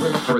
What's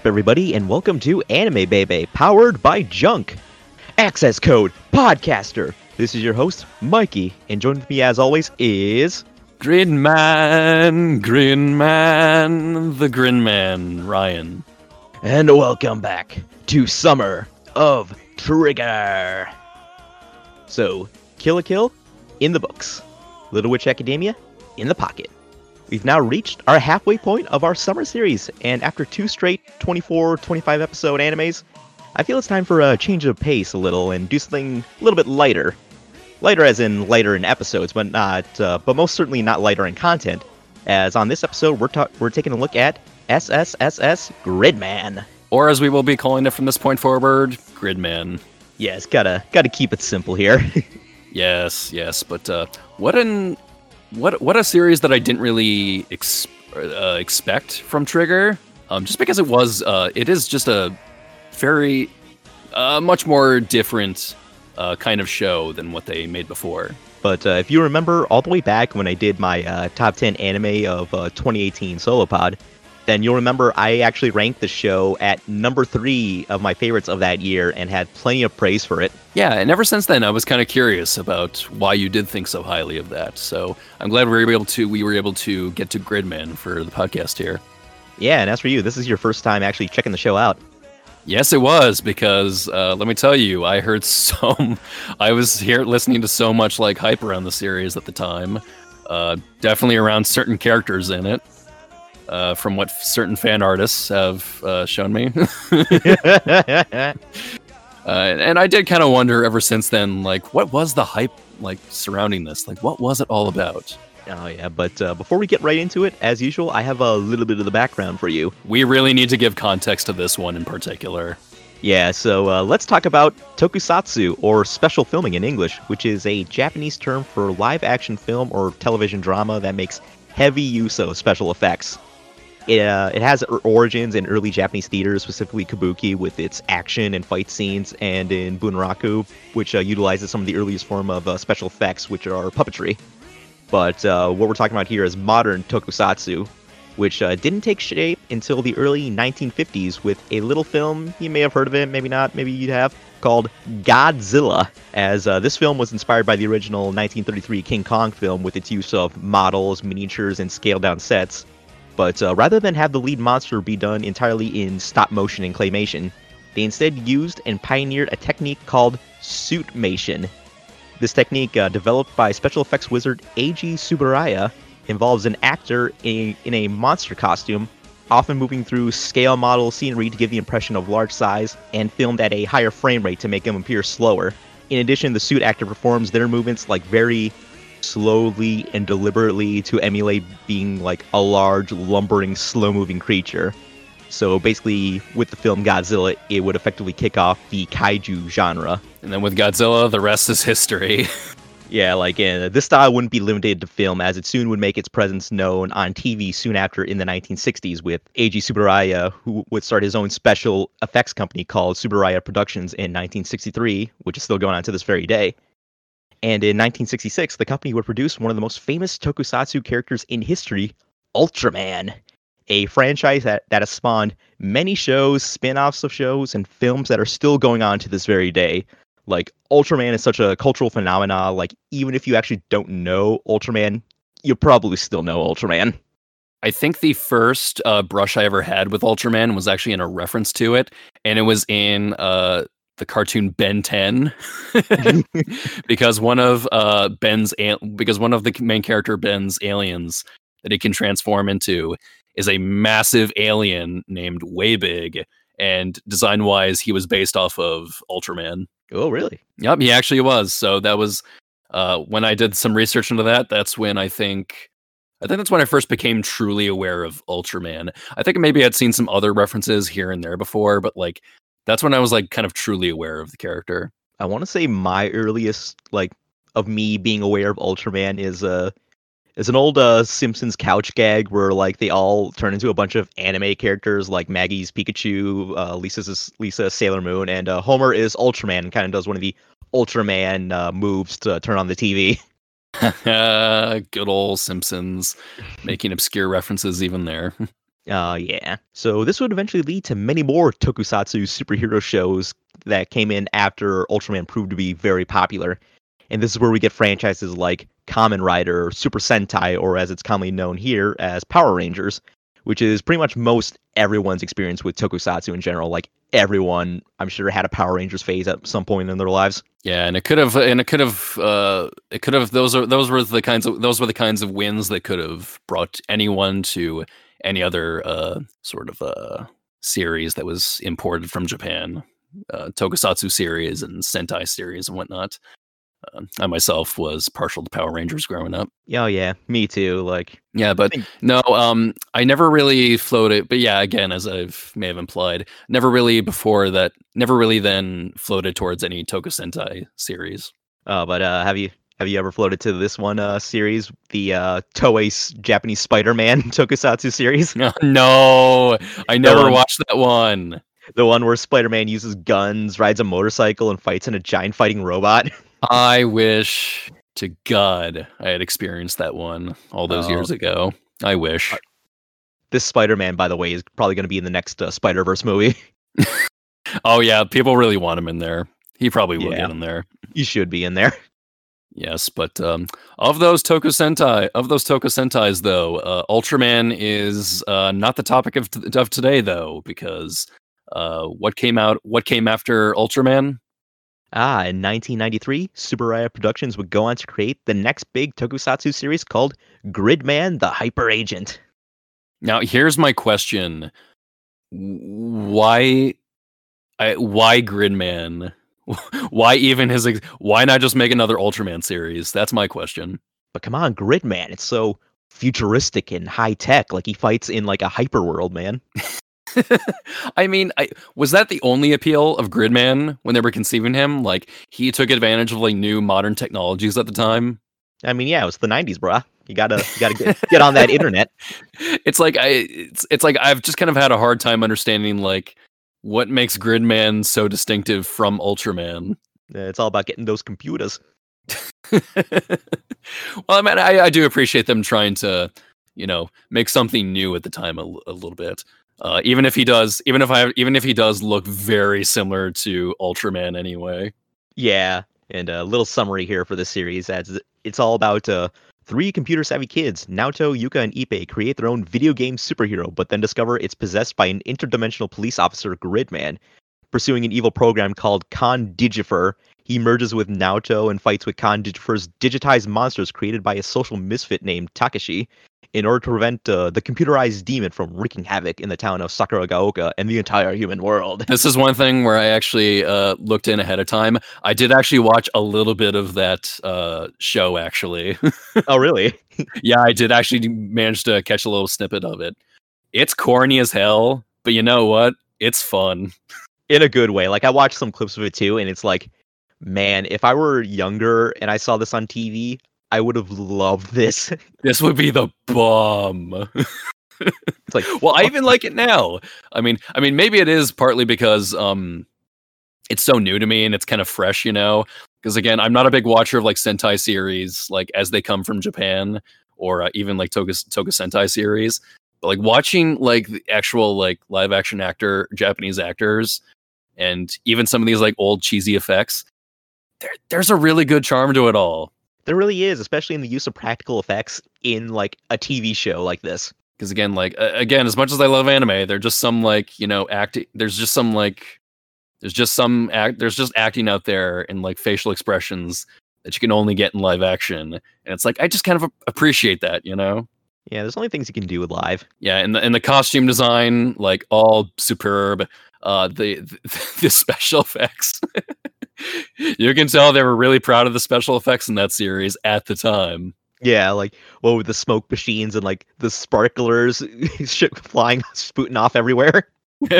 up, everybody, and welcome to Anime Baby, powered by Junk. Access code Podcaster. This is your host, Mikey, and joining with me, as always, is. Grin Man, Grin Man, the Grin Man, Ryan. And welcome back to Summer of Trigger. So, Kill la Kill in the books, Little Witch Academia in the pocket. We've now reached our halfway point of our summer series, and after two straight 24, 25 episode animes, I feel it's time for a change of pace a little and do something a little bit lighter. Lighter as in lighter in episodes, but not, uh, but most certainly not lighter in content. As on this episode, we're ta- we're taking a look at SSSS Gridman. Or as we will be calling it from this point forward, Gridman. Yes, gotta gotta keep it simple here. Yes, yes, but uh, what an what what a series that I didn't really ex- uh, expect from Trigger. Um, just because it was, uh, it is just a very uh, much more different uh, kind of show than what they made before. But uh, if you remember all the way back when I did my uh, top 10 anime of uh, 2018 Solopod, then you'll remember I actually ranked the show at number three of my favorites of that year and had plenty of praise for it. Yeah, and ever since then, I was kind of curious about why you did think so highly of that. So I'm glad we were able to we were able to get to Gridman for the podcast here. Yeah, and as for you, this is your first time actually checking the show out. Yes, it was because uh, let me tell you, I heard so. I was here listening to so much like hype around the series at the time. Uh, definitely around certain characters in it, uh, from what certain fan artists have uh, shown me. uh, and I did kind of wonder ever since then, like, what was the hype like surrounding this? Like, what was it all about? Oh, yeah, but uh, before we get right into it, as usual, I have a little bit of the background for you. We really need to give context to this one in particular. Yeah, so uh, let's talk about tokusatsu, or special filming in English, which is a Japanese term for live action film or television drama that makes heavy use of special effects. It, uh, it has origins in early Japanese theater, specifically Kabuki, with its action and fight scenes, and in Bunraku, which uh, utilizes some of the earliest form of uh, special effects, which are puppetry. But uh, what we're talking about here is modern tokusatsu, which uh, didn't take shape until the early 1950s with a little film, you may have heard of it, maybe not, maybe you have, called Godzilla, as uh, this film was inspired by the original 1933 King Kong film with its use of models, miniatures, and scaled down sets. But uh, rather than have the lead monster be done entirely in stop motion and claymation, they instead used and pioneered a technique called suitmation. This technique, uh, developed by special effects wizard Eiji Tsuburaya, involves an actor in, in a monster costume, often moving through scale model scenery to give the impression of large size, and filmed at a higher frame rate to make him appear slower. In addition, the suit actor performs their movements like very slowly and deliberately to emulate being like a large, lumbering, slow moving creature. So basically, with the film Godzilla, it would effectively kick off the kaiju genre. And then with Godzilla, the rest is history. Yeah, like uh, this style wouldn't be limited to film, as it soon would make its presence known on TV soon after in the 1960s, with Eiji Tsuburaya, who would start his own special effects company called Tsuburaya Productions in 1963, which is still going on to this very day. And in 1966, the company would produce one of the most famous tokusatsu characters in history, Ultraman, a franchise that, that has spawned many shows, spin offs of shows, and films that are still going on to this very day. like Ultraman is such a cultural phenomenon. Like even if you actually don't know Ultraman, you probably still know Ultraman. I think the first uh, brush I ever had with Ultraman was actually in a reference to it, and it was in uh, the cartoon Ben 10 because one of uh, Ben's because one of the main character Ben's aliens that he can transform into is a massive alien named Waybig, and design wise, he was based off of Ultraman. Oh, really? Yep, he actually was. So that was uh, when I did some research into that. That's when I think I think that's when I first became truly aware of Ultraman. I think maybe I'd seen some other references here and there before, but like that's when I was like kind of truly aware of the character. I want to say my earliest like of me being aware of Ultraman is uh is an old uh, Simpsons couch gag where like they all turn into a bunch of anime characters like Maggie's Pikachu, uh, Lisa's Lisa Sailor Moon, and uh, Homer is Ultraman and kind of does one of the Ultraman uh, moves to turn on the TV. Good old Simpsons, making obscure references even there. Uh, yeah. So this would eventually lead to many more tokusatsu superhero shows that came in after Ultraman proved to be very popular. And this is where we get franchises like Kamen Rider, Super Sentai, or as it's commonly known here as Power Rangers, which is pretty much most everyone's experience with tokusatsu in general. Like everyone, I'm sure, had a Power Rangers phase at some point in their lives. Yeah, and it could have, and it could have, uh, it could have. Those are those were the kinds of those were the kinds of wins that could have brought anyone to any other uh, sort of uh, series that was imported from Japan, uh, Tokusatsu series and Sentai series and whatnot. Uh, I myself was partial to Power Rangers growing up. Oh yeah, me too. Like yeah, but no, um, I never really floated. But yeah, again, as I may have implied, never really before that, never really then floated towards any Tokusentai series. Oh, but uh, have you have you ever floated to this one uh, series, the uh, Toei's Japanese Spider-Man Tokusatsu series? No, no I never one, watched that one. The one where Spider-Man uses guns, rides a motorcycle, and fights in a giant fighting robot. I wish to God I had experienced that one all those oh. years ago. I wish. This Spider-Man, by the way, is probably going to be in the next uh, Spider-Verse movie. oh yeah, people really want him in there. He probably will yeah. get in there. He should be in there. Yes, but um, of those Tokusentai, of those Toku Sentais, though, uh, Ultraman is uh, not the topic of, t- of today, though, because uh, what came out, what came after Ultraman? Ah, in 1993, Tsuburaya Productions would go on to create the next big Tokusatsu series called Gridman: The Hyper Agent. Now, here's my question: Why, I, why Gridman? why even his ex- why not just make another Ultraman series? That's my question. But come on, Gridman, it's so futuristic and high tech. Like he fights in like a hyper world, man. I mean, I, was that the only appeal of Gridman when they were conceiving him? Like he took advantage of like new modern technologies at the time. I mean, yeah, it was the '90s, bruh. You gotta, you gotta get, get on that internet. It's like I, it's, it's like I've just kind of had a hard time understanding like what makes Gridman so distinctive from Ultraman? It's all about getting those computers. well, I mean, I, I, do appreciate them trying to, you know, make something new at the time a, a little bit. Uh, even if he does, even if I, even if he does look very similar to Ultraman anyway. Yeah, and a little summary here for the series. As it's all about uh, Three computer savvy kids, Naoto, Yuka, and Ippei, create their own video game superhero, but then discover it's possessed by an interdimensional police officer, Gridman. Pursuing an evil program called Khan Digifer, he merges with Naoto and fights with Khan Digifer's digitized monsters created by a social misfit named Takashi in order to prevent uh, the computerized demon from wreaking havoc in the town of Sakuragaoka and the entire human world. This is one thing where I actually uh, looked in ahead of time. I did actually watch a little bit of that uh, show, actually. oh, really? yeah, I did actually manage to catch a little snippet of it. It's corny as hell, but you know what? It's fun. In a good way. Like, I watched some clips of it too, and it's like, man, if I were younger and I saw this on TV, I would have loved this. This would be the bomb. it's like, well, I even like it now. I mean, I mean, maybe it is partly because um, it's so new to me and it's kind of fresh, you know. Because again, I'm not a big watcher of like Sentai series, like as they come from Japan, or uh, even like Toka Toka Sentai series. But like watching like the actual like live action actor Japanese actors, and even some of these like old cheesy effects, there, there's a really good charm to it all. There really is, especially in the use of practical effects in like a TV show like this. Because again, like uh, again, as much as I love anime, there's just some like you know acting. There's just some like there's just some act. There's just acting out there and like facial expressions that you can only get in live action, and it's like I just kind of appreciate that, you know. Yeah, there's only things you can do with live. Yeah, and the and the costume design, like all superb. Uh, the the, the special effects. you can tell they were really proud of the special effects in that series at the time. Yeah, like what with the smoke machines and like the sparklers shit flying, spooting off everywhere.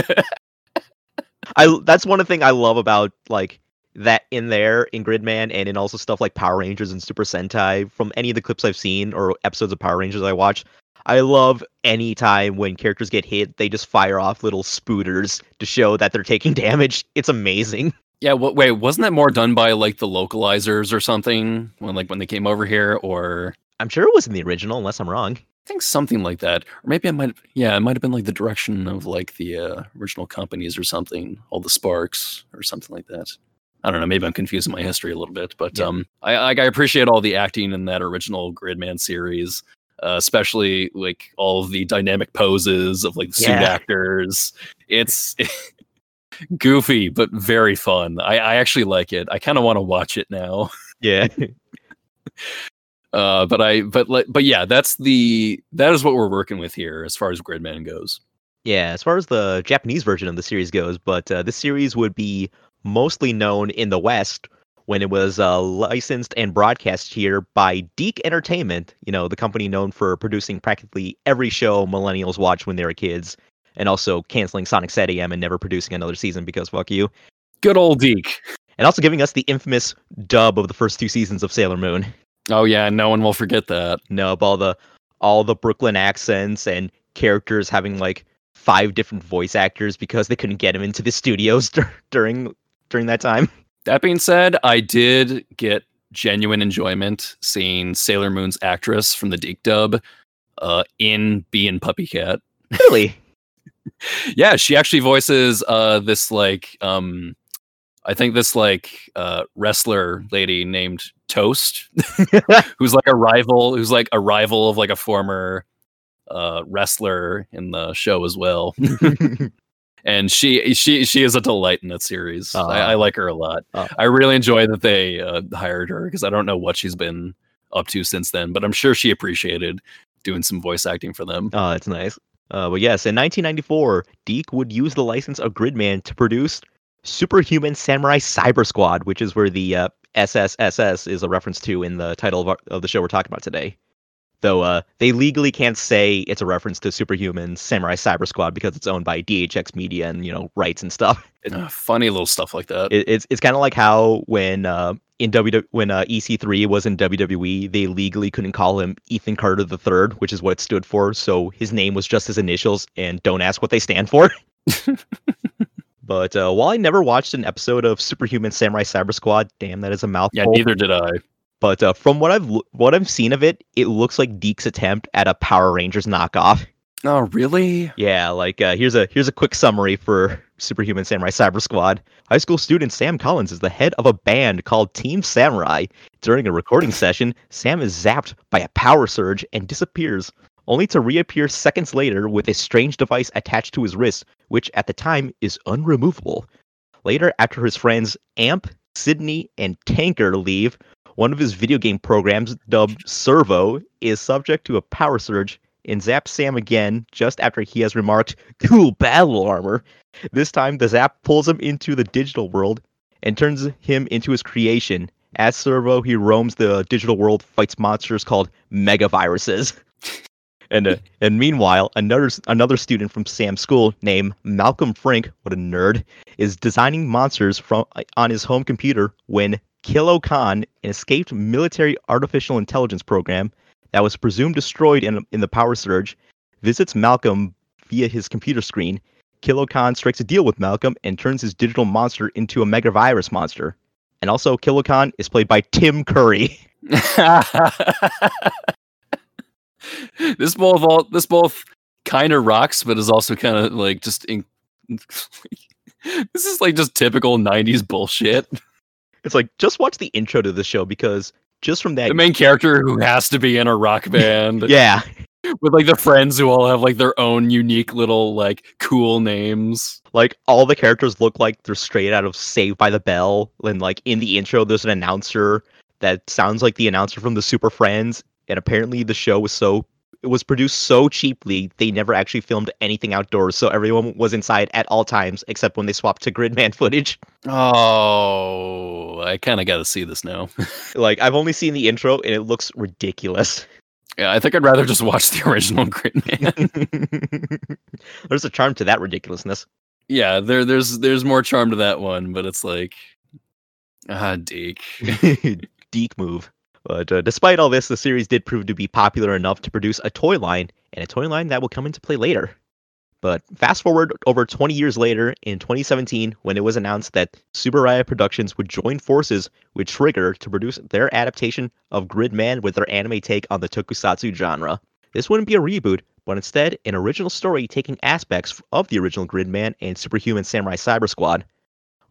I that's one of the thing I love about like that in there in Gridman and in also stuff like Power Rangers and Super Sentai from any of the clips I've seen or episodes of Power Rangers I watch. I love any time when characters get hit, they just fire off little spooters to show that they're taking damage. It's amazing. Yeah, wait, wasn't that more done by like the localizers or something when like when they came over here or I'm sure it was in the original unless I'm wrong. I think something like that. Or maybe it might yeah, it might have been like the direction of like the uh, original companies or something, all the sparks or something like that. I don't know. Maybe I'm confusing my history a little bit, but Yeah. um, I, I I appreciate all the acting in that original Gridman series, uh, especially like all the dynamic poses of like the suit Yeah. actors. It's goofy but very fun. I, I actually like it. I kind of want to watch it now. Yeah. Uh, but I but like but yeah, that's the that is what we're working with here as far as Gridman goes. Yeah, as far as the Japanese version of the series goes, but uh, this series would be mostly known in the West when it was uh, licensed and broadcast here by DIC Entertainment, you know, the company known for producing practically every show millennials watch when they were kids, and also canceling Sonic AM and never producing another season because fuck you, Good old DIC. and also giving us the infamous dub of the first two seasons of Sailor Moon. Oh yeah, no one will forget that. No, all the all the Brooklyn accents and characters having like five different voice actors because they couldn't get them into the studios dur- during during that time. That being said, I did get genuine enjoyment seeing Sailor Moon's actress from the DIC dub uh, in Bee and Puppy Cat. Really? Yeah, she actually voices uh, this like um, I think this like uh, wrestler lady named Toast, who's like a rival, who's like a rival of like a former uh, wrestler in the show as well. and she she she is a delight in that series. Aw. I, I like her a lot. Aw. I really enjoy that they uh, hired her because I don't know what she's been up to since then, but I'm sure she appreciated doing some voice acting for them. oh, that's nice. Uh, but yes, in 1994, DIC would use the license of Gridman to produce Superhuman Samurai Cyber Squad, which is where the uh, SSSS is a reference to in the title of, our, of the show we're talking about today. Though uh, they legally can't say it's a reference to Superhuman Samurai Cyber Squad because it's owned by DHX Media and you know rights and stuff. Uh, funny little stuff like that. It, it's it's kind of like how when uh, in W when uh, EC3 was in WWE, they legally couldn't call him Ethan Carter the Third, which is what it stood for. So his name was just his initials, and don't ask what they stand for. but uh, while I never watched an episode of Superhuman Samurai Cyber Squad, damn, that is a mouthful. yeah, neither did I. But uh, from what I've what I've seen of it, it looks like DIC's attempt at a Power Rangers knockoff. Oh, really? Yeah, like uh, here's a here's a quick summary for Superhuman Samurai Cyber Squad. High school student Sam Collins is the head of a band called Team Samurai. During a recording session, Sam is zapped by a power surge and disappears, only to reappear seconds later with a strange device attached to his wrist, which at the time is unremovable. Later, after his friends Amp, Sydney, and Tanker leave, one of his video game programs, dubbed Servo, is subject to a power surge and zaps Sam again just after he has remarked, Cool battle armor. This time, the zap pulls him into the digital world and turns him into his creation. As Servo, he roams the digital world, fights monsters called megaviruses. and uh, and meanwhile, another another student from Sam's school named Malcolm Frank, what a nerd, is designing monsters from on his home computer when Kilo Khan, an escaped military artificial intelligence program that was presumed destroyed in, in the power surge, visits Malcolm via his computer screen. Kilo Khan strikes a deal with Malcolm and turns his digital monster into a megavirus monster. And also, Kilo Khan is played by Tim Curry. this both all this both kind of rocks, but is also kind of like just in, this is like just typical '90s bullshit. It's like just watch the intro to the show because just from that, The main character who has to be in a rock band. yeah, With like the friends who all have like their own unique little like cool names. like all the characters look like they're straight out of Saved by the Bell, and like in the intro, there's an announcer that sounds like the announcer from the Super Friends, and apparently the show was so it was produced so cheaply they never actually filmed anything outdoors, so everyone was inside at all times except when they swapped to Gridman footage. Oh, I kind of got to see this now. Like I've only seen the intro and it looks ridiculous. yeah, I think I'd rather just watch the original Gridman. There's a charm to that ridiculousness. yeah, there there's there's more charm to that one, but it's like ah, DIC. DIC move. But uh, despite all this, the series did prove to be popular enough to produce a toy line, and a toy line that will come into play later. But fast forward over 20 years later, in 2017, when it was announced that Tsuburaya Productions would join forces with Trigger to produce their adaptation of Gridman with their anime take on the tokusatsu genre. This wouldn't be a reboot, but instead an original story taking aspects of the original Gridman and Superhuman Samurai Cyber Squad.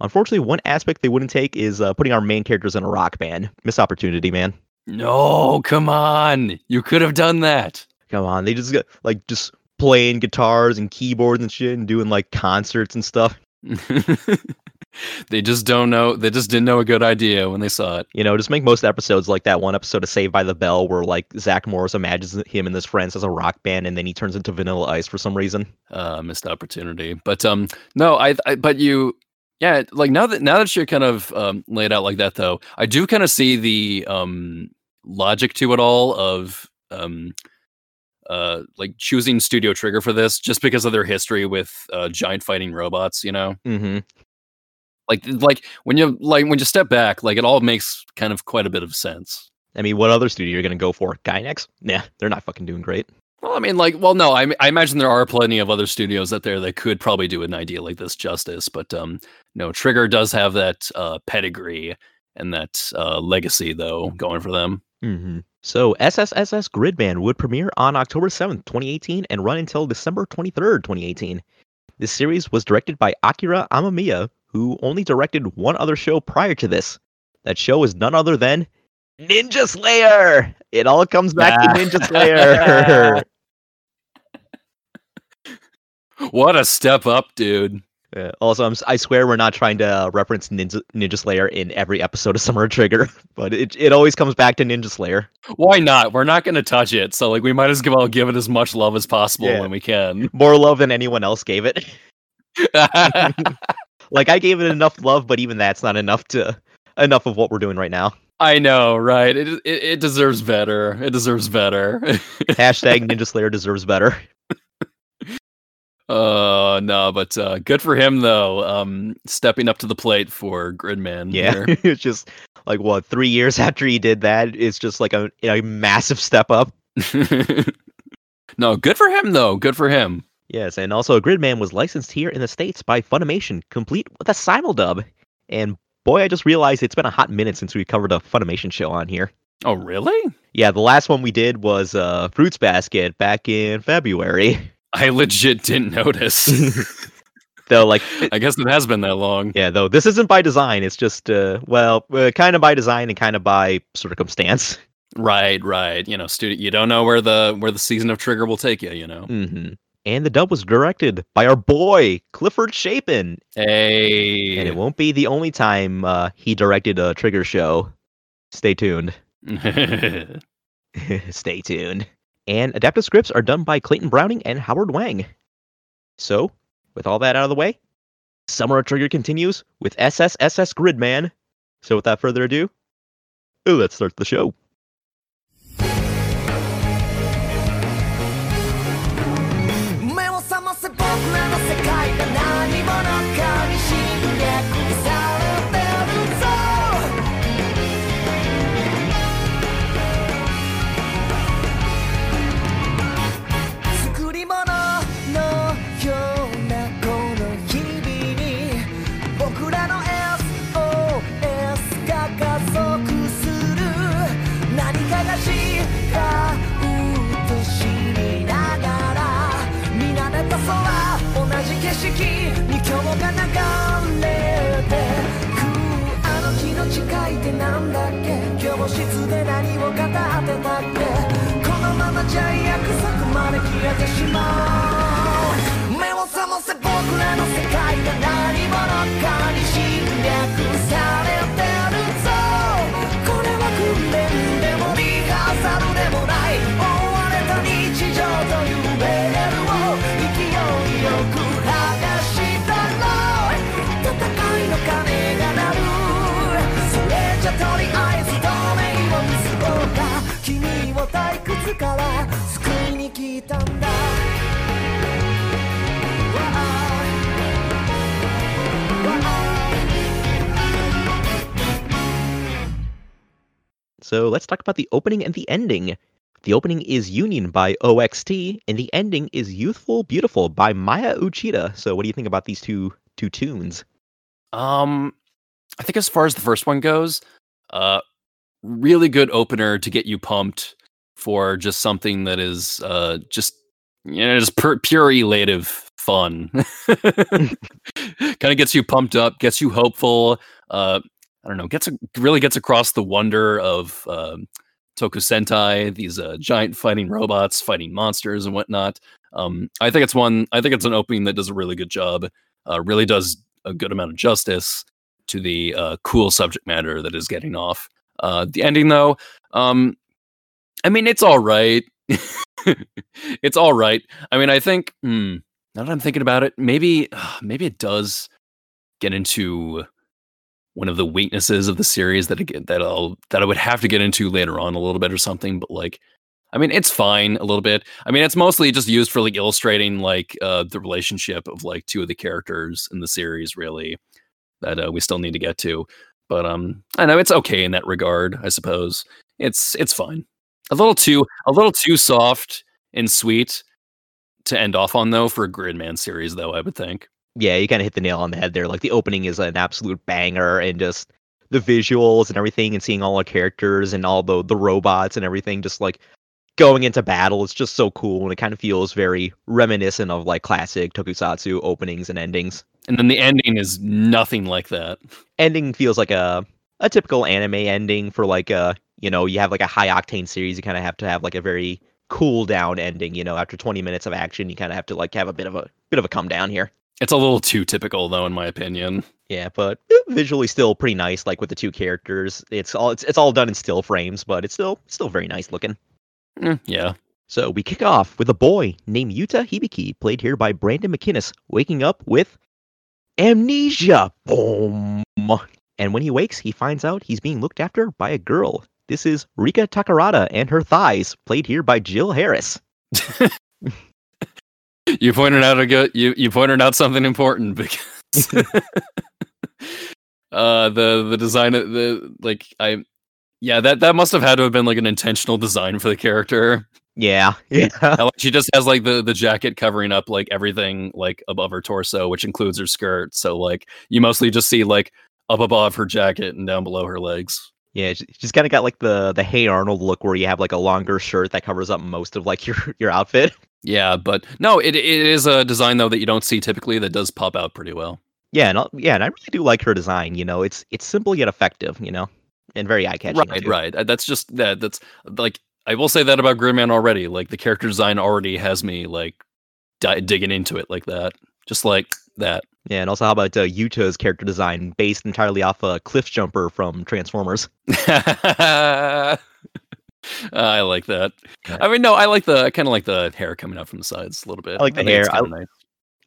Unfortunately, one aspect they wouldn't take is uh, putting our main characters in a rock band. Missed opportunity, man. No, come on. You could have done that. Come on, they just got like just playing guitars and keyboards and shit and doing like concerts and stuff. they just don't know. They just didn't know a good idea when they saw it. You know, just make most episodes like that one episode of Saved by the Bell where like Zach Morris imagines him and his friends as a rock band and then he turns into Vanilla Ice for some reason. Uh, missed opportunity. But um, no, I, I but you, yeah, like now that now that you're kind of um, laid out like that, though, I do kind of see the um logic to it all of um uh like choosing Studio Trigger for this just because of their history with uh, giant fighting robots. You know, Mm-hmm. like like when you like when you step back, like it all makes kind of quite a bit of sense. I mean, what other studio are you gonna go for? Gainax? Nah, they're not fucking doing great. Well, I mean, like, well, no, I, I imagine there are plenty of other studios out there that could probably do an idea like this justice, but um, no, Trigger does have that uh, pedigree and that uh, legacy, though, going for them. Mm-hmm. So SSSS Gridman would premiere on October 7th, 2018 and run until December 23rd, 2018. This series was directed by Akira Amamiya, who only directed one other show prior to this. That show is none other than Ninja Slayer. It all comes back to Ninja Slayer. What a step up, dude! Uh, also, I'm, si swear we're not trying to uh, reference Ninja, Ninja Slayer in every episode of Summer Trigger, but it, it always comes back to Ninja Slayer. Why not? We're not going to touch it, so like we might as well give it as much love as possible Yeah. when we can. More love than anyone else gave it. like I gave it enough love, but even that's not enough to enough of what we're doing right now. I know, right? It, it it deserves better. It deserves better. Hashtag Ninja Slayer deserves better. Uh no, but uh good for him though. Um stepping up to the plate for Gridman. Yeah, it's just like what three years after he did that, it's just like a, a massive step up. no, good for him though. Good for him. Yes, and also Gridman was licensed here in the states by Funimation, complete with a simuldub. And boy, I just realized it's been a hot minute since we covered a Funimation show on here. Oh really? Yeah, the last one we did was uh, Fruits Basket back in February. I legit didn't notice. Though, like, I guess it has been that long. yeah, though this isn't by design. It's just, uh, well, uh, kind of by design and kind of by circumstance. Right, right. You know, student you don't know where the where the season of Trigger will take you, you know. hmm And the dub was directed by our boy Clifford Chapin, Hey. and it won't be the only time uh, he directed a Trigger show. Stay tuned. Stay tuned. And adaptive scripts are done by Clayton Browning and Howard Wang. So, with all that out of the way, Summer of Trigger continues with SSSS Gridman. So, without further ado, let's start the show. Let's talk about the opening and the ending. The opening is Union by OXT, and the ending is Youthful Beautiful by Maya Uchida. So what do you think about these two two tunes? Um, I think as far as the first one goes, uh, really good opener to get you pumped for just something that is uh just you know just pure, pure elative fun. kind of gets you pumped up, gets you hopeful. Uh, I don't know, gets a, really gets across the wonder of um, Toku Sentai, these uh, giant fighting robots fighting monsters and whatnot. Um, I think it's one. I think it's an opening that does a really good job. Uh, really does a good amount of justice to the uh, cool subject matter that is getting off. Uh, the ending, though, um, I mean, it's all right. it's all right. I mean, I think hmm, now that I'm thinking about it, maybe maybe it does get into one of the weaknesses of the series that again that I'll that I would have to get into later on a little bit or something. But like, I mean, it's fine a little bit. I mean, it's mostly just used for like illustrating like uh, the relationship of like two of the characters in the series, really, that uh, we still need to get to. But um, I know it's okay in that regard. I suppose it's it's fine. A little too a little too soft and sweet to end off on though for a Gridman series, though I would think. Yeah, you kind of hit the nail on the head there. Like the opening is an absolute banger, and just the visuals and everything, and seeing all the characters and all the the robots and everything, just like going into battle, it's just so cool, and it kind of feels very reminiscent of like classic tokusatsu openings and endings. And then the ending is nothing like that. Ending feels like a a typical anime ending for like a you know you have like a high octane series, you kind of have to have like a very cool down ending. You know, after 20 minutes of action, you kind of have to like have a bit of a bit of a come down here. It's a little too typical, though, in my opinion. Yeah, but visually still pretty nice. Like with the two characters, it's all it's, it's all done in still frames, but it's still still very nice looking. Mm, yeah. So we kick off with a boy named Yuta Hibiki, played here by Brandon McInnis, waking up with amnesia. Boom. And when he wakes, he finds out he's being looked after by a girl. This is Rika Takarada and her thighs, played here by Jill Harris. You pointed out a good. You you pointed out something important because uh the the design of the like I yeah that that must have had to have been like an intentional design for the character. Yeah, yeah. Like, she just has like the the jacket covering up like everything like above her torso, which includes her skirt. So like you mostly just see like up above her jacket and down below her legs. Yeah, she's kind of got like the the Hey Arnold look, where you have like a longer shirt that covers up most of like your your outfit. Yeah, but no, it it is a design though that you don't see typically that does pop out pretty well. Yeah, and I'll- yeah, and I really do like her design. You know, it's it's simple yet effective. You know, and very eye catching. Right, right. Uh, That's just that. That's like I will say that about Gridman already. Like the character design already has me like di- digging into it like that, just like that. Yeah, and also how about uh, Yuta's character design based entirely off a Cliffjumper from Transformers? I like that. Yeah. I mean, no, I like the I kind of like the hair coming out from the sides a little bit. I like the it's hair. I- nice.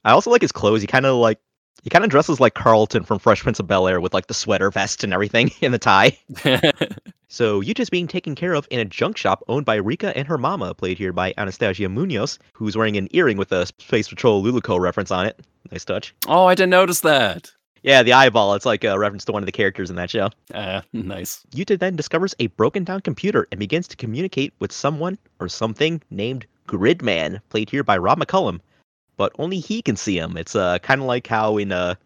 I also like his clothes. He kind of like he kind of dresses like Carlton from Fresh Prince of Bel Air with like the sweater vest and everything and the tie. So Yuta's being taken care of in a junk shop owned by Rika and her mama, played here by Anastasia Munoz, who's wearing an earring with a Space Patrol Luluco reference on it. Nice touch. oh, I didn't notice that. Yeah, the eyeball. It's like a reference to one of the characters in that show. Ah, nice. Yuta then discovers a broken down computer and begins to communicate with someone or something named Gridman, played here by Rob McCollum. But only he can see him. It's uh, kind of like how in uh,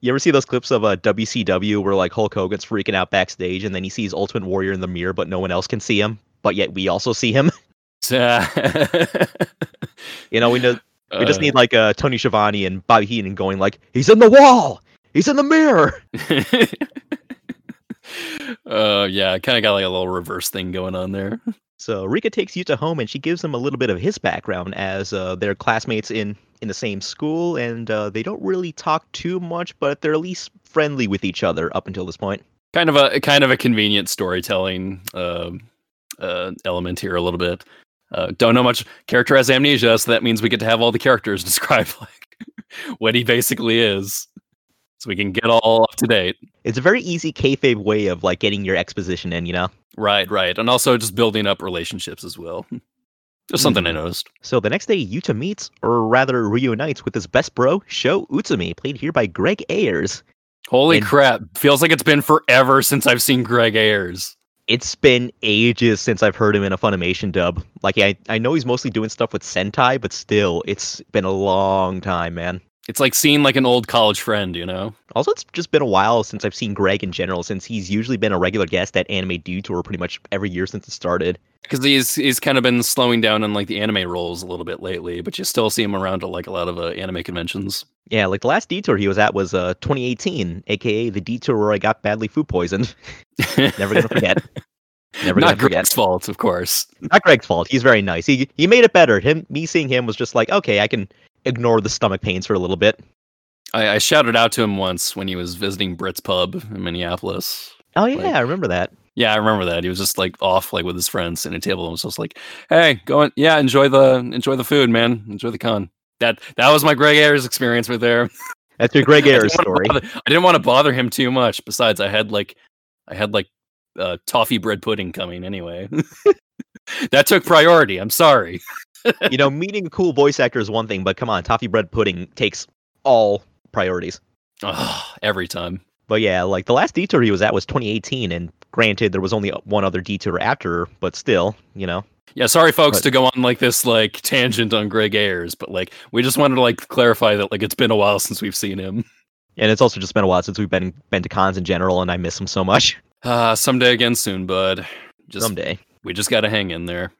you ever see those clips of uh, WCW where like Hulk Hogan's freaking out backstage and then he sees Ultimate Warrior in the mirror, but no one else can see him, but yet we also see him. you know, we know we just Uh, need like uh, Tony Schiavone and Bobby Heenan going like, "He's in the wall, he's in the mirror." uh, yeah, kind of got like a little reverse thing going on there. So Rika takes Yuta home and she gives him a little bit of his background as uh, they're classmates in in the same school and uh, they don't really talk too much, but they're at least friendly with each other up until this point. Kind of a kind of a convenient storytelling uh, uh, element here a little bit. Uh, don't know much. Character has amnesia, so that means we get to have all the characters describe like what he basically is, so we can get all up to date. It's a very easy kayfabe way of like getting your exposition in, you know. Right, right, and also just building up relationships as well. Just something I noticed. So the next day, Yuta meets, or rather reunites, with his best bro, Sho Utsumi, played here by Greg Ayers. Holy And- crap! Feels like it's been forever since I've seen Greg Ayers. It's been ages since I've heard him in a Funimation dub. Like I, I know he's mostly doing stuff with Sentai, but still, it's been a long time, man. It's like seeing like an old college friend, you know? Also, it's just been a while since I've seen Greg in general, since he's usually been a regular guest at Anime Detour pretty much every year since it started. Because he's he's kind of been slowing down in like the anime roles a little bit lately, but you still see him around at like a lot of uh, anime conventions. Yeah, like the last detour he was at was uh 2018, aka the detour where I got badly food poisoned. Never gonna forget. Never Not gonna forget. Greg's fault, of course. Not Greg's fault. He's very nice. He he made it better. Him me seeing him was just like, okay, I can ignore the stomach pains for a little bit. I, I shouted out to him once when he was visiting Brit's pub in Minneapolis. Oh yeah, Like- I remember that. Yeah, I remember that. He was just like off, like with his friends at a table, and was just like, "Hey, go on, yeah, enjoy the enjoy the food, man. Enjoy the con." That that was my Greg Ayers experience right there. That's your Greg I Ayers wanna story. bother- I didn't want to bother him too much. Besides, I had like, I had like, uh, toffee bread pudding coming anyway. that took priority. I'm sorry. You know, meeting a cool voice actor is one thing, but come on, toffee bread pudding takes all priorities. Ugh, every time. But yeah, like the last detour he was at was 2018, and granted, there was only one other detour after, but still, you know. Yeah, sorry folks But- to go on like this like tangent on Greg Ayers, but like we just wanted to like clarify that like it's been a while since we've seen him. And it's also just been a while since we've been been to cons in general, and I miss him so much. Uh someday again soon, bud. Just Someday, we just gotta hang in there,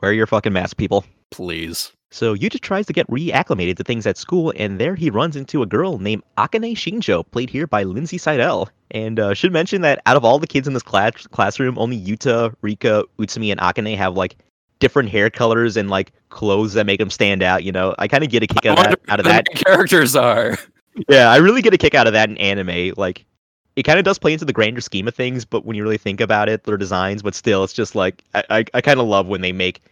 wear your fucking mask, people. please. So Yuta tries to get reacclimated to things at school, and there he runs into a girl named Akane Shinjo, played here by Lindsay Seidel. And uh, should mention that out of all the kids in this class classroom, only Yuta, Rika, Utsumi, and Akane have like different hair colors and like clothes that make them stand out. You know, I kind of get a kick out of that. Out of that. characters are. Yeah, I really get a kick out of that in anime. Like, it kind of does play into the grander scheme of things, but when you really think about it, their designs, but still, it's just like I, I, I kind of love when they make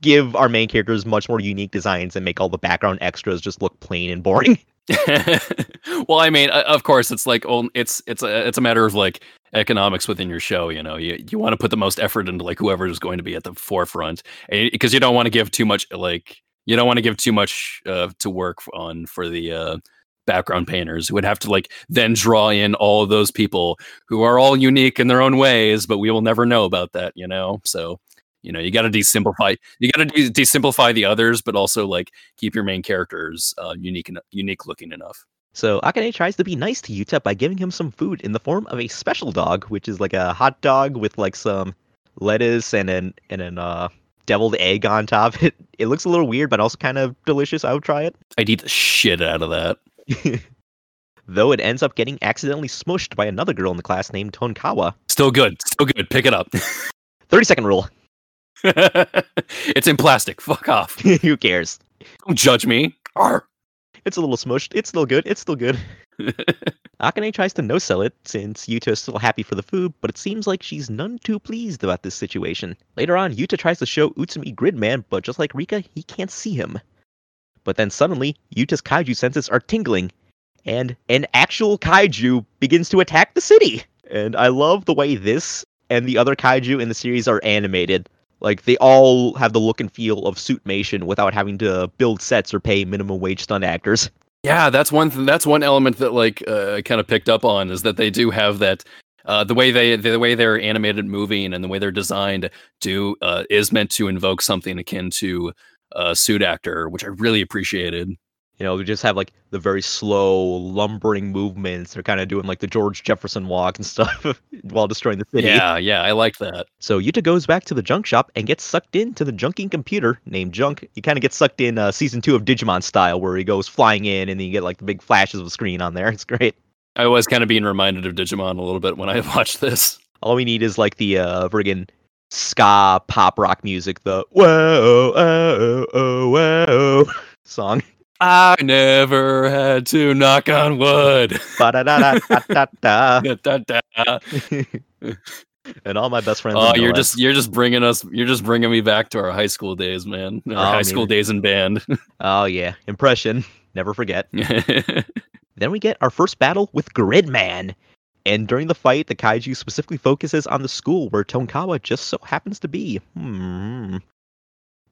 give our main characters much more unique designs and make all the background extras just look plain and boring. well, I mean, of course, it's like it's it's a it's a matter of like economics within your show. You know, you you want to put the most effort into like whoever is going to be at the forefront, because you don't want to give too much like you don't want to give too much uh, to work on for the uh, background painters who would have to like then draw in all of those people who are all unique in their own ways, but we will never know about that. You know, so. You know, you got to desimplify. You got to de- desimplify the others, but also like keep your main characters uh, unique and unique looking enough. So Akane tries to be nice to Yuta by giving him some food in the form of a special dog, which is like a hot dog with like some lettuce and an and an uh deviled egg on top. It it looks a little weird, but also kind of delicious. I would try it. I'd eat the shit out of that. Though it ends up getting accidentally smushed by another girl in the class named Tonkawa. Still good. Still good. Pick it up. 30 second rule. it's in plastic. Fuck off. Who cares? Don't judge me. Arr. It's a little smushed. It's still good. It's still good. Akane tries to no sell it since Yuta is still happy for the food, but it seems like she's none too pleased about this situation. Later on, Yuta tries to show Utsumi Gridman, but just like Rika, he can't see him. But then suddenly, Yuta's kaiju senses are tingling, and an actual kaiju begins to attack the city. And I love the way this and the other kaiju in the series are animated. Like they all have the look and feel of Suitmation without having to build sets or pay minimum wage stunt actors. Yeah, that's one. Th- that's one element that like uh, kind of picked up on is that they do have that. Uh, the way they the way they're animated moving and the way they're designed do uh, is meant to invoke something akin to uh, suit actor, which I really appreciated. You know, we just have like the very slow, lumbering movements. They're kind of doing like the George Jefferson walk and stuff while destroying the city. Yeah, yeah, I like that. So Yuta goes back to the junk shop and gets sucked into the junking computer named Junk. He kind of gets sucked in uh, season two of Digimon style, where he goes flying in and then you get like the big flashes of the screen on there. It's great. I was kind of being reminded of Digimon a little bit when I watched this. All we need is like the uh friggin' ska pop rock music, the whoa oh oh whoa song. I never had to knock on wood. And all my best friends. Oh, you're just you're just bringing us you're just bringing me back to our high school days, man. Our Oh, high school days in band. Oh yeah, impression. Never forget. Then we get our first battle with Gridman. And during the fight, the kaiju specifically focuses on the school where Tonkawa just so happens to be. Hmm.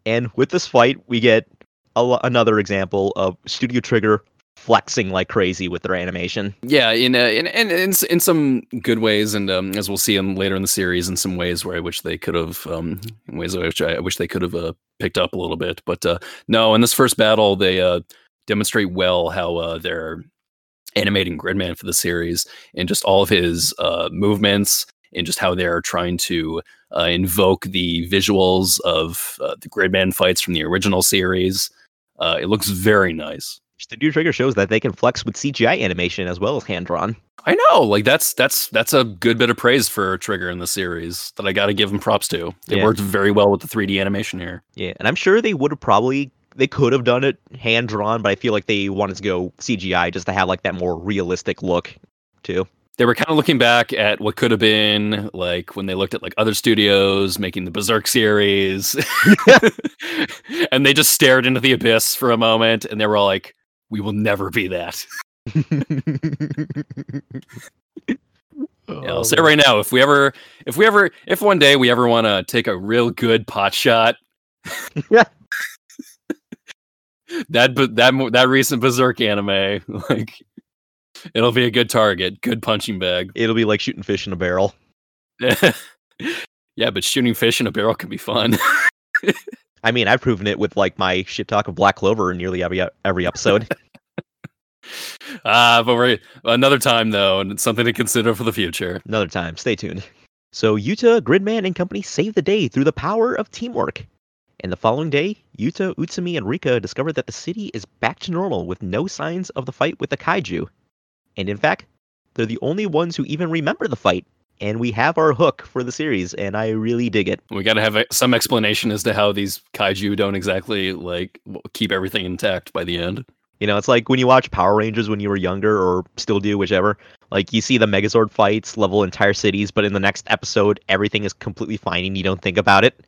And with this fight, we get another example of Studio Trigger flexing like crazy with their animation. yeah, in, uh, in in in in some good ways, and um, as we'll see in later in the series, in some ways where I wish they could have, um, ways which I wish they could have uh, picked up a little bit. But uh, no, in this first battle, they uh, demonstrate well how uh, they're animating Gridman for the series and just all of his uh, movements and just how they're trying to uh, invoke the visuals of uh, the Gridman fights from the original series. Uh, it looks very nice. Studio Trigger shows that they can flex with CGI animation as well as hand drawn. I know, like that's that's that's a good bit of praise for Trigger in the series that I got to give them props to. They Yeah. worked very well with the 3D animation here. Yeah, and I'm sure they would have probably they could have done it hand drawn, but I feel like they wanted to go CGI just to have like that more realistic look too. They were kind of looking back at what could have been like when they looked at like other studios making the Berserk series, and they just stared into the abyss for a moment, and they were all like, "We will never be that." Yeah, I'll say right now, if we ever, if we ever, if one day we ever want to take a real good pot shot, that but that that recent Berserk anime, like, it'll be a good target, good punching bag. It'll be like shooting fish in a barrel. yeah, but shooting fish in a barrel can be fun. I mean, I've proven it with like my shit talk of Black Clover in nearly every every episode. Ah, but we're another time though, and it's something to consider for the future. Another time. Stay tuned. So Yuta, Gridman, and company save the day through the power of teamwork. And the following day, Yuta, Utsumi, and Rika discover that the city is back to normal with no signs of the fight with the kaiju. And in fact, they're the only ones who even remember the fight. And we have our hook for the series, and I really dig it. We got to have a, some explanation as to how these kaiju don't exactly like keep everything intact by the end. You know, it's like when you watch Power Rangers when you were younger, or still do, whichever. Like you see the Megazord fights level entire cities, but in the next episode, everything is completely fine and you don't think about it.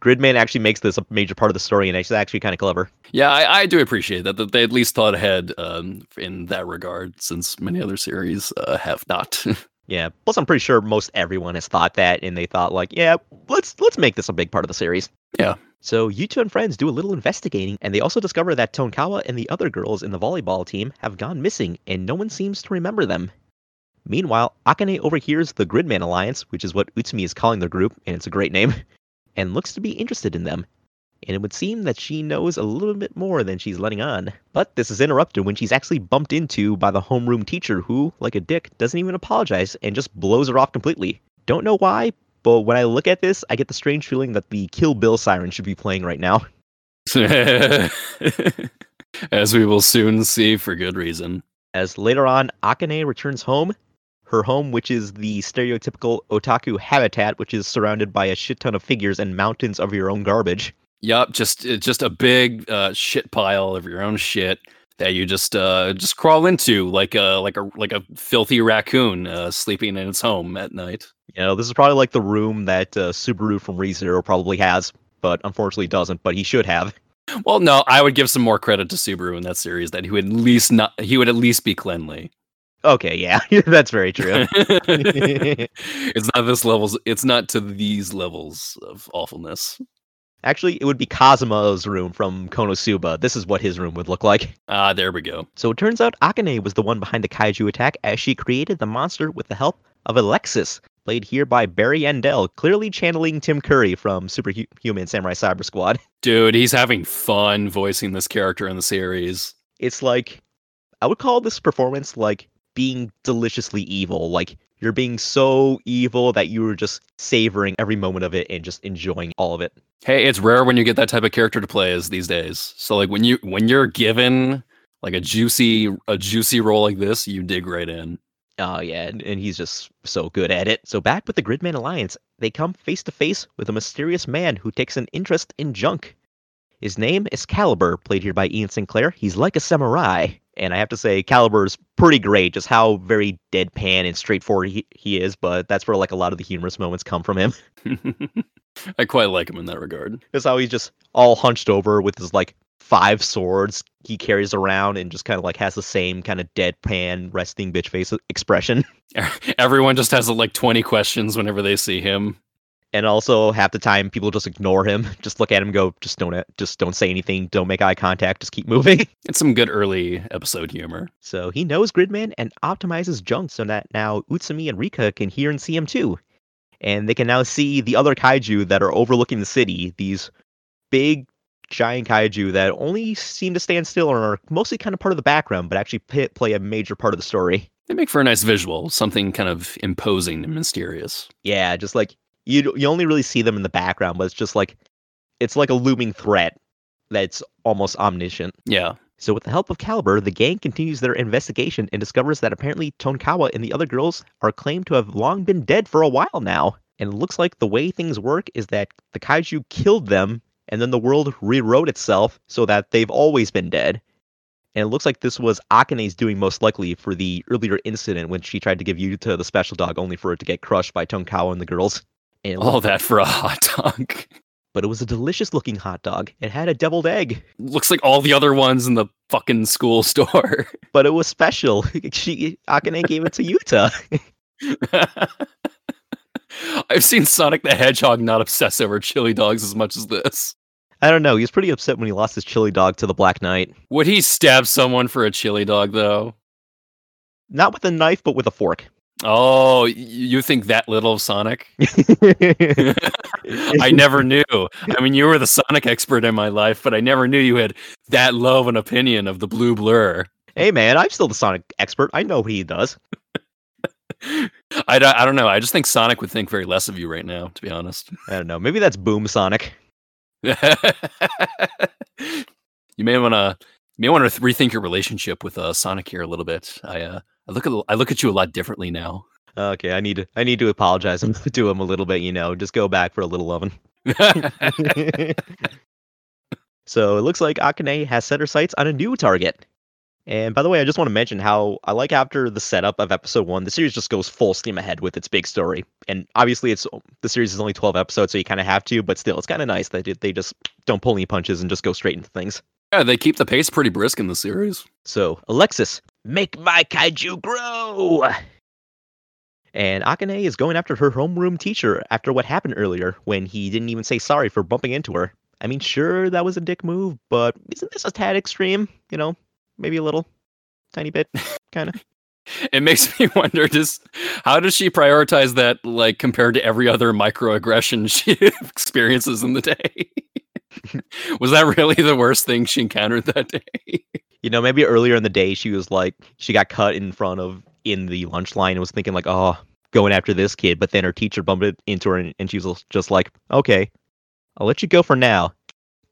Gridman actually makes this a major part of the story, and it's actually kind of clever. Yeah, I, I do appreciate that that they at least thought ahead um, in that regard, since many other series uh, have not. Yeah. Plus, I'm pretty sure most everyone has thought that, and they thought like, yeah, let's let's make this a big part of the series. Yeah. So Yuta and friends do a little investigating, and they also discover that Tonkawa and the other girls in the volleyball team have gone missing, and no one seems to remember them. Meanwhile, Akane overhears the Gridman Alliance, which is what Utsumi is calling their group, and it's a great name, and looks to be interested in them. And it would seem that she knows a little bit more than she's letting on. But this is interrupted when she's actually bumped into by the homeroom teacher who, like a dick, doesn't even apologize and just blows her off completely. Don't know why, but when I look at this, I get the strange feeling that the Kill Bill siren should be playing right now. As we will soon see for good reason. As later on, Akane returns home, her home, which is the stereotypical otaku habitat, which is surrounded by a shit ton of figures and mountains of your own garbage. Yup, just just a big uh, shit pile of your own shit that you just uh, just crawl into like a like a like a filthy raccoon uh, sleeping in its home at night. You know, this is probably like the room that uh, Subaru from ReZero probably has, but unfortunately doesn't, but he should have. Well, no, I would give some more credit to Subaru in that series that he would at least not he would at least be cleanly. Okay, yeah, that's very true. it's not this levels. It's not to these levels of awfulness. Actually, it would be Kazuma's room from Konosuba. This is what his room would look like. Ah, there we go. So it turns out Akane was the one behind the kaiju attack as she created the monster with the help of Alexis, played here by Barry Yandell, clearly channeling Tim Curry from Superhuman Samurai Cyber Squad. Dude, he's having fun voicing this character in the series. It's like, I would call this performance like being deliciously evil. Like, you're being so evil that you were just savoring every moment of it and just enjoying all of it. Hey, it's rare when you get that type of character to play as these days. So like when you when you're given like a juicy a juicy role like this, you dig right in. Oh yeah, and, and he's just so good at it. So back with the Gridman Alliance, they come face to face with a mysterious man who takes an interest in junk. His name is Caliber, played here by Ian Sinclair. He's like a samurai, and I have to say Caliber's pretty great. Just how very deadpan and straightforward he, he is, but that's where like a lot of the humorous moments come from him. I quite like him in that regard. Is how he's just all hunched over with his like five swords he carries around and just kind of like has the same kind of deadpan resting bitch face expression. Everyone just has like 20 questions whenever they see him. And also half the time people just ignore him, just look at him, go, just don't, just don't say anything, don't make eye contact, just keep moving. It's some good early episode humor. So he knows Gridman and optimizes junk so that now Utsumi and Rika can hear and see him too. And they can now see the other kaiju that are overlooking the city, these big giant kaiju that only seem to stand still and are mostly kind of part of the background, but actually play a major part of the story. They make for a nice visual, something kind of imposing and mysterious. Yeah, just like you you only really see them in the background, but it's just like it's like a looming threat that's almost omniscient. Yeah. So with the help of Caliber, the gang continues their investigation and discovers that apparently Tonkawa and the other girls are claimed to have long been dead for a while now. And it looks like the way things work is that the kaiju killed them and then the world rewrote itself so that they've always been dead. And it looks like this was Akane's doing most likely for the earlier incident when she tried to give Yuta the special dog only for it to get crushed by Tonkawa and the girls. All that for a hot dog. But it was a delicious looking hot dog. It had a deviled egg. Looks like all the other ones in the fucking school store. But it was special. She Akane gave it to Yuta. I've seen Sonic the Hedgehog not obsess over chili dogs as much as this. I don't know. He was pretty upset when he lost his chili dog to the Black Knight. Would he stab someone for a chili dog, though? Not with a knife, but with a fork. Oh, you think that little of Sonic? I never knew. I mean, you were the Sonic expert in my life, but I never knew you had that low of an opinion of the blue blur. hey man, I'm still the Sonic expert. I know what he does. I, don't- I don't know. I just think Sonic would think very less of you right now, to be honest. I don't know. Maybe that's Boom Sonic. you may want to you may want to rethink your relationship with uh, Sonic here a little bit. I uh, I look at I look at you a lot differently now. Okay, I need to I need to apologize to him a little bit. You know, just go back for a little loving. so it looks like Akane has set her sights on a new target. And by the way, I just want to mention how I like after the setup of episode one, the series just goes full steam ahead with its big story. And obviously, it's the series is only twelve episodes, so you kind of have to. But still, it's kind of nice that they just don't pull any punches and just go straight into things. yeah, they keep the pace pretty brisk in the series. So, Alexis, make my kaiju grow! And Akane is going after her homeroom teacher after what happened earlier when he didn't even say sorry for bumping into her. I mean, sure, that was a dick move, but isn't this a tad extreme? You know, maybe a little, tiny bit, kind of. It makes me wonder just how does she prioritize that like compared to every other microaggression she experiences in the day? Was that really the worst thing she encountered that day? You know, maybe earlier in the day she was like, she got cut in front of in the lunch line and was thinking like, oh, going after this kid. But then her teacher bumped into her and, she was just like, okay, I'll let you go for now.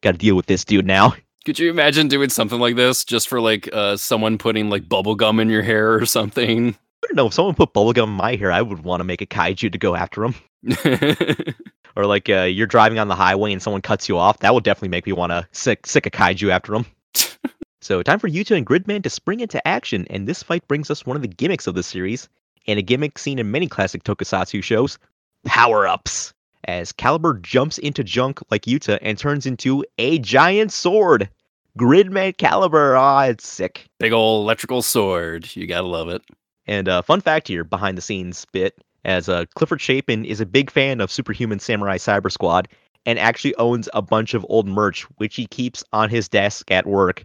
Got to deal with this dude now. Could you imagine doing something like this just for like uh, someone putting like bubble gum in your hair or something? I don't know. If someone put bubblegum in my hair, I would want to make a kaiju to go after him. Or like uh, you're driving on the highway and someone cuts you off. That would definitely make me want to sick, sick a kaiju after him. so time for Yuta and Gridman to spring into action, and this fight brings us one of the gimmicks of the series, and a gimmick seen in many classic tokusatsu shows: power-ups. As Caliber jumps into junk like Yuta and turns into a giant sword. Gridman Caliber, ah, it's sick. Big old electrical sword. You gotta love it. And uh, fun fact here, behind the scenes bit, as uh, Clifford Chapin is a big fan of Superhuman Samurai Cyber Squad and actually owns a bunch of old merch, which he keeps on his desk at work.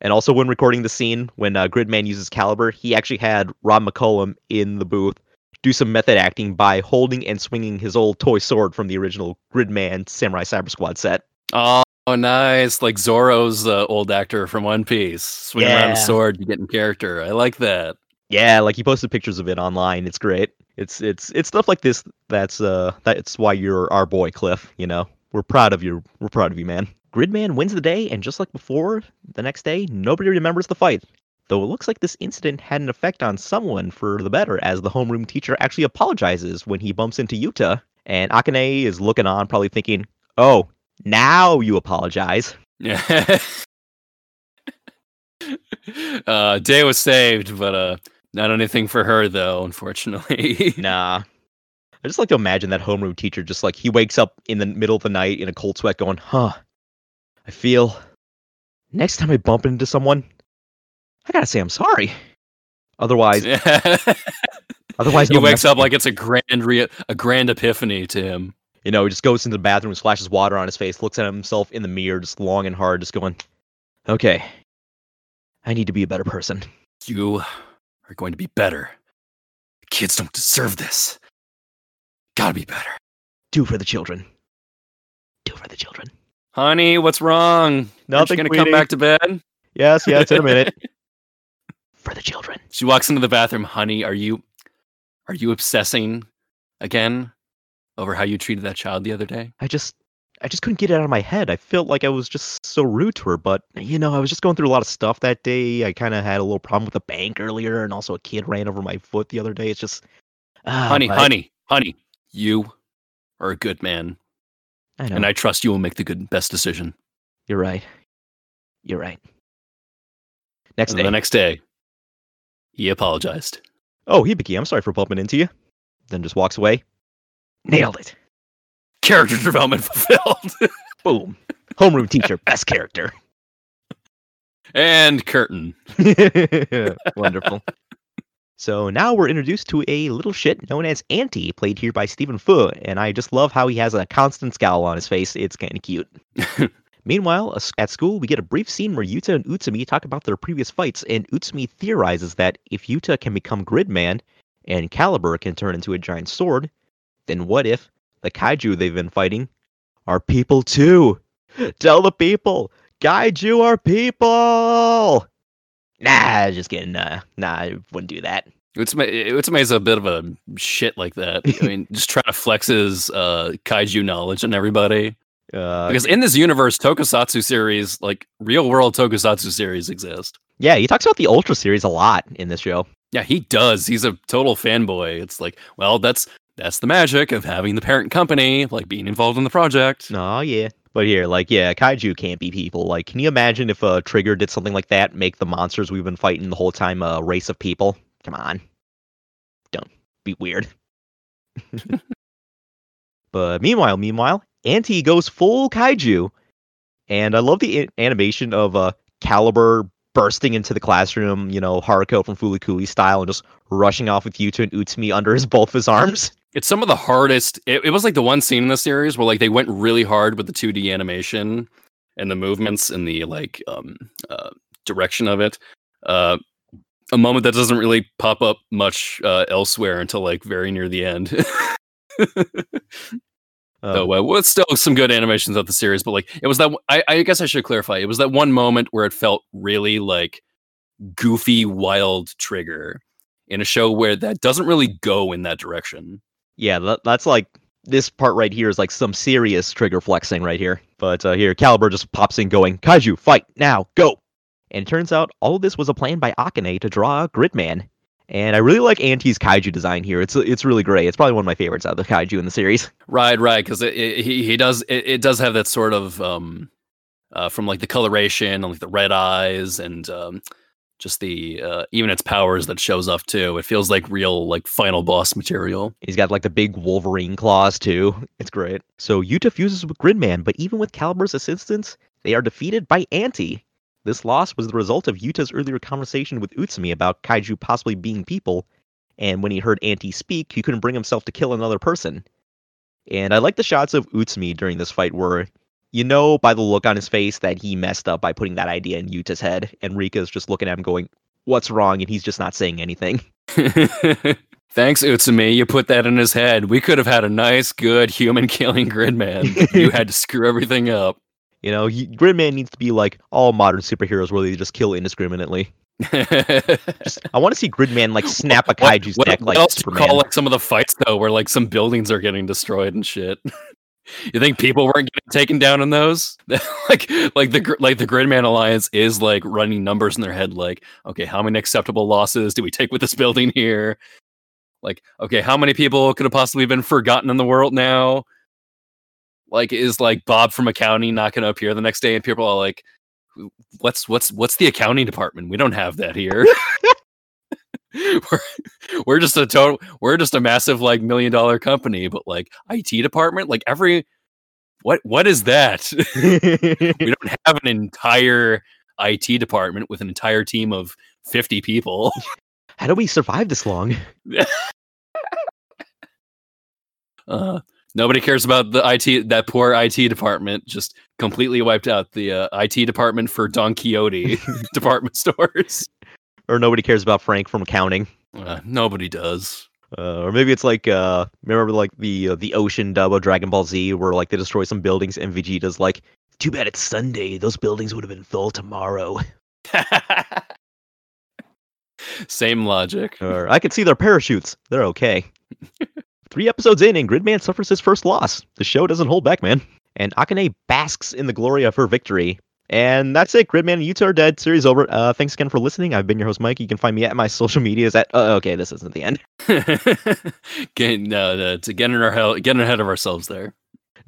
And also, when recording the scene, when uh, Gridman uses Caliber, he actually had Rob McCollum in the booth do some method acting by holding and swinging his old toy sword from the original Gridman Samurai Cyber Squad set. Oh, nice! Like Zoro's uh, old actor from One Piece, swinging around a sword to get in character. I like that. Yeah, like he posted pictures of it online. It's great. It's it's it's stuff like this that's uh that's why you're our boy Cliff, you know. We're proud of you. We're proud of you, man. Gridman wins the day and just like before, the next day nobody remembers the fight. Though it looks like this incident had an effect on someone for the better, as the homeroom teacher actually apologizes when he bumps into Yuta, and Akane is looking on, probably thinking, "Oh, now you apologize." Yeah. uh, day was saved, but uh, not anything for her though, unfortunately. Nah. I just like to imagine that homeroom teacher just like he wakes up in the middle of the night in a cold sweat going, huh, I feel next time I bump into someone, I gotta say I'm sorry. Otherwise, otherwise he wakes up like it's a grand re- a grand epiphany to him. you know, he just goes into the bathroom, splashes water on his face, looks at himself in the mirror, just long and hard, just going, okay, I need to be a better person. You are going to be better. The kids don't deserve this. Gotta be better. Do for the children. Do for the children. Honey, what's wrong? Nothing, gonna come back to bed? Yes, yes, in a minute. for the children. She walks into the bathroom. Honey, are you are you obsessing again over how you treated that child the other day? I just I just couldn't get it out of my head. I felt like I was just so rude to her, but you know, I was just going through a lot of stuff that day. I kind of had a little problem with the bank earlier, and also a kid ran over my foot the other day. It's just, ah, honey, honey, honey, you are a good man, I know. and I trust you will make the good best decision. You're right. You're right. Next And day. the next day, he apologized. oh, Hibiki, I'm sorry for bumping into you. Then just walks away. Nailed it. Character development fulfilled. Boom. Homeroom teacher, best character. and curtain. Wonderful. So now we're introduced to a little shit known as Anti, played here by Stephen Fu, and I just love how he has a constant scowl on his face. It's kind of cute. Meanwhile, at school, we get a brief scene where Yuta and Utsumi talk about their previous fights, and Utsumi theorizes that if Yuta can become Gridman and Caliber can turn into a giant sword, then what if the kaiju they've been fighting are people too? Tell the people, kaiju are people! Nah, just kidding. Nah, nah, I wouldn't do that. Utsumi, Utsumi's a bit of a shit like that. I mean, just trying to flex his uh, kaiju knowledge on everybody. Uh, Because in this universe, tokusatsu series, like real world tokusatsu series exist. yeah, he talks about the Ultra series a lot in this show. Yeah, he does. He's a total fanboy. It's like, well, that's that's the magic of having the parent company, like being involved in the project. Oh yeah. But here, like, yeah, kaiju can't be people. Like, can you imagine if uh, Trigger did something like that, make the monsters we've been fighting the whole time a race of people? Come on. Don't be weird. but meanwhile, meanwhile, Anti goes full kaiju. And I love the a- animation of uh, Caliber bursting into the classroom, you know, Haruko from Fooly Cooly style, and just rushing off with Yuta and Utsumi under his both his arms. It's some of the hardest. It, it was like the one scene in the series where like they went really hard with the 2D animation and the movements and the like um, uh, direction of it. Uh, a moment that doesn't really pop up much uh, elsewhere until like very near the end. Uh, So uh, well, it's still some good animations of the series, but like it was that. I, I guess I should clarify. It was that one moment where it felt really like goofy, wild trigger in a show where that doesn't really go in that direction. Yeah, that, that's like this part right here is like some serious trigger flexing right here. But uh, here, Caliber just pops in, going, "Kaiju, fight now, go!" And it turns out all this was a plan by Akane to draw Gridman. And I really like Anti's kaiju design here. It's it's really great. It's probably one of my favorites out of the kaiju in the series. Right, right, because he he does it, it does have that sort of um, uh, from like the coloration and like the red eyes and um, just the uh, even its powers that shows off too. It feels like real like final boss material. He's got like the big Wolverine claws too. It's great. So Yuta fuses with Gridman, but even with Caliber's assistance, they are defeated by Anti. This loss was the result of Yuta's earlier conversation with Utsumi about kaiju possibly being people, and when he heard Anti speak, he couldn't bring himself to kill another person. And I like the shots of Utsumi during this fight where you know by the look on his face that he messed up by putting that idea in Yuta's head, and Rika's just looking at him going, What's wrong? And he's just not saying anything. Thanks, Utsumi. You put that in his head. We could have had a nice, good human killing Gridman. you had to screw everything up. You know, he, Gridman needs to be like all modern superheroes where they just kill indiscriminately. Just, I want to see Gridman like snap a kaiju's what, neck what like else do you Superman. call like some of the fights though, where like some buildings are getting destroyed and shit? You think people weren't getting taken down in those? like, like the like the Gridman Alliance is like running numbers in their head. Like, okay, how many acceptable losses do we take with this building here? Like, okay, how many people could have possibly been forgotten in the world now? Like, is like Bob from accounting not going to appear the next day? And people are like, "What's what's what's the accounting department? We don't have that here." we're, we're just a total we're just a massive like million dollar company but like IT department like every what what is that? We don't have an entire IT department with an entire team of 50 people. How do we survive this long? uh, nobody cares about the IT that poor IT department just completely wiped out the uh, IT department for Don Quixote department stores Or nobody cares about Frank from accounting? uh, nobody does Uh, or maybe it's like uh, remember like the uh, the ocean dub of Dragon Ball Z where like they destroy some buildings and Vegeta's like, too bad it's Sunday. Those buildings would have been full tomorrow. Same logic. Or I can see their parachutes. They're okay. Three episodes in, and Gridman suffers his first loss. The show doesn't hold back, man. And Akane basks in the glory of her victory. And that's it. Gridman and Yuta are dead. Series over. Uh, thanks again for listening. I've been your host, Mike. You can find me at my social medias at. Uh, okay, this isn't the end. getting no, no, to getting our hell, getting ahead of ourselves there.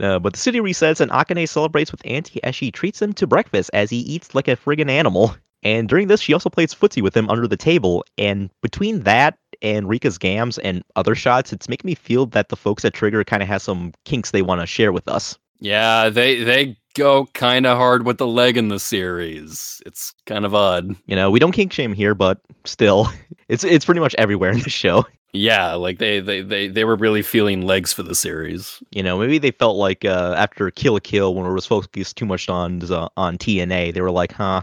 Uh, but the city resets, and Akane celebrates with Anti as she treats him to breakfast as he eats like a friggin' animal. And during this, she also plays footsie with him under the table. And between that and Rika's gams and other shots, it's making me feel that the folks at Trigger kind of has some kinks they want to share with us. Yeah, they they go kind of hard with the leg in the series. It's kind of odd. You know, we don't kink shame here, but still, it's it's pretty much everywhere in the show. Yeah, like they they they they were really feeling legs for the series. You know, maybe they felt like uh, after Kill la Kill, when it was focused too much on uh, on TNA, they were like, "Huh,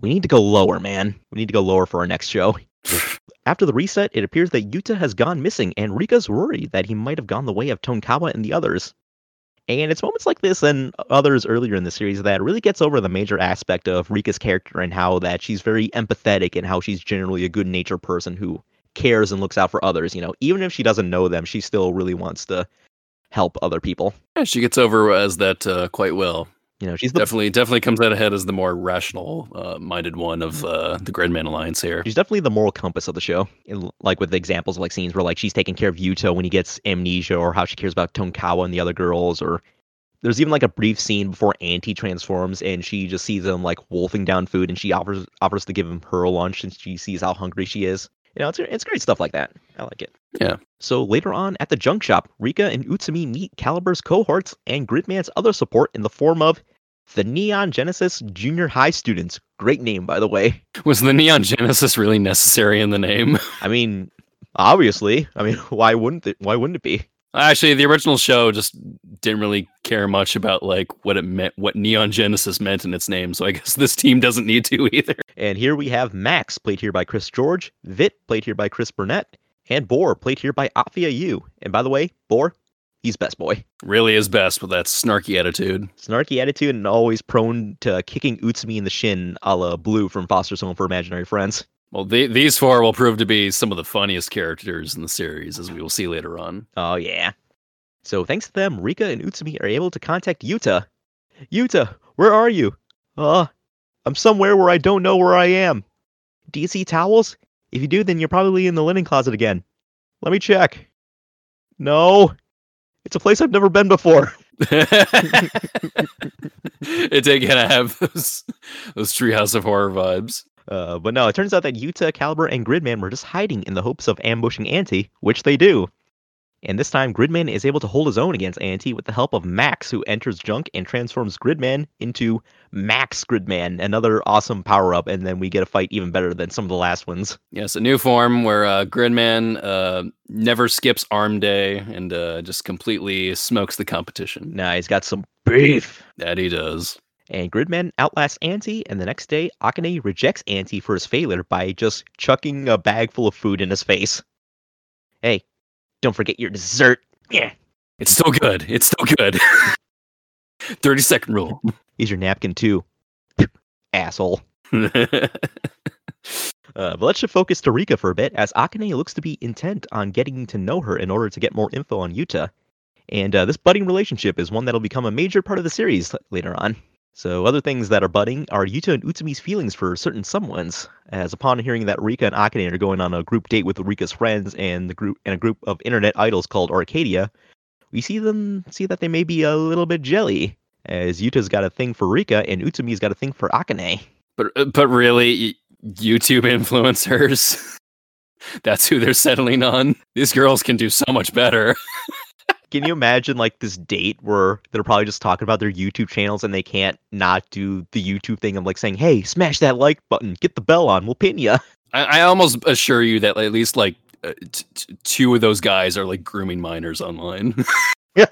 we need to go lower, man. We need to go lower for our next show." After the reset, it appears that Yuta has gone missing, and Rika's worried that he might have gone the way of Tonkawa and the others. And it's moments like this and others earlier in the series that really gets over the major aspect of Rika's character and how that she's very empathetic and how she's generally a good-natured person who cares and looks out for others. You know, even if she doesn't know them, she still really wants to help other people. Yeah, she gets over as that uh, quite well. You know, she's the Definitely, definitely comes out ahead as the more rational uh, minded one of uh, the Gridman Alliance here. She's definitely the moral compass of the show. In, like with the examples of like scenes where like she's taking care of Yuta when he gets amnesia, or how she cares about Tonkawa and the other girls, or there's even like a brief scene before Anti transforms and she just sees him like wolfing down food and she offers offers to give him her lunch and she sees how hungry she is. You know, it's it's great stuff like that. I like it. Yeah. So later on at the junk shop, Rika and Utsumi meet Caliber's cohorts and Gridman's other support in the form of the Neon Genesis Junior High students. Great name, by the way. Was the Neon Genesis really necessary in the name? I mean, obviously. I mean, why wouldn't it? Why wouldn't it be? Actually, the original show just didn't really care much about like what it meant, what Neon Genesis meant in its name. So I guess this team doesn't need to either. And here we have Max, played here by Chris George, Vit, played here by Chris Burnett, and Borr, played here by Afia Yu. And by the way, Borr, he's best boy. Really is best with that snarky attitude. Snarky attitude and always prone to kicking Utsumi in the shin a la Blue from Foster's Home for Imaginary Friends. Well, the, these four will prove to be some of the funniest characters in the series, as we will see later on. Oh, yeah. So thanks to them, Rika and Utsumi are able to contact Yuta. Yuta, where are you? Uh, I'm somewhere where I don't know where I am. Do you see towels? If you do, then you're probably in the linen closet again. Let me check. No. It's a place I've never been before. it did kind of have those those Treehouse of Horror vibes. Uh, but no, it turns out that Yuta, Caliber, and Gridman were just hiding in the hopes of ambushing Anti, which they do. And this time, Gridman is able to hold his own against Anti with the help of Max, who enters Junk and transforms Gridman into Max Gridman, another awesome power up. And then we get a fight even better than some of the last ones. Yes, a new form where uh, Gridman uh, never skips arm day and uh, just completely smokes the competition. Now he's got some beef. That he does. And Gridman outlasts Anti, and the next day, Akane rejects Anti for his failure by just chucking a bag full of food in his face. Hey, don't forget your dessert. Yeah. It's still good. It's still good. 30 second rule. Use your napkin, too. Asshole. Uh, but let's shift focus to Rika for a bit, as Akane looks to be intent on getting to know her in order to get more info on Yuta. And uh, this budding relationship is one that'll become a major part of the series later on. So other things that are budding are Yuta and Utsumi's feelings for certain someones, as upon hearing that Rika and Akane are going on a group date with Rika's friends and the group and a group of internet idols called Arcadia, we see them see that they may be a little bit jelly, as Yuta's got a thing for Rika and Utsumi's got a thing for Akane. But uh, but really, YouTube influencers. That's who they're settling on. These girls can do so much better. Can you imagine like this date where they're probably just talking about their YouTube channels and they can't not do the YouTube thing of like saying, "Hey, smash that like button, get the bell on, we'll pin ya." I, I almost assure you that at least like uh, t- t- two of those guys are like grooming minors online. Is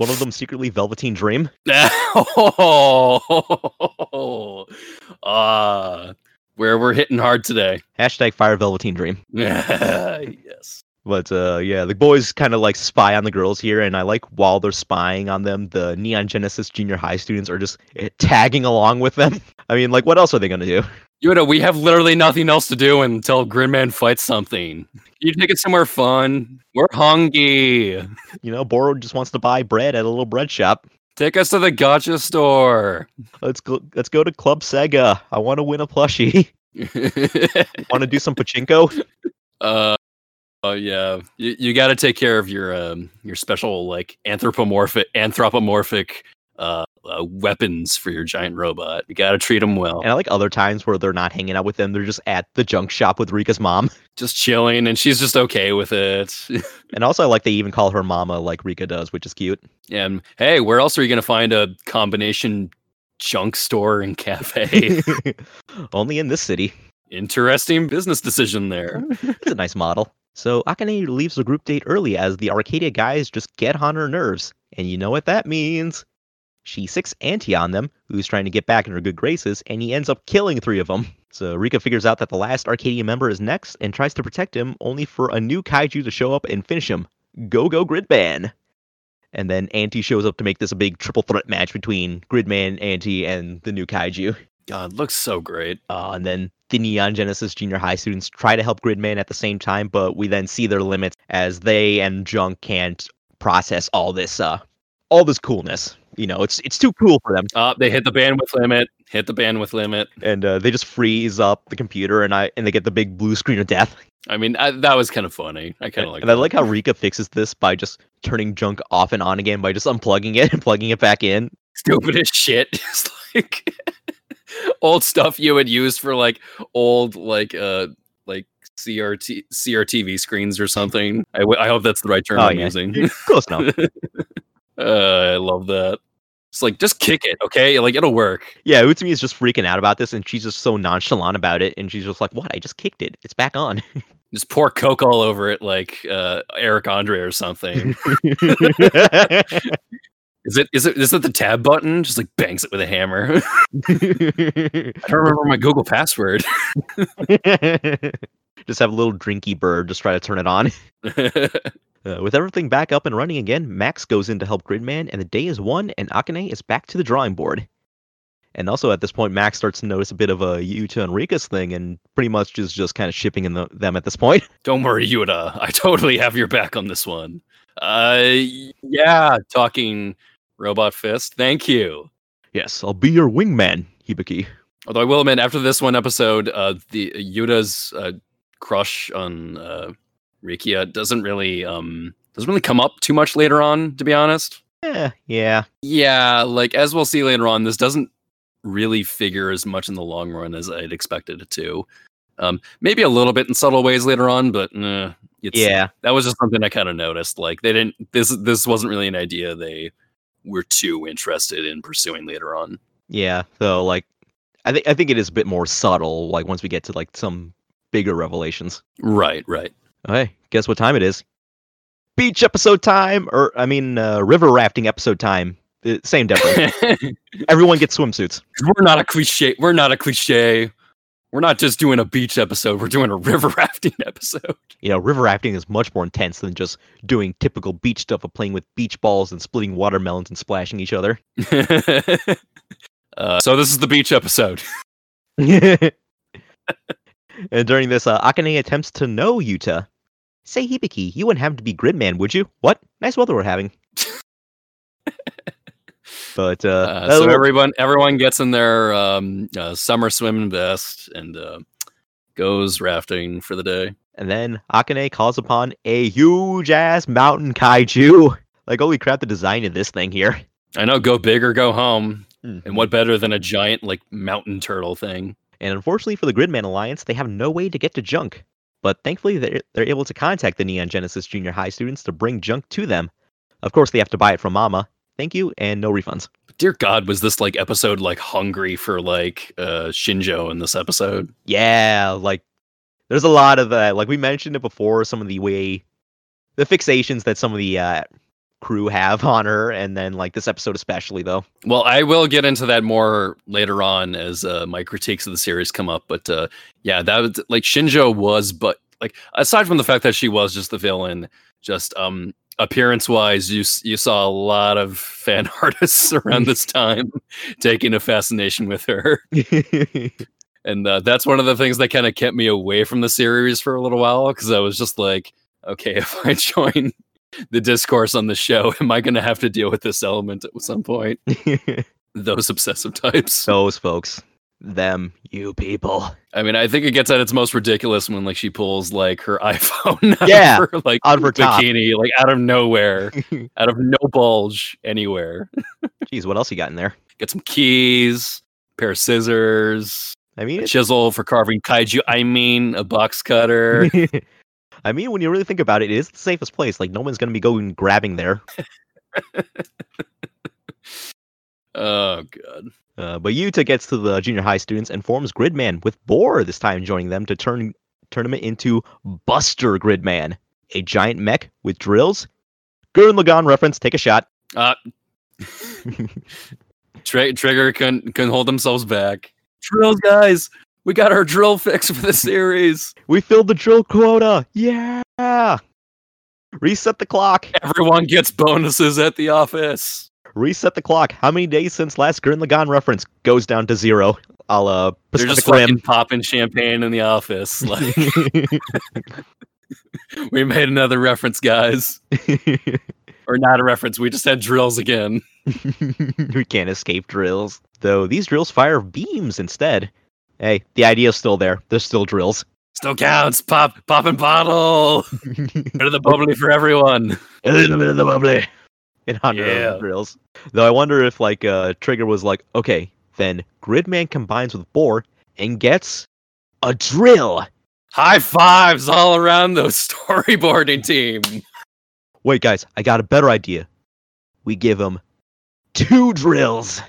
one of them secretly Velveteen Dream? oh, ah, where we're hitting hard today. Hashtag Fire Velveteen Dream. yes. But uh, yeah, the boys kind of like spy on the girls here, and I like while they're spying on them, the Neon Genesis Junior High students are just eh, tagging along with them. I mean, like, what else are they gonna do? Yoda, we have literally nothing else to do until Gridman fights something. You take it somewhere fun. We're hungry. You know, Boro just wants to buy bread at a little bread shop. Take us to the gacha store. Let's go. Let's go to Club Sega. I want to win a plushie. want to do some pachinko? uh, oh yeah, you, you got to take care of your um your special like anthropomorphic anthropomorphic uh, uh weapons for your giant robot. You got to treat them well. And I like other times where they're not hanging out with them; they're just at the junk shop with Rika's mom. Just chilling, and she's just okay with it. And also, I like they even call her mama like Rika does, which is cute. and hey, where else are you gonna find a combination junk store and cafe? Only in this city. Interesting business decision there. It's a nice model. So Akane leaves the group date early as the Arcadia guys just get on her nerves. And you know what that means. She sicks Anti on them, who's trying to get back in her good graces, and he ends up killing three of them. So Rika figures out that the last Arcadia member is next and tries to protect him, only for a new kaiju to show up and finish him. Go Go Gridman! And then Anti shows up to make this a big triple threat match between Gridman, Anti, and the new kaiju. God, looks so great. Uh, and then the Neon Genesis Junior High students try to help Gridman at the same time, but we then see their limits as they and Junk can't process all this, uh, all this coolness. You know, it's it's too cool for them, Uh, they hit the bandwidth limit. Hit the bandwidth limit. and uh, they just freeze up the computer, and I and they get the big blue screen of death. I mean, I, that was kind of funny. I kind of like. and I like how Rika fixes this by just turning Junk off and on again by just unplugging it and plugging it back in. stupid as shit. Just like old stuff you would use for like old like uh like CRT CRTV screens or something. I, w- I hope that's the right term Oh, I'm yeah. using. Close enough. uh, I love that. It's like just kick it, okay? Like it'll work. Yeah, Utsumi is just freaking out about this, and she's just so nonchalant about it, and she's just like, "What? I just kicked it. It's back on." Just pour Coke all over it, like uh, Eric Andre or something. Is it? Is it? Is it the tab button? Just like bangs it with a hammer. I don't remember my Google password. just have a little drinky bird just try to turn it on. Uh, with everything back up and running again, Max goes in to help Gridman, and the day is won, and Akane is back to the drawing board. And also at this point, Max starts to notice a bit of a Yuta and Rika's thing, and pretty much is just kind of shipping in the, them at this point. Don't worry, Yuta. I totally have your back on this one. Uh, yeah, talking robot fist. Thank you. yes, I'll be your wingman, Hibiki. Although I will admit, after this one episode, uh, the Yuta's uh, crush on uh, Rikia doesn't really um doesn't really come up too much later on. To be honest, Eh, yeah. yeah, like as we'll see later on, this doesn't really figure as much in the long run as I'd expected it to. Um, maybe a little bit in subtle ways later on, but nah, Yeah. that was just something I kind of noticed. Like they didn't this this wasn't really an idea they were too interested in pursuing later on. Yeah. So like I think I think it is a bit more subtle, like once we get to like some bigger revelations. Right, right. Okay, guess what time it is? Beach episode time, or I mean, uh, river rafting episode time. Uh, same difference. Everyone gets swimsuits. we're not a cliche. We're not a cliche. We're not just doing a beach episode. We're doing a river rafting episode. You know, river rafting is much more intense than just doing typical beach stuff of playing with beach balls and splitting watermelons and splashing each other. uh, so this is the beach episode. and during this, uh, Akane attempts to know Yuta, Say, Hibiki, you wouldn't have to be Gridman, would you? What? Nice weather we're having. But uh, Uh, so everyone everyone gets in their um, uh, summer swimming vest and uh, goes rafting for the day. and then Akane calls upon a huge ass mountain kaiju. Like, holy crap, the design of this thing here. I know, go big or go home. Mhm. And what better than a giant like mountain turtle thing? And unfortunately for the Gridman Alliance, they have no way to get to Junk. But thankfully, they're, they're able to contact the Neon Genesis Junior High students to bring Junk to them. Of course, they have to buy it from Mama. Thank you, and no refunds. Dear God, was this like episode like hungry for like uh Shinjo in this episode? Yeah, like, there's a lot of that. Like, we mentioned it before, some of the way, the fixations that some of the uh, crew have on her, and then, like, this episode especially, though. Well, I will get into that more later on as uh, my critiques of the series come up. But uh, yeah, that was like Shinjo was, but like aside from the fact that she was just the villain, just um appearance wise, you you saw a lot of fan artists around this time taking a fascination with her, and uh, that's one of the things that kind of kept me away from the series for a little while because I was just like, okay, if I join the discourse on the show, am I going to have to deal with this element at some point? Those obsessive types. Those folks. Them, you people. I mean, I think it gets at its most ridiculous when like she pulls like her iPhone out Yeah, of her like out of her top. bikini, like out of nowhere, out of no bulge anywhere. Jeez, what else you got in there? Get some keys, pair of scissors, I mean, a chisel for carving kaiju. I mean, a box cutter. I mean, when you really think about it, it is the safest place. Like, no one's going to be going grabbing there. oh god. Uh, but Yuta gets to the junior high students and forms Gridman, with Borr this time joining them to turn tournament into Buster Gridman, a giant mech with drills. Gurren Lagann reference. Take a shot. Uh, Tri- Trigger couldn't couldn't hold themselves back. Drills, guys. We got our drill fix for the series. We filled the drill quota. Yeah. Reset the clock. Everyone gets bonuses at the office. Reset the clock. How many days since last Gurren Lagann reference goes down to zero? I'll uh They're just Pacific fucking Rim. popping champagne in the office. Like we made another reference, guys. Or not a reference. We just had drills again. we can't escape drills. Though these drills fire beams instead. Hey, the idea's still there. There's still drills. Still counts. Pop, pop and bottle. Bit of the bubbly for everyone. A little bit of the bubbly. In honor Yeah. the drills. Though I wonder if like uh Trigger was like, okay, then Gridman combines with Borr and gets a drill. High fives all around the storyboarding team. Wait, guys, I got a better idea. We give him two drills.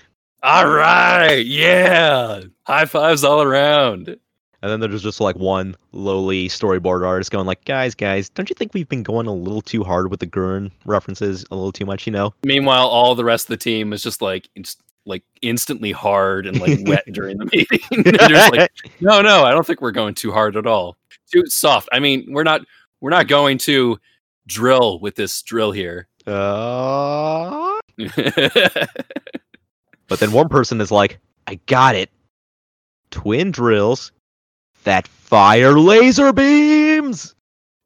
All right. Yeah. High fives all around. And then there's just like one lowly storyboard artist going like, guys, guys, don't you think we've been going a little too hard with the Gurn references a little too much, you know? Meanwhile, all the rest of the team is just like, inst- like instantly hard and like wet during the meeting. Like, no, no, I don't think we're going too hard at all. Too soft. I mean, we're not we're not going to drill with this drill here. uh... But then one person is like, I got it. Twin drills that fire laser beams.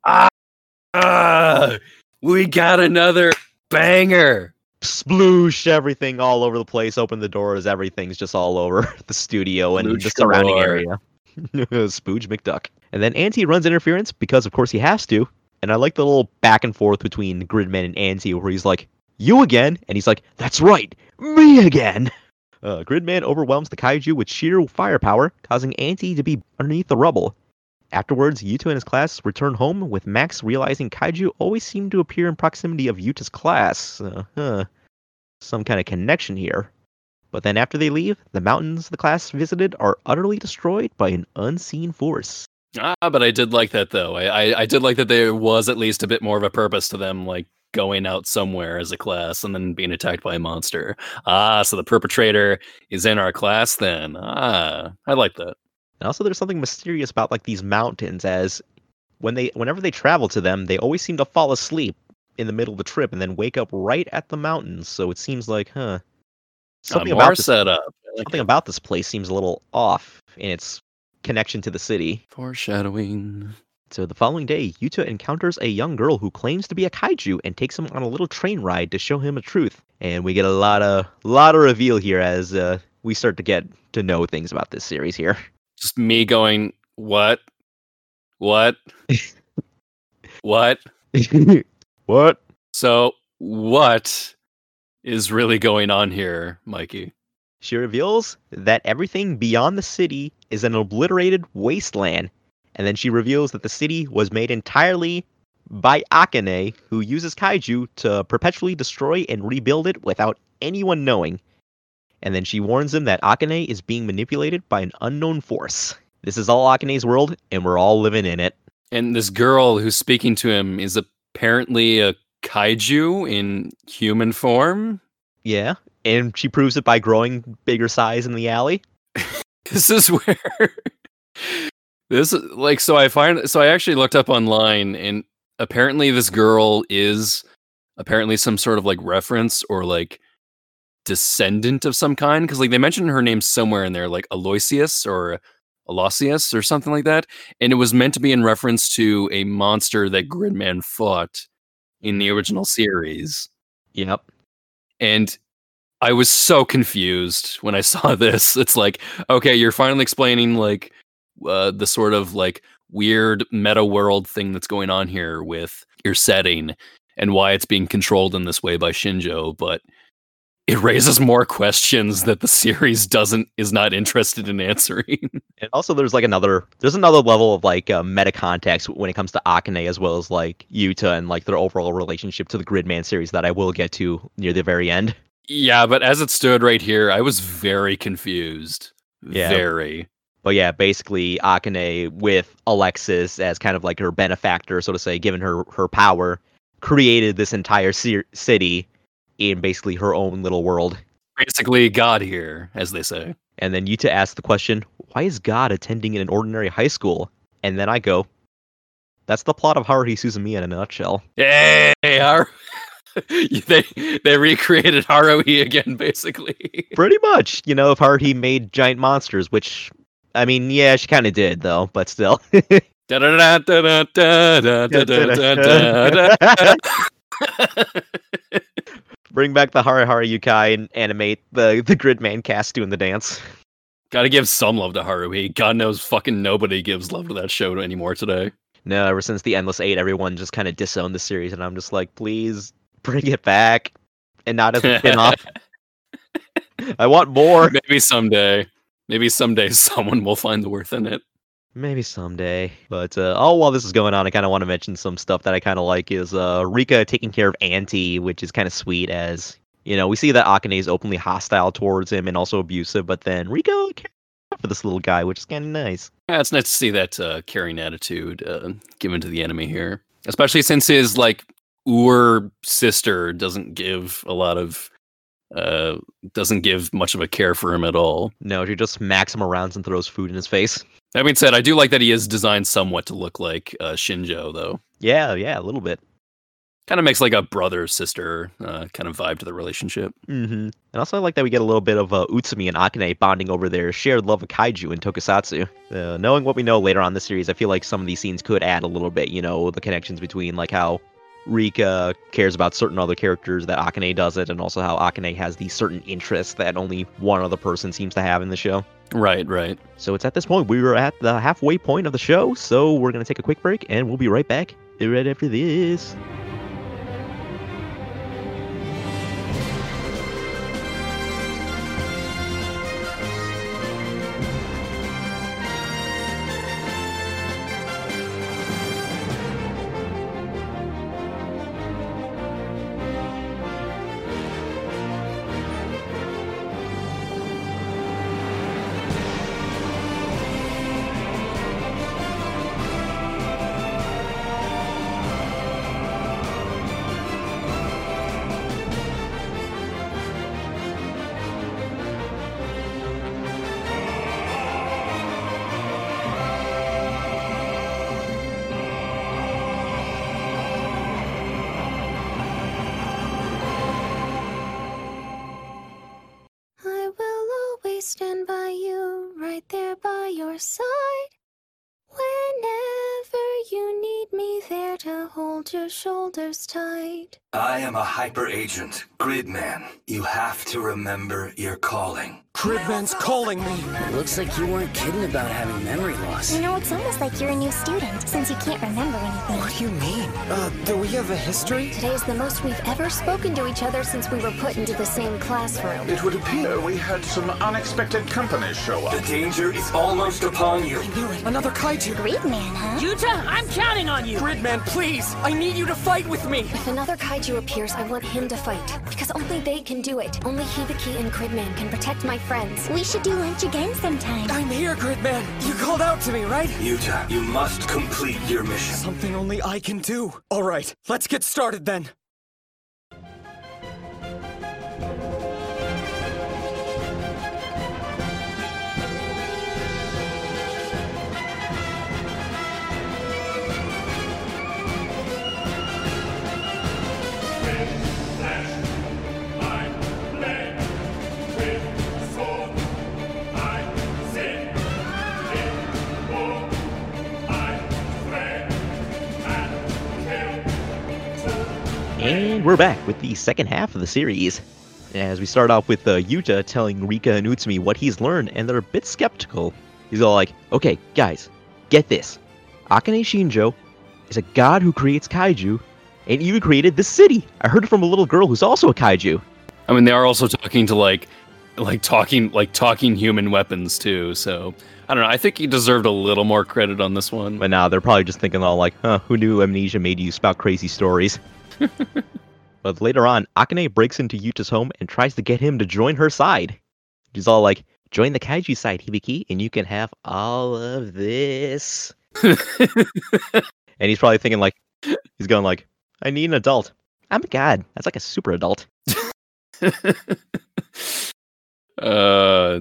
ah, we got another banger. Sploosh everything all over the place. Open the doors. Everything's just all over the studio and Sploosh the surrounding area. Spooge McDuck. And then Anti runs interference because, of course, he has to. And I like the little back and forth between Gridman and Anti where he's like, You again? And he's like, That's right, me again. Uh, Gridman overwhelms the kaiju with sheer firepower, causing Anti to be underneath the rubble. Afterwards, Yuta and his class return home, with Max realizing kaiju always seem to appear in proximity of Yuta's class. Uh, huh. Some kind of connection here. But then after they leave, the mountains the class visited are utterly destroyed by an unseen force. Ah, but I did like that though. I, I I did like that there was at least a bit more of a purpose to them, like going out somewhere as a class and then being attacked by a monster. Ah, so the perpetrator is in our class then. Ah, I like that. And also there's something mysterious about like these mountains as when they whenever they travel to them, they always seem to fall asleep in the middle of the trip and then wake up right at the mountains. So it seems like, huh. Something uh, about this, setup. Like something it. about this place seems a little off in its connection to the city. foreshadowing. So the following day, Yuta encounters a young girl who claims to be a kaiju and takes him on a little train ride to show him a truth. And we get a lot of lot of reveal here as uh, we start to get to know things about this series here. Just me going, what? What? what? what? So, what is really going on here, Mikey? She reveals that everything beyond the city is an obliterated wasteland. And then she reveals that the city was made entirely by Akane, who uses kaiju to perpetually destroy and rebuild it without anyone knowing. And then she warns him that Akane is being manipulated by an unknown force. This is all Akane's world, and we're all living in it. And this girl who's speaking to him is apparently a kaiju in human form. Yeah, and she proves it by growing bigger size in the alley. This is where this like so I find so I actually looked up online and apparently this girl is apparently some sort of like reference or like descendant of some kind because like they mentioned her name somewhere in there like Aloysius or Aloysius or something like that and it was meant to be in reference to a monster that Gridman fought in the original series Yep. and I was so confused when I saw this. It's like, okay, you're finally explaining like uh, the sort of like weird meta world thing that's going on here with your setting and why it's being controlled in this way by Shinjo, but it raises more questions that the series doesn't is not interested in answering. And also, there's like another there's another level of like uh, meta context when it comes to Akane as well as like Yuta and like their overall relationship to the Gridman series that I will get to near the very end. yeah, but as it stood right here, I was very confused. Yeah. Very. But yeah, basically Akane with Alexis as kind of like her benefactor, so to say, given her her power, created this entire ci- city in basically her own little world. Basically God here, as they say. And then Yuta asks the question, "Why is God attending in an ordinary high school?" And then I go, "That's the plot of Haruhi Suzumiya in a nutshell." Hey, Har- they they recreated Haruhi again, basically. Pretty much, you know, if Haruhi made giant monsters, which I mean, yeah, she kind of did though, but still. Bring back the Hare Hare Yukai and animate the the Gridman cast doing the dance. Gotta give some love to Haruhi. God knows fucking nobody gives love to that show anymore today. No, ever since the Endless Eight, everyone just kind of disowned the series, and I'm just like, please bring it back, and not as a spin-off. I want more. Maybe someday. Maybe someday someone will find the worth in it. Maybe someday. But uh, all while this is going on, I kind of want to mention some stuff that I kind of like is uh, Rika taking care of Anti, which is kind of sweet as, you know, we see that Akane is openly hostile towards him and also abusive, but then Rika cares for this little guy, which is kind of nice. Yeah, it's nice to see that uh, caring attitude uh, given to the enemy here, especially since his like Ur sister doesn't give a lot of uh doesn't give much of a care for him at all. No, she just smacks him around and throws food in his face. That being said, I do like that he is designed somewhat to look like uh, Shinjo, though. Yeah, yeah, a little bit. Kind of makes like a brother sister uh, kind of vibe to the relationship. Mm-hmm. And also, I like that we get a little bit of uh, Utsumi and Akane bonding over their shared love of kaiju and tokusatsu. Uh, knowing what we know later on in the series, I feel like some of these scenes could add a little bit, you know, the connections between like how Rika cares about certain other characters that Akane doesn't, and also how Akane has these certain interests that only one other person seems to have in the show. Right, right. So it's at this point we are at the halfway point of the show, so we're gonna take a quick break and we'll be right back right after this. Am a hyper agent, Gridman. You have to remember your calling. Gridman's calling me. Looks like you weren't kidding about having memory loss. You know, it's almost like you're a new student since you can't remember anything. What do you mean? Uh, do we have a history? Today is the most we've ever spoken to each other since we were put into the same classroom. It would appear we had some unexpected company show up. The danger is almost upon you. I Knew it. Another kaiju. Gridman, huh? Yuta, I'm counting on you! Gridman, please! I need you to fight with me! If another kaiju appears, I want him to fight. Because only they can do it. Only Hibiki and Gridman can protect my friends. We should do lunch again sometime. I'm here, Gridman! You called out to me, right? Yuta, you must complete your mission. Something only I can do. Alright, let's get started then. And we're back with the second half of the series. As we start off with uh, Yuta telling Rika and Utsumi what he's learned, and they're a bit skeptical. He's all like, okay, guys, get this. Akane Shinjo is a god who creates kaiju, and even created this city. I heard it from a little girl who's also a kaiju. I mean, they are also talking to like, like talking, like talking human weapons too. So I don't know. I think he deserved a little more credit on this one. But now they're probably just thinking all like, huh, who knew amnesia made you spout crazy stories? But later on, Akane breaks into Yuta's home and tries to get him to join her side. She's all like, join the kaiju side, Hibiki, and you can have all of this. and he's probably thinking like, he's going like, I need an adult. I'm a god. That's like a super adult. uh,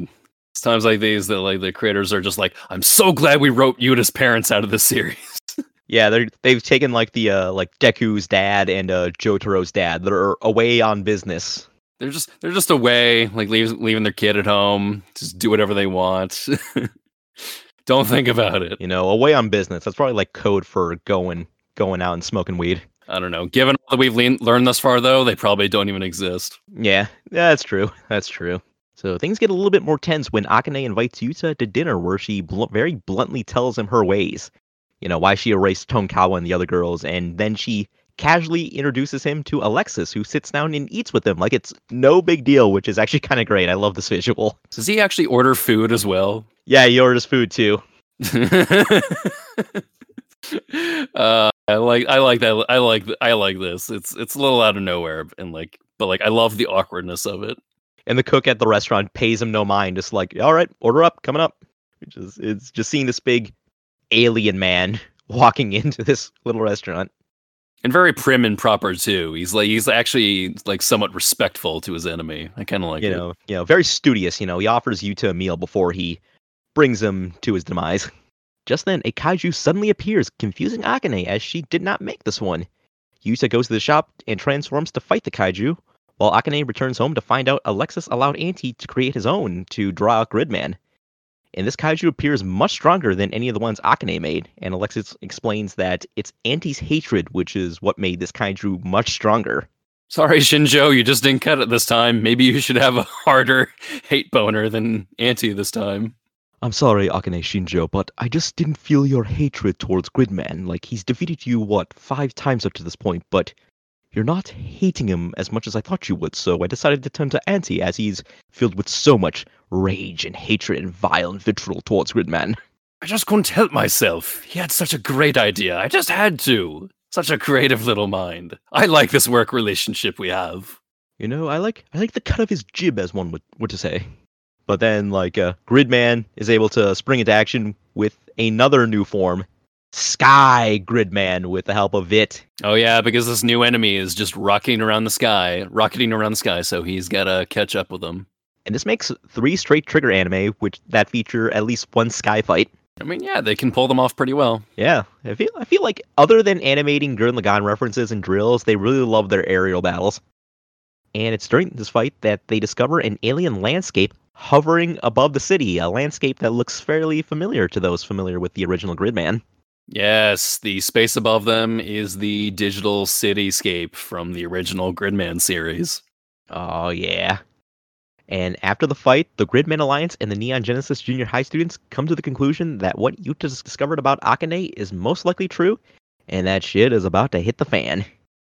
it's times like these that like the creators are just like, I'm so glad we wrote Yuta's parents out of this series. Yeah, they're they've taken like the uh like Deku's dad and uh Jotaro's dad. They're away on business. they're just they're just away, like leave, leaving their kid at home, just do whatever they want. Don't think about it. You know, away on business. That's probably like code for going going out and smoking weed. I don't know. Given all that we've le- learned thus far, though, they probably don't even exist. Yeah, that's true. That's true. So things get a little bit more tense when Akane invites Yuta to dinner, where she bl- very bluntly tells him her ways. You know why she erased Tonkawa and the other girls, and then she casually introduces him to Alexis, who sits down and eats with him like it's no big deal, which is actually kind of great. I love this visual. Does he actually order food as well? Yeah, he orders food too. uh, I like I like that I like I like this. It's it's a little out of nowhere and like but like I love the awkwardness of it. And the cook at the restaurant pays him no mind, just like, all right, order up, coming up. Which is it's just seeing this big alien man walking into this little restaurant. And very prim and proper too. He's like he's actually like somewhat respectful to his enemy. I kind of like you it. know, you know, very studious. You know, he offers Yuta a meal before he brings him to his demise. Just then, a kaiju suddenly appears, confusing Akane as she did not make this one. Yuta goes to the shop and transforms to fight the kaiju, while Akane returns home to find out Alexis allowed Anti to create his own to draw out Gridman. And this kaiju appears much stronger than any of the ones Akane made, and Alexis explains that it's Anti's hatred which is what made this kaiju much stronger. Sorry, Shinjo, you just didn't cut it this time. Maybe you should have a harder hate boner than Anti this time. I'm sorry, Akane Shinjo, but I just didn't feel your hatred towards Gridman. Like, he's defeated you, what, five times up to this point, but you're not hating him as much as I thought you would, so I decided to turn to Anti as he's filled with so much rage and hatred and violent vitriol towards Gridman. I just couldn't help myself. He had such a great idea. I just had to. Such a creative little mind. I like this work relationship we have. You know, I like I like the cut of his jib, as one would, would to say. But then, like, uh, Gridman is able to spring into action with another new form, Sky Gridman, with the help of it. Oh yeah, because this new enemy is just rocketing around the sky, rocketing around the sky, so he's gotta catch up with them. And this makes three straight Trigger anime, which that feature at least one Sky fight. I mean, yeah, they can pull them off pretty well. Yeah, I feel I feel like other than animating Gurren Lagann references and drills, they really love their aerial battles. And it's during this fight that they discover an alien landscape hovering above the city, a landscape that looks fairly familiar to those familiar with the original Gridman. Yes, the space above them is the digital cityscape from the original Gridman series. Oh yeah. And after the fight, the Gridman Alliance and the Neon Genesis Junior High students come to the conclusion that what Yuta discovered about Akane is most likely true, and that shit is about to hit the fan.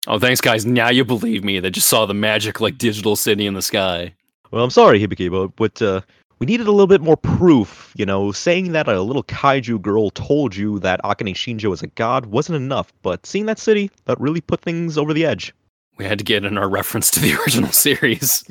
Oh, thanks, guys. Now you believe me. They just saw the magic, like, digital city in the sky. Well, I'm sorry, Hibiki, but uh, we needed a little bit more proof. You know, saying that a little kaiju girl told you that Akane Shinjo is a god wasn't enough, but seeing that city, that really put things over the edge. We had to get in our reference to the original series.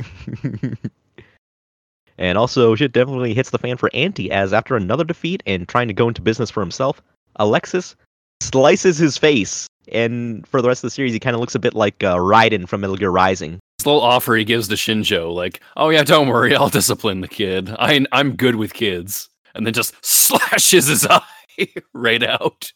and also, shit definitely hits the fan for Anti, as after another defeat and trying to go into business for himself, Alexis slices his face. And for the rest of the series, he kind of looks a bit like uh, Raiden from Metal Gear Rising. This little offer he gives to Shinjo, like, "Oh yeah, don't worry, I'll discipline the kid. I I'm good with kids." And then just slashes his eye right out.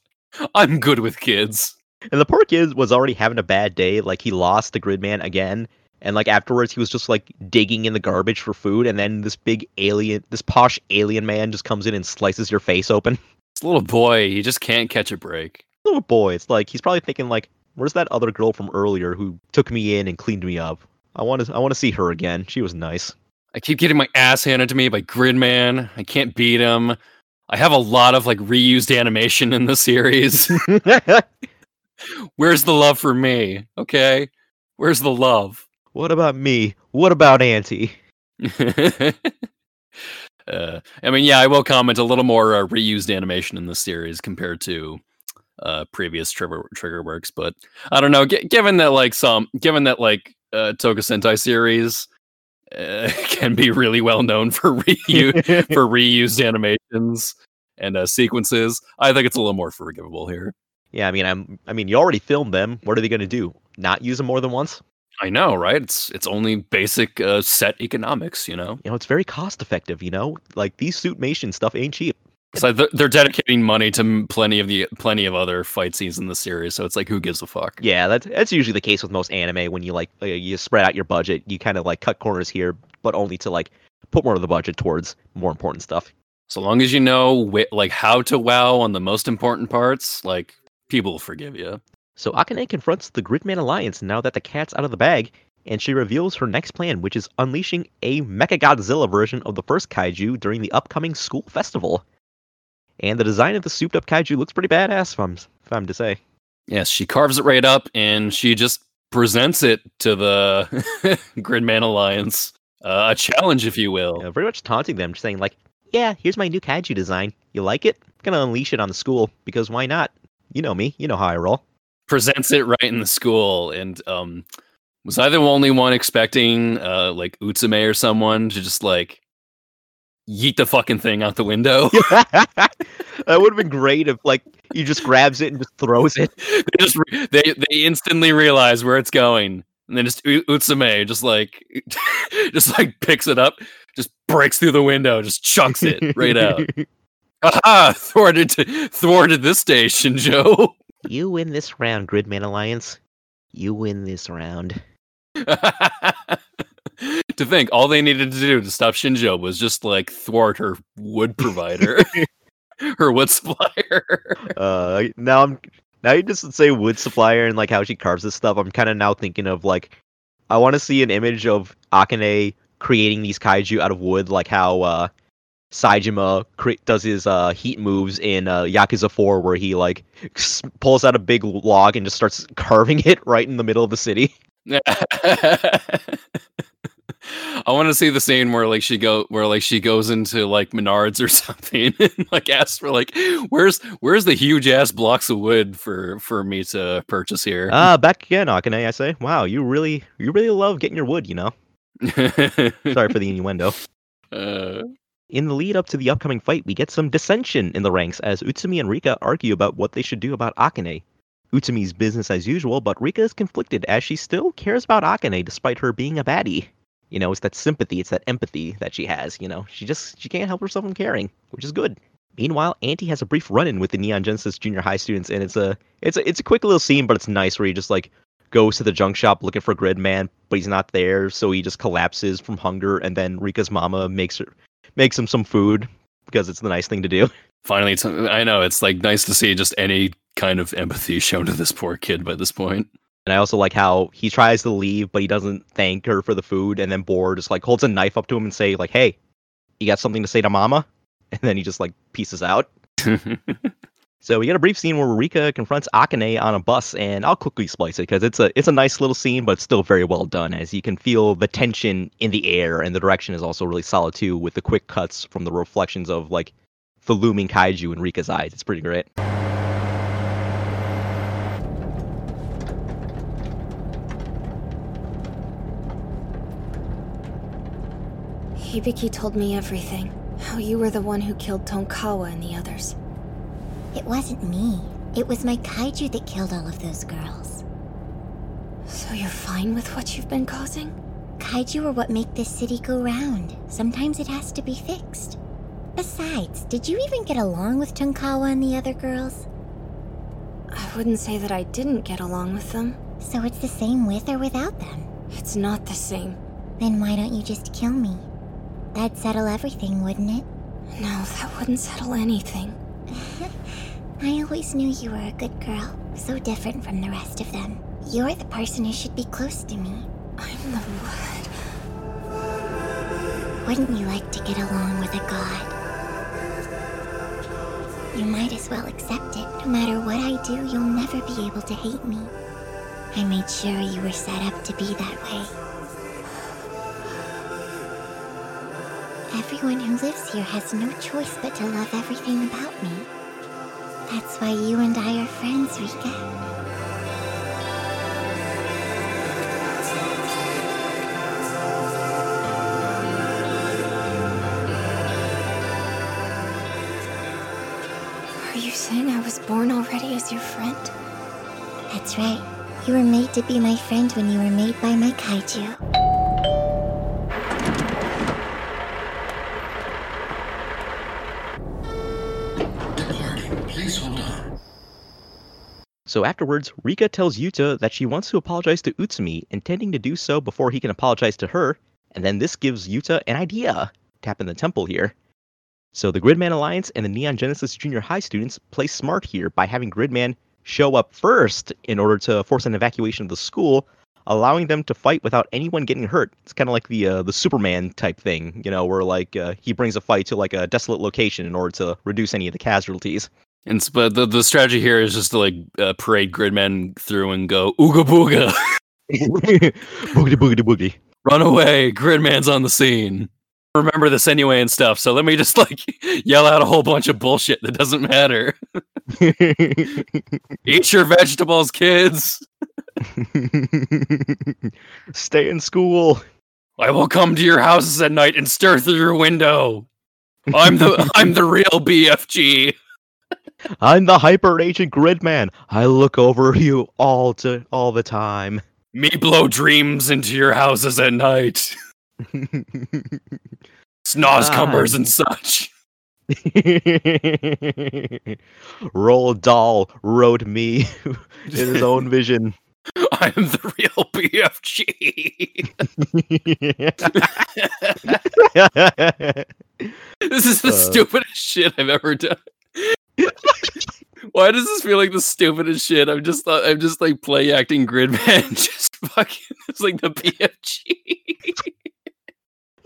I'm good with kids. And the poor kid was already having a bad day. Like he lost the Gridman again, and like afterwards he was just like digging in the garbage for food, and then this big alien, this posh alien man, just comes in and slices your face open. This little boy, he just can't catch a break. Little boy, it's like he's probably thinking like, "Where's that other girl from earlier who took me in and cleaned me up? I want to, I want to see her again. She was nice." I keep getting my ass handed to me by Gridman. I can't beat him. I have a lot of like reused animation in the series. Where's the love for me? Okay. Where's the love? What about me? What about Anti? uh, I mean, yeah, I will comment a little more uh, reused animation in this series compared to uh, previous trigger trigger works, but I don't know. G- given that like some, given that like uh, Toku Sentai series uh, can be really well known for reuse for reused animations and uh, sequences, I think it's a little more forgivable here. Yeah, I mean, I'm. I mean, you already filmed them. What are they going to do? Not use them more than once? I know, right? It's it's only basic uh, set economics, you know. You know, it's very cost effective. You know, like these suitmation stuff ain't cheap. So they're, they're dedicating money to plenty of the plenty of other fight scenes in the series. So it's like, who gives a fuck? Yeah, that's that's usually the case with most anime. When you like uh, you spread out your budget, you kind of like cut corners here, but only to like put more of the budget towards more important stuff. So long as you know wh- like how to wow on the most important parts, like people will forgive you. So Akane confronts the Gridman Alliance now that the cat's out of the bag, and she reveals her next plan, which is unleashing a Mechagodzilla version of the first kaiju during the upcoming school festival. And the design of the souped up kaiju looks pretty badass, if I'm, if I'm to say. Yes, she carves it right up and she just presents it to the Gridman Alliance. Uh, a challenge, if you will. Yeah, very much taunting them, just saying, like, yeah, here's my new kaiju design. You like it? I'm gonna unleash it on the school, because why not? You know me, you know how I roll. Presents it right in the school, and um, was I the only one expecting uh, like Utsumi or someone to just like yeet the fucking thing out the window? that would have been great if like he just grabs it and just throws it. they just re- they they instantly realize where it's going, and then just Utsumi just like just like picks it up, just breaks through the window, just chunks it right out. Aha! Thwarted thwarted this day, Shinjo. You win this round, Gridman Alliance. You win this round. to think all they needed to do to stop Shinjo was just like thwart her wood provider, her wood supplier. Uh, now I'm now you just say wood supplier and like how she carves this stuff. I'm kind of now thinking of like I want to see an image of Akane creating these kaiju out of wood, like how uh, Saejima cre- does his uh, heat moves in uh, Yakuza 4, where he like pulls out a big log and just starts carving it right in the middle of the city. I want to see the scene where like she go where like she goes into like Menards or something and like asks for like where's where's the huge ass blocks of wood for for me to purchase here. Ah, back again, Akane. I say, wow, you really you really love getting your wood, you know. Sorry for the innuendo. Uh, In the lead up to the upcoming fight, we get some dissension in the ranks as Utsumi and Rika argue about what they should do about Akane. Utsumi's business as usual, but Rika is conflicted as she still cares about Akane despite her being a baddie. You know, it's that sympathy, it's that empathy that she has, you know. She just she can't help herself from caring, which is good. Meanwhile, Anti has a brief run-in with the Neon Genesis Junior High students, and it's a it's a it's a quick little scene, but it's nice where he just like goes to the junk shop looking for Gridman, but he's not there, so he just collapses from hunger, and then Rika's mama makes her makes him some food, because it's the nice thing to do. Finally, I know it's like nice to see just any kind of empathy shown to this poor kid by this point. And I also like how he tries to leave, but he doesn't thank her for the food, and then Borr just like holds a knife up to him and say like, "Hey, you got something to say to Mama?" And then he just like pieces out. So we get a brief scene where Rika confronts Akane on a bus, and I'll quickly splice it because it's a it's a nice little scene, but still very well done. As you can feel the tension in the air, and the direction is also really solid too, with the quick cuts from the reflections of like the looming kaiju in Rika's eyes. It's pretty great. Hibiki told me everything. How you were the one who killed Tonkawa and the others. It wasn't me. It was my kaiju that killed all of those girls. So you're fine with what you've been causing? Kaiju are what make this city go round. Sometimes it has to be fixed. Besides, did you even get along with Tonkawa and the other girls? I wouldn't say that I didn't get along with them. So it's the same with or without them? It's not the same. Then why don't you just kill me? That'd settle everything, wouldn't it? No, that wouldn't settle anything. I always knew you were a good girl, so different from the rest of them. You're the person who should be close to me. I'm the what? Wouldn't you like to get along with a god? You might as well accept it. No matter what I do, you'll never be able to hate me. I made sure you were set up to be that way. Everyone who lives here has no choice but to love everything about me. That's why you and I are friends, Rika. Are you saying I was born already as your friend? That's right. You were made to be my friend when you were made by my kaiju. So afterwards, Rika tells Yuta that she wants to apologize to Utsumi, intending to do so before he can apologize to her, and then this gives Yuta an idea. Tap in the temple here. So the Gridman Alliance and the Neon Genesis Junior High students play smart here by having Gridman show up first in order to force an evacuation of the school, allowing them to fight without anyone getting hurt. It's kind of like the uh, the Superman type thing, you know, where like uh, he brings a fight to like a desolate location in order to reduce any of the casualties. And but the the strategy here is just to like uh, parade gridmen through and go ooga booga, boogity boogity boogity. run away, gridman's on the scene. Remember this anyway and stuff. So let me just like yell out a whole bunch of bullshit that doesn't matter. Eat your vegetables, kids. Stay in school. I will come to your houses at night and stare through your window. I'm the I'm the real BFG. I'm the hyper agent Gridman. I look over you all to all the time. Me blow dreams into your houses at night. Snoz cumbers and such. Roald Dahl wrote me in his own vision. I am the real BFG. this is the Uh. stupidest shit I've ever done. Why does this feel like the stupidest shit? I'm just uh, I'm just like play acting Gridman, just fucking it's like the BFG.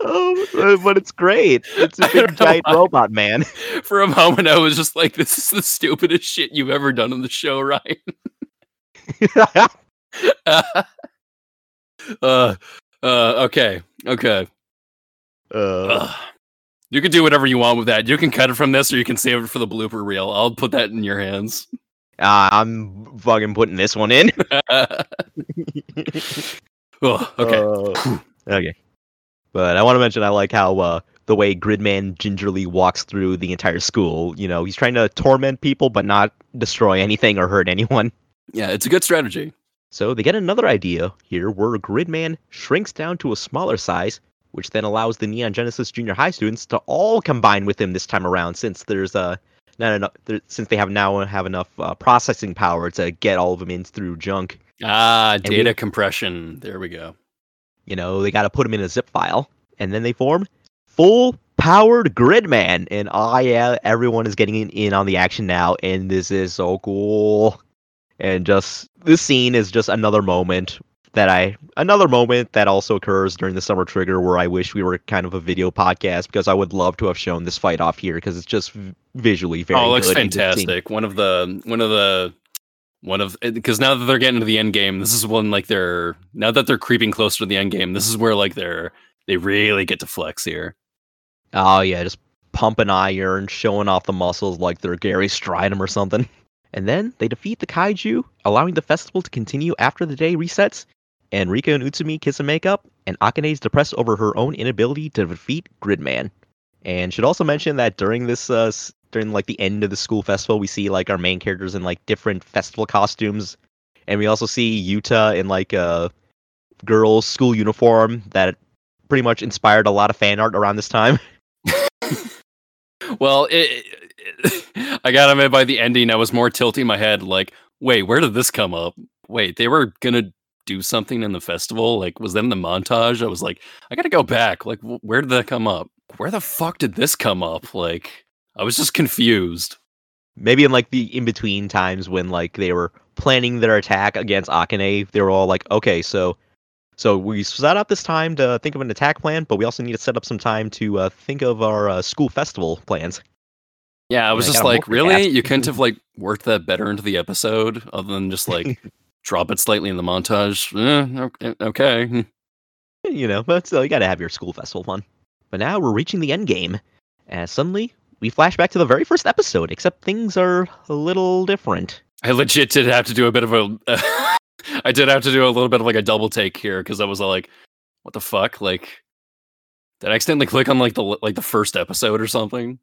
oh, uh, but it's great. It's a big giant why. robot man. For a moment, I was just like, "This is the stupidest shit you've ever done on the show, Ryan." uh, uh, okay, okay. uh. You can do whatever you want with that. You can cut it from this, or you can save it for the blooper reel. I'll put that in your hands. uh, I'm fucking putting this one in. oh, okay. Uh, okay. But I want to mention I like how uh, the way Gridman gingerly walks through the entire school. You know, he's trying to torment people but not destroy anything or hurt anyone. yeah, it's a good strategy. So they get another idea here where Gridman shrinks down to a smaller size, which then allows the Neon Genesis Junior High students to all combine with him this time around since there's uh, not enough there, since they have now have enough uh, processing power to get all of them in through junk. Ah, we- data compression. There we go. You know, they got to put them in a zip file, and then they form full powered Gridman, and oh yeah, everyone is getting in, in on the action now, and this is so cool. And just this scene is just another moment that I another moment that also occurs during the summer trigger where I wish we were kind of a video podcast because I would love to have shown this fight off here because it's just visually very. oh, it looks good and just seeing- fantastic. One of the one of the one of because now that they're getting to the end game, this is when like they're now that they're creeping closer to the end game. This is where like they're they really get to flex here. Oh yeah, just pumping iron, showing off the muscles like they're Gary Strydom or something. And then they defeat the kaiju, allowing the festival to continue after the day resets. And Rika and Utsumi kiss and make up, and Akane is depressed over her own inability to defeat Gridman. And should also mention that during this, uh, during like the end of the school festival, we see like our main characters in like different festival costumes, and we also see Yuta in like a girl's school uniform that pretty much inspired a lot of fan art around this time. Well, it, it- I gotta admit, by the ending, I was more tilting my head, like, wait, where did this come up? Wait, they were gonna do something in the festival? Like, was that in the montage? I was like, I gotta go back. Like, wh- where did that come up? Where the fuck did this come up? Like, I was just confused. maybe in like the in between times when like they were planning their attack against Akane, they were all like, okay, so so we set up this time to think of an attack plan, but we also need to set up some time to uh, think of our uh, school festival plans. Yeah, I was Yeah, just gotta like, really? You couldn't have like worked that better into the episode, other than just like drop it slightly in the montage. Eh, eh ok- okay. Eh, you know, but uh, still, you got to have your school festival fun. But now we're reaching the end game, and suddenly we flash back to the very first episode, except things are a little different. I legit did have to do a bit of a. I did have to do a little bit of like a double take here because I was like, "What the fuck?" Like, did I accidentally click on like the like the first episode or something?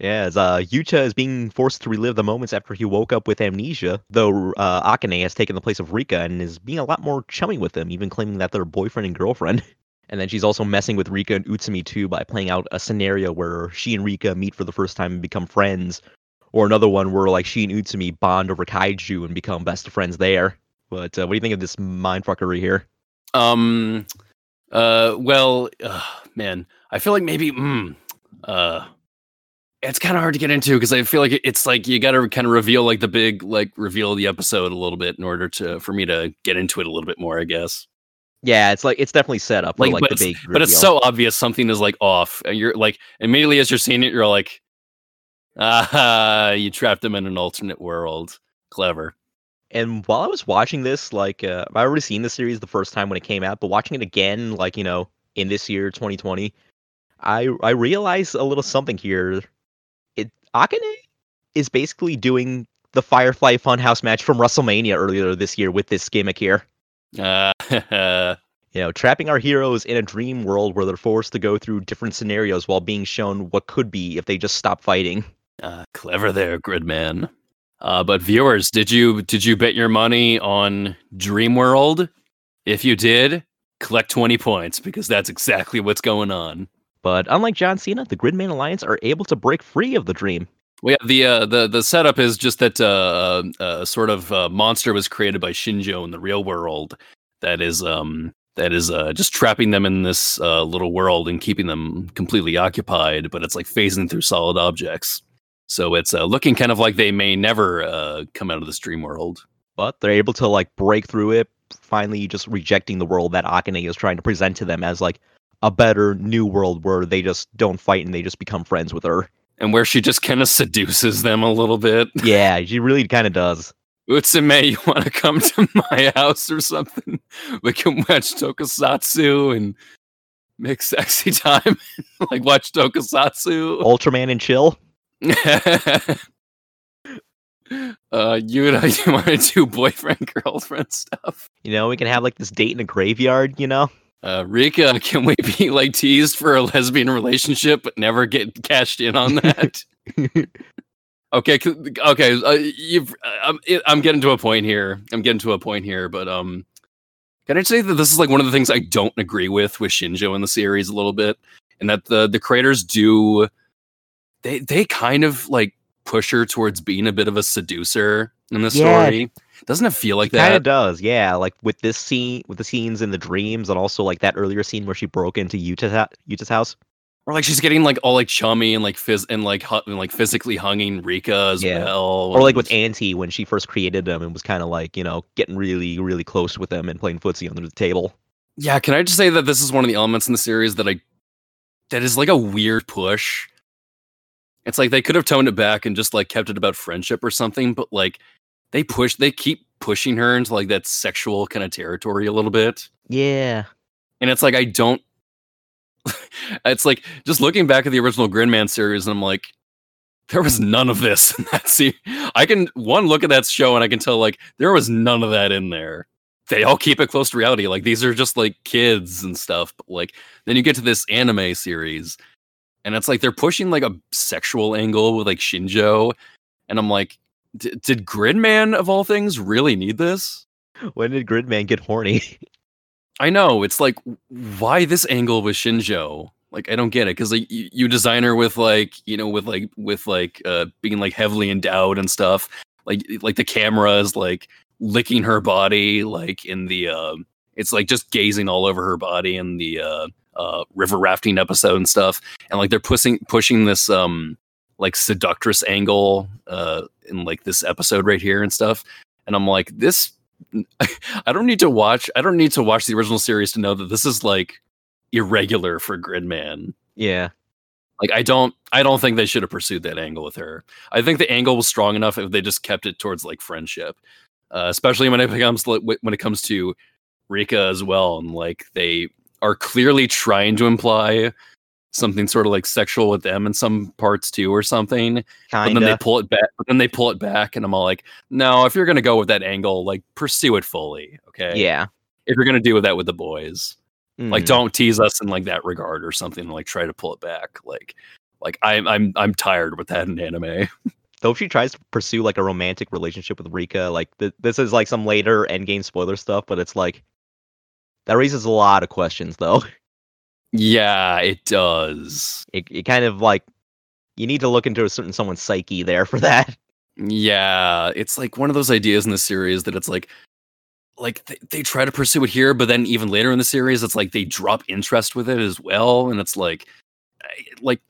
Yeah, as uh, Yuta is being forced to relive the moments after he woke up with amnesia, though uh, Akane has taken the place of Rika and is being a lot more chummy with them, even claiming that they're boyfriend and girlfriend. And then she's also messing with Rika and Utsumi too by playing out a scenario where she and Rika meet for the first time and become friends, or another one where like she and Utsumi bond over kaiju and become best friends there. But uh, what do you think of this mindfuckery here? Um, uh, well, uh, man, I feel like maybe, mm, uh, it's kind of hard to get into because I feel like it's like you got to kind of reveal like the big like reveal of the episode a little bit in order to for me to get into it a little bit more, I guess. Yeah, it's like it's definitely set up Like, like, but, the it's, big. but it's so obvious something is like off, and you're like immediately as you're seeing it, you're like, ah, you trapped him in an alternate world. Clever. And while I was watching this, like uh, I've already seen the series the first time when it came out, but watching it again, like you know, in this year, 2020, I I realized a little something here. Akane is basically doing the Firefly Funhouse match from WrestleMania earlier this year with this gimmick here. Uh, You know, trapping our heroes in a dream world where they're forced to go through different scenarios while being shown what could be if they just stop fighting. uh, clever there, Gridman. Uh, but viewers, did you did you bet your money on Dream World? If you did, collect twenty points because that's exactly what's going on. But unlike John Cena, the Gridman Alliance are able to break free of the dream. Well, yeah, the uh, the the setup is just that uh, uh, sort of uh, monster was created by Shinjo in the real world. That is um that is uh, just trapping them in this uh, little world and keeping them completely occupied. But it's like phasing through solid objects, so it's uh, looking kind of like they may never uh, come out of this dream world. but they're able to like break through it finally just rejecting the world that akane is trying to present to them as like a better new world where they just don't fight and they just become friends with her And where she just kind of seduces them a little bit. yeah she really kind of does Utsumi, you want to come to my house or something? We can watch Tokusatsu and make sexy time. like watch Tokusatsu. ultraman and chill uh, you know, you want to do boyfriend girlfriend stuff? you know we can have like this date in a graveyard you know Uh, Rika, can we be like teased for a lesbian relationship but never get cashed in on that? okay, okay. Uh, you've, I'm, I'm getting to a point here. I'm getting to a point here, but um, can I say that this is like one of the things I don't agree with with Shinjo in the series a little bit, and that the the creators do, they they kind of like push her towards being a bit of a seducer in the Yeah. story. Doesn't it feel like that? kind of does yeah like with this scene with the scenes in the dreams and also like that earlier scene where she broke into Yuta's, hou- Yuta's house Or like she's getting like all like chummy and like phys and like hu- and, like physically hugging Rika as Yeah. well. Or like with Anti when she first created them and was kind of like, you know, getting really, really close with them and playing footsie under the table. Yeah, can I just say that this is one of the elements in the series that I that is like a weird push. It's like they could have toned it back and just like kept it about friendship or something, but like they push they keep pushing her into like that sexual kind of territory a little bit. Yeah. And it's like I don't it's like just looking back at the original Gridman series and I'm like there was none of this in that scene. I can one look at that show and I can tell like there was none of that in there they all keep it close to reality. Like these are just like kids and stuff. But like then you get to this anime series, and it's like they're pushing like a sexual angle with like Shinjo, and I'm like, "D- did Gridman of all things really need this? When did Gridman get horny? I know it's like why this angle with Shinjo? Like I don't get it because like you, you design her with like you know with like with like uh being like heavily endowed and stuff. Like like the camera is like licking her body like in the um it's like just gazing all over her body in the uh uh river rafting episode and stuff and like they're pushing pushing this um like seductress angle uh in like this episode right here and stuff and i'm like this i don't need to watch i don't need to watch the original series to know that this is like irregular for gridman yeah. like I don't I don't think they should have pursued that angle with her. I think the angle was strong enough if they just kept it towards like friendship. Uh, especially when it becomes when it comes to Rika as well and like they are clearly trying to imply something sort of like sexual with them in some parts too or something. But then they pull it back but then they pull it back and I'm all like, "No, if you're going to go with that angle, like pursue it fully." Okay? Yeah. If you're going to do with that with the boys like Mhm. don't tease us in like that regard or something and like try to pull it back like like i'm i'm i'm tired with that in anime Though if she tries to pursue like a romantic relationship with Rika, like th- this is like some later endgame spoiler stuff, but it's like that raises a lot of questions though. Yeah it does It, it kind of like you need to look into a certain someone's psyche there for that. yeah it's like one of those ideas in the series that it's like like they, they try to pursue it here but then even later in the series it's like they drop interest with it as well and it's like like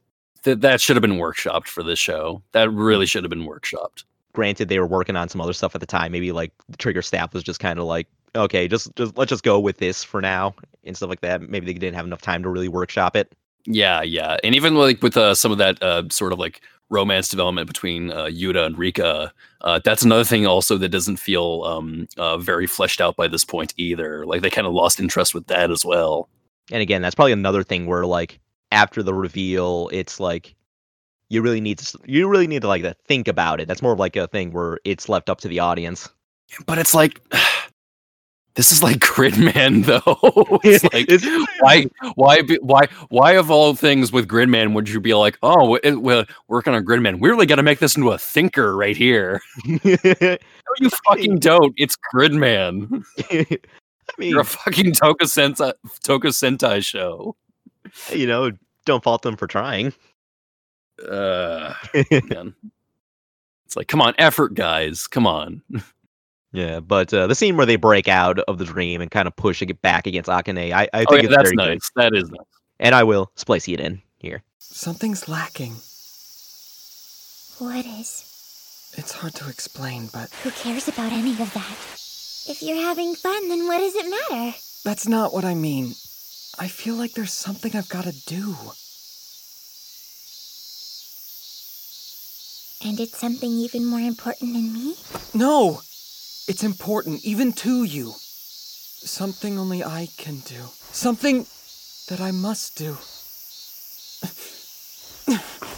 th- that should have been workshopped for this show that really should have been workshopped Granted, they were working on some other stuff at the time. Maybe like the Trigger staff was just kind of like, okay, just just let's just go with this for now and stuff like that. Maybe they didn't have enough time to really workshop it. Yeah, yeah, and even like with uh, some of that uh, sort of like romance development between uh, Yuta and Rika, uh, that's another thing also that doesn't feel um, uh, very fleshed out by this point either. Like they kind of lost interest with that as well. And again, that's probably another thing where like after the reveal, it's like you really need to you really need to like think about it. That's more of like a thing where it's left up to the audience. But it's like this is like Gridman though. it's like It's- why why be, why why of all things with Gridman would you be like oh it, we're working on Gridman? We really got to make this into a thinker right here. No, you fucking don't. It's Gridman. I mean, You're a fucking Toka Sentai, Toka Sentai show. you know, don't fault them for trying. Uh, man. It's like, come on, effort, guys. Come on. Yeah, but uh, the scene where they break out of the dream and kind of push it back against Akane, I, I think Oh, yeah, it's that's very good. nice. That is nice. And I will splice it in here. Something's lacking. What is? It's hard to explain, but Who cares about any of that? If you're having fun, then what does it matter? that's not what I mean. I feel like there's something I've got to do. And it's something even more important than me? No! It's important, even to you. Something only I can do. Something that I must do.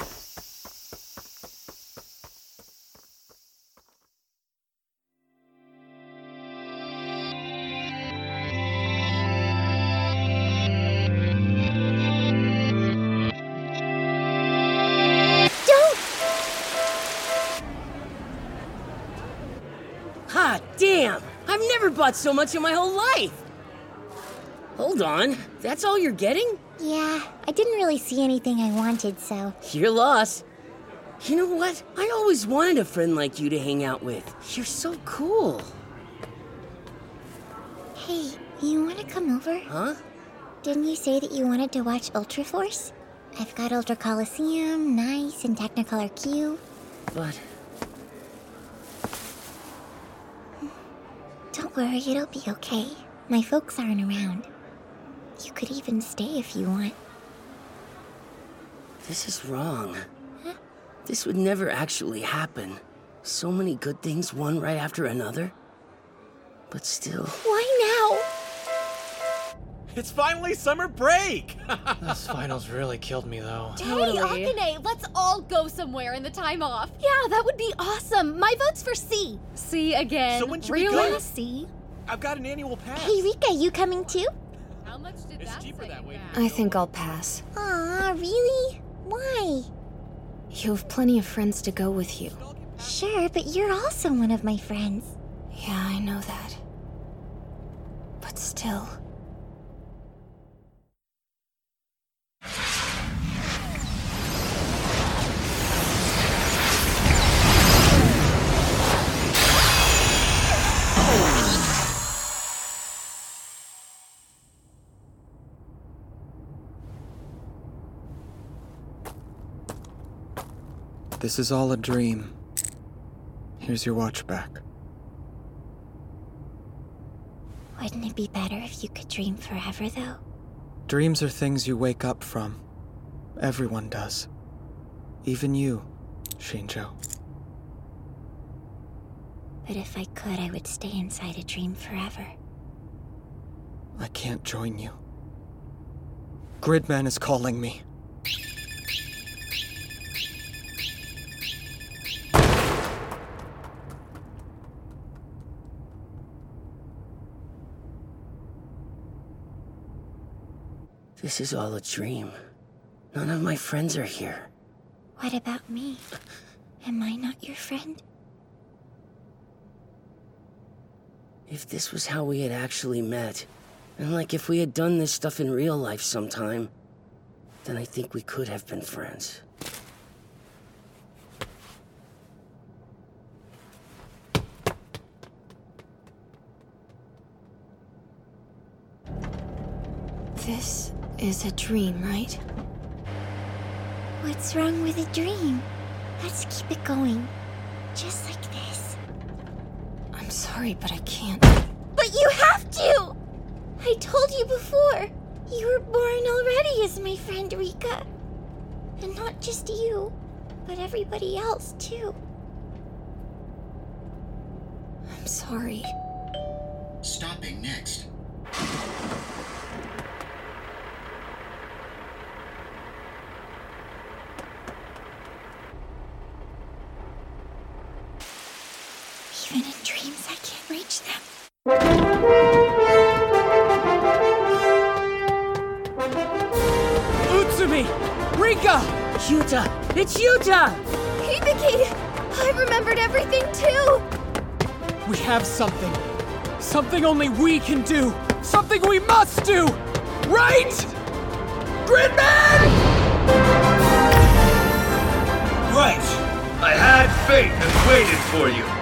bought so much in my whole life! Hold on, that's all you're getting? Yeah, I didn't really see anything I wanted, so. Your loss. You know what? I always wanted a friend like you to hang out with. You're so cool. Hey, you wanna come over? Huh? Didn't you say that you wanted to watch Ultra Force? I've got Ultra Coliseum, nice, and Technicolor Q. But Don't worry, it'll be okay. My folks aren't around. You could even stay if you want. this is wrong. This would never actually happen. So many good things, one right after another. But still, now? It's finally summer break! Those finals really killed me, though. Hey, Akane, let's all go somewhere in the time off. Yeah, that would be awesome. My vote's for C. C again. So when should we really? go? C? I've got an annual pass. Hey, Rika, you coming too? How much did It's cheaper that way. I think I'll pass. Aw, really? Why? You have plenty of friends to go with you. Sure, but you're also one of my friends. Yeah, I know that. But still. This is all a dream. Here's your watch back. Wouldn't it be better if you could dream forever, though? Dreams are things you wake up from. Everyone does. Even you, Shinjo. But if I could, I would stay inside a dream forever. I can't join you. Gridman is calling me. This is all a dream. None of my friends are here. What about me? Am I not your friend? If this was how we had actually met, and like if we had done this stuff in real life sometime, then I think we could have been friends. This is a dream, right? What's wrong with a dream? Let's keep it going. Just like this. I'm sorry, but I can't. But you have to! I told you before. You were born already as my friend Rika. And not just you, but everybody else too. I'm sorry. Stopping next. Even in dreams, I them. Utsumi! Rika! Yuta! It's Yuta! Hibiki! I remembered everything too! We have something. Something only we can do. Something we must do! Right? Gridman! Right! I had faith and waited for you.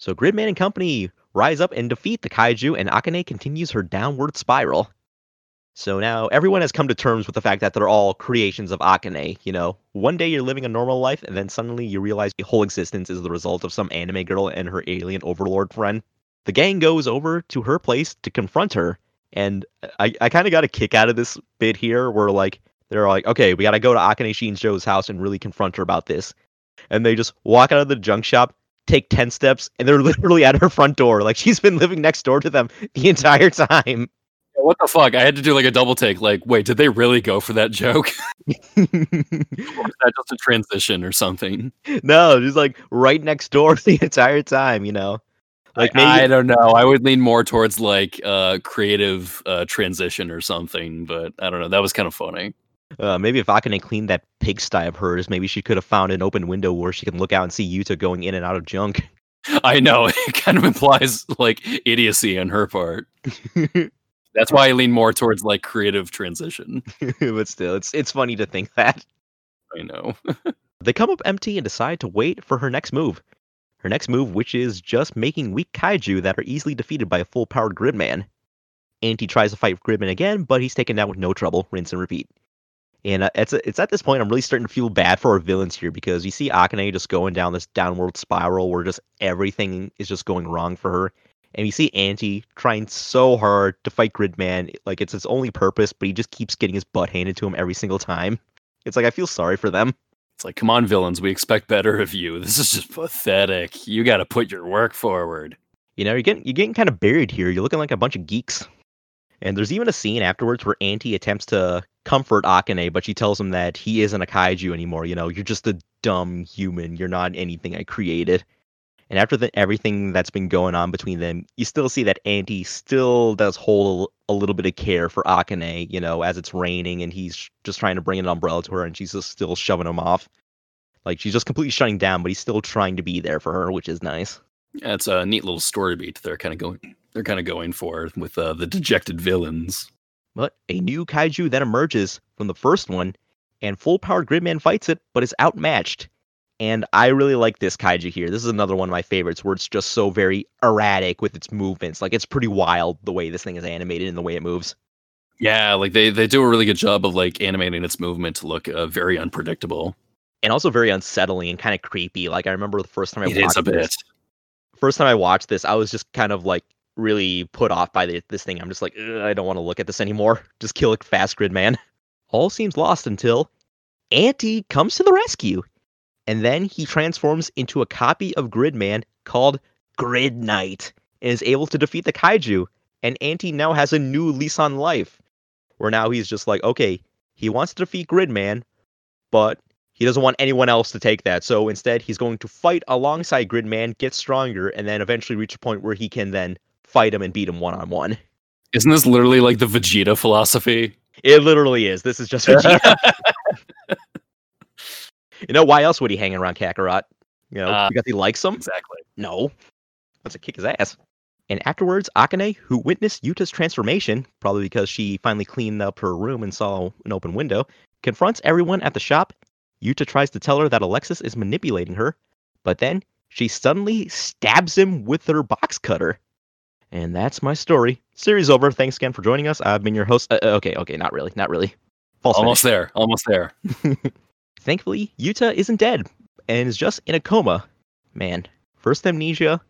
So Gridman and company rise up and defeat the kaiju, and Akane continues her downward spiral. So now everyone has come to terms with the fact that they're all creations of Akane. You know, one day you're living a normal life, and then suddenly you realize the whole existence is the result of some anime girl and her alien overlord friend. The gang goes over to her place to confront her, and I, I kind of got a kick out of this bit here where, like, they're like, okay, we got to go to Akane Shinjo's house and really confront her about this. And they just walk out of the junk shop, take 10 steps, and they're literally at her front door. Like, she's been living next door to them the entire time. What the fuck? I had to do like a double take. Like, wait, did they really go for that joke? or was that just a transition or something? no, just like right next door the entire time, you know? Like, maybe. I don't know. I would lean more towards like uh creative uh transition or something, but I don't know. That was kind of funny. Uh, maybe if Akane cleaned that pigsty of hers, maybe she could have found an open window where she can look out and see Yuta going in and out of junk. I know it kind of implies like idiocy on her part. That's why I lean more towards like creative transition. but still, it's it's funny to think that. I know. They come up empty and decide to wait for her next move. Her next move, which is just making weak kaiju that are easily defeated by a full powered Gridman. Anti tries to fight Gridman again, but he's taken down with no trouble. Rinse and repeat. And uh, it's it's at this point I'm really starting to feel bad for our villains here because you see Akane just going down this downward spiral where just everything is just going wrong for her. And you see Anti trying so hard to fight Gridman, like it's his only purpose, but he just keeps getting his butt handed to him every single time. It's like I feel sorry for them. It's like, come on, villains, we expect better of you. This is just pathetic. You got to put your work forward. You know, you're getting you're getting kind of buried here. You're looking like a bunch of geeks. And there's even a scene afterwards where Anti attempts to comfort Akane, but she tells him that he isn't a kaiju anymore. You know, you're just a dumb human. You're not anything I created. And after the, everything that's been going on between them, you still see that Anti still does hold a little bit of care for Akane, you know, as it's raining and he's just trying to bring an umbrella to her and she's just still shoving him off. Like she's just completely shutting down, but he's still trying to be there for her, which is nice. Yeah, it's a neat little story beat they're kind of going they're kind of going for with uh, the dejected villains. But a new kaiju then emerges from the first one, and full powered Gridman fights it, but is outmatched. And I really like this kaiju here. This is another one of my favorites where it's just so very erratic with its movements. Like it's pretty wild the way this thing is animated and the way it moves. Yeah, like they they do a really good job of like animating its movement to look uh, very unpredictable and also very unsettling and kind of creepy. Like I remember the first time I it watched a bit. this. First time I watched this, I was just kind of like really put off by the, this thing. I'm just like, I don't want to look at this anymore. Just kill a fast grid man. All seems lost until Anti comes to the rescue. And then he transforms into a copy of Gridman called Grid Knight and is able to defeat the kaiju. And Anti now has a new lease on life. Where now he's just like, okay, he wants to defeat Gridman, but he doesn't want anyone else to take that. So instead, he's going to fight alongside Gridman, get stronger, and then eventually reach a point where he can then fight him and beat him one on one. Isn't this literally like the Vegeta philosophy? It literally is. This is just Vegeta. you know, why else would he hang around Kakarot? You know, Uh, because he likes him? Exactly. No. Let's kick his ass. And afterwards, Akane, who witnessed Yuta's transformation, probably because she finally cleaned up her room and saw an open window, confronts everyone at the shop. Yuta tries to tell her that Alexis is manipulating her, but then she suddenly stabs him with her box cutter. And that's my story. Series over. Thanks again for joining us. I've been your host. Uh, okay, okay, not really, not really. False almost finish. there. Almost there. Thankfully, Yuta isn't dead and is just in a coma. Man, first amnesia,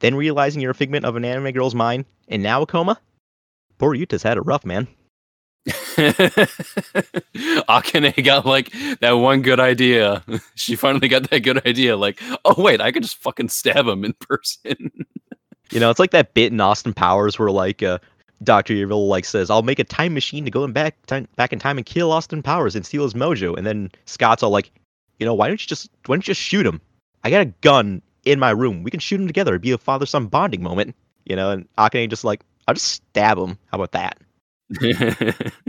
then realizing you're a figment of an anime girl's mind, and now a coma? Poor Yuta's had it rough, man. Akane got like that one good idea. She finally got that good idea. Like, oh wait, I could just fucking stab him in person. You know, it's like that bit in Austin Powers where like uh, Doctor Evil like says, "I'll make a time machine to go in back time, back in time and kill Austin Powers and steal his mojo," and then Scott's all like, "You know, why don't you just why don't you just shoot him? I got a gun in my room. We can shoot him together. It'd be a father son bonding moment." You know, and Akane just like, "I'll just stab him. How about that?"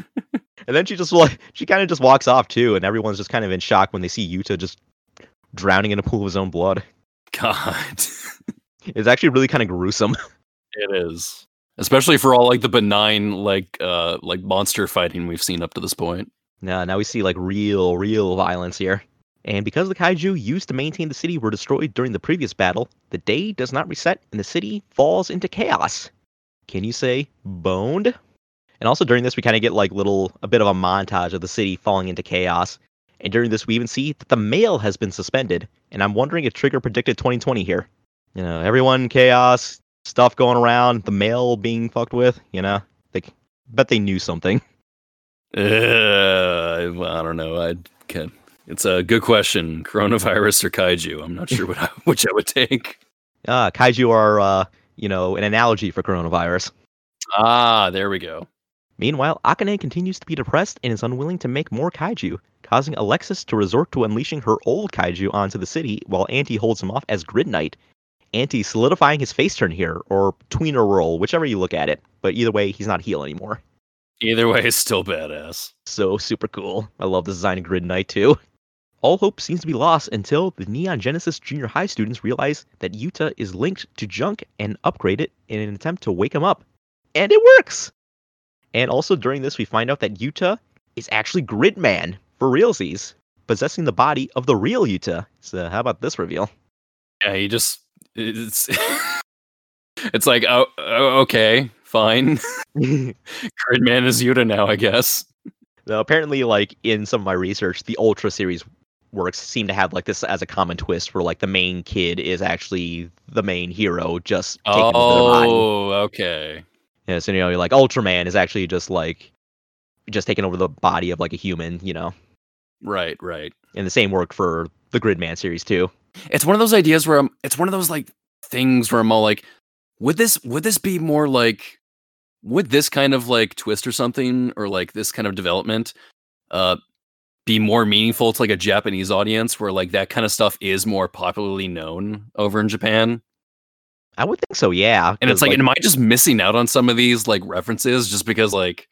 And then she just like she kind of just walks off too, and everyone's just kind of in shock when they see Yuta just drowning in a pool of his own blood. God, It's actually really kind of gruesome. it is. Especially for all like the benign like uh like monster fighting we've seen up to this point. Now, now we see like real, real violence here. And because the kaiju used to maintain the city were destroyed during the previous battle, the day does not reset and the city falls into chaos. Can you say boned? And also during this, we kind of get like little, a bit of a montage of the city falling into chaos. And during this, we even see that the mail has been suspended. And I'm wondering if Trigger predicted 2020 here. You know, everyone chaos, stuff going around, the mail being fucked with. You know, they bet they knew something. Uh, well, I don't know. I can. It's a good question. Coronavirus or kaiju? I'm not sure what I, which I would take. Ah, kaiju are, uh, you know, an analogy for coronavirus. Ah, there we go. Meanwhile, Akane continues to be depressed and is unwilling to make more kaiju, causing Alexis to resort to unleashing her old kaiju onto the city while Anti holds him off as Grid Knight. Anti solidifying his face turn here, or tweener role, whichever you look at it. But either way, he's not heel anymore. Either way, it's still badass. So super cool. I love the design of Grid Knight too. All hope seems to be lost until the Neon Genesis Junior High students realize that Yuta is linked to Junk and upgrade it in an attempt to wake him up. And it works! And also during this, we find out that Yuta is actually Gridman for realsies, possessing the body of the real Yuta. So how about this reveal? Yeah, he just it's it's like oh, oh okay, fine. Gridman is Yuta now, I guess. Now, apparently, like in some of my research, the Ultra series works seem to have like this as a common twist, where like the main kid is actually the main hero, just taking over their body. Oh, okay. Yeah, so you know, you're like Ultraman is actually just like just taking over the body of like a human, you know. Right, right. And the same work for the Gridman series too. It's one of those ideas where I'm, it's one of those like things where I'm all like, would this would this be more like would this kind of like twist or something or like this kind of development uh be more meaningful to like a Japanese audience where like that kind of stuff is more popularly known over in Japan? I would think so, yeah. And it's 'cause, like, am I just missing out on some of these like references just because like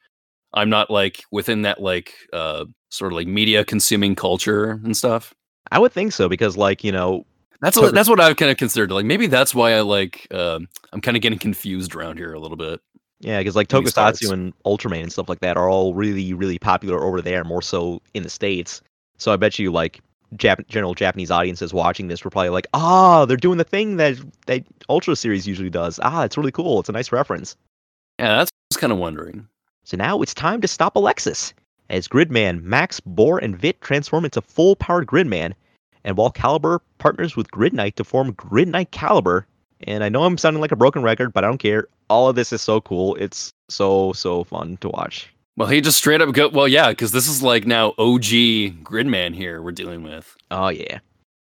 I'm not like within that like uh sort of like media consuming culture and stuff? I would think so because like you know That's what that's what I've kind of considered. Like maybe that's why I like um I'm kind of getting confused around here a little bit. Yeah, because like in these parts. Tokusatsu and Ultraman and stuff like that are all really, really popular over there, more so in the states. So I bet you like Jap- general Japanese audiences watching this were probably like, ah, they're doing the thing that that Ultra series usually does. Ah, it's really cool. It's a nice reference. Yeah, that's kind of wondering. So now it's time to stop Alexis. As Gridman, Max, Borr, and Vit transform into full powered Gridman, and while Caliber partners with Grid Knight to form Grid Knight Caliber. And I know I'm sounding like a broken record, but I don't care. All of this is so cool. It's so, so fun to watch. Well, he just straight up go. Well, yeah, because this is like now OG Gridman here we're dealing with, Oh, yeah.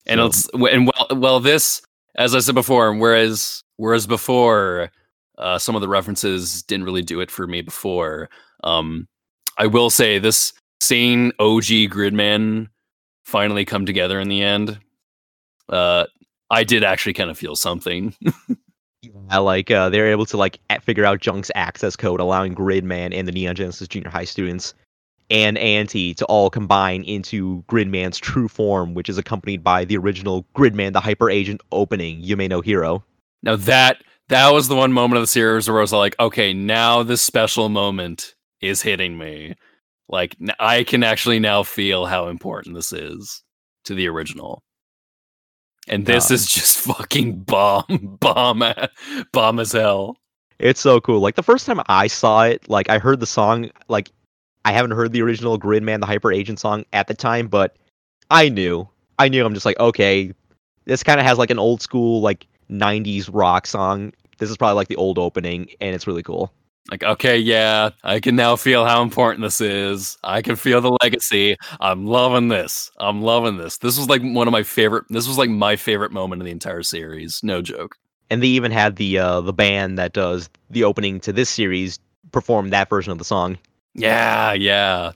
and So- it's and well, well, this as I said before, whereas whereas before, uh, some of the references didn't really do it for me before. Um, I will say this seeing OG Gridman finally come together in the end. Uh, I did actually kind of feel something. I like uh, they're able to like figure out Junk's access code, allowing Gridman and the Neon Genesis Junior High students and Anti to all combine into Gridman's true form, which is accompanied by the original Gridman, the Hyper Agent opening. Yume know Hero. Now that that was the one moment of the series where I was like, okay, now this special moment is hitting me. Like I can actually now feel how important this is to the original. And this Uh. is just fucking bomb, bomb, bomb as hell. It's so cool. Like the first time I saw it, like I heard the song, like I haven't heard the original Gridman, the Hyper Agent song at the time, but I knew. I knew I'm just like, okay, this kind of has like an old school like 90s rock song. This is probably like the old opening and it's really cool. Like, okay, yeah, I can now feel how important this is. I can feel the legacy. I'm loving this. I'm loving this. This was like one of my favorite. This was like my favorite moment of the entire series. No joke. And they even had the uh the band that does the opening to this series perform that version of the song. Yeah, yeah.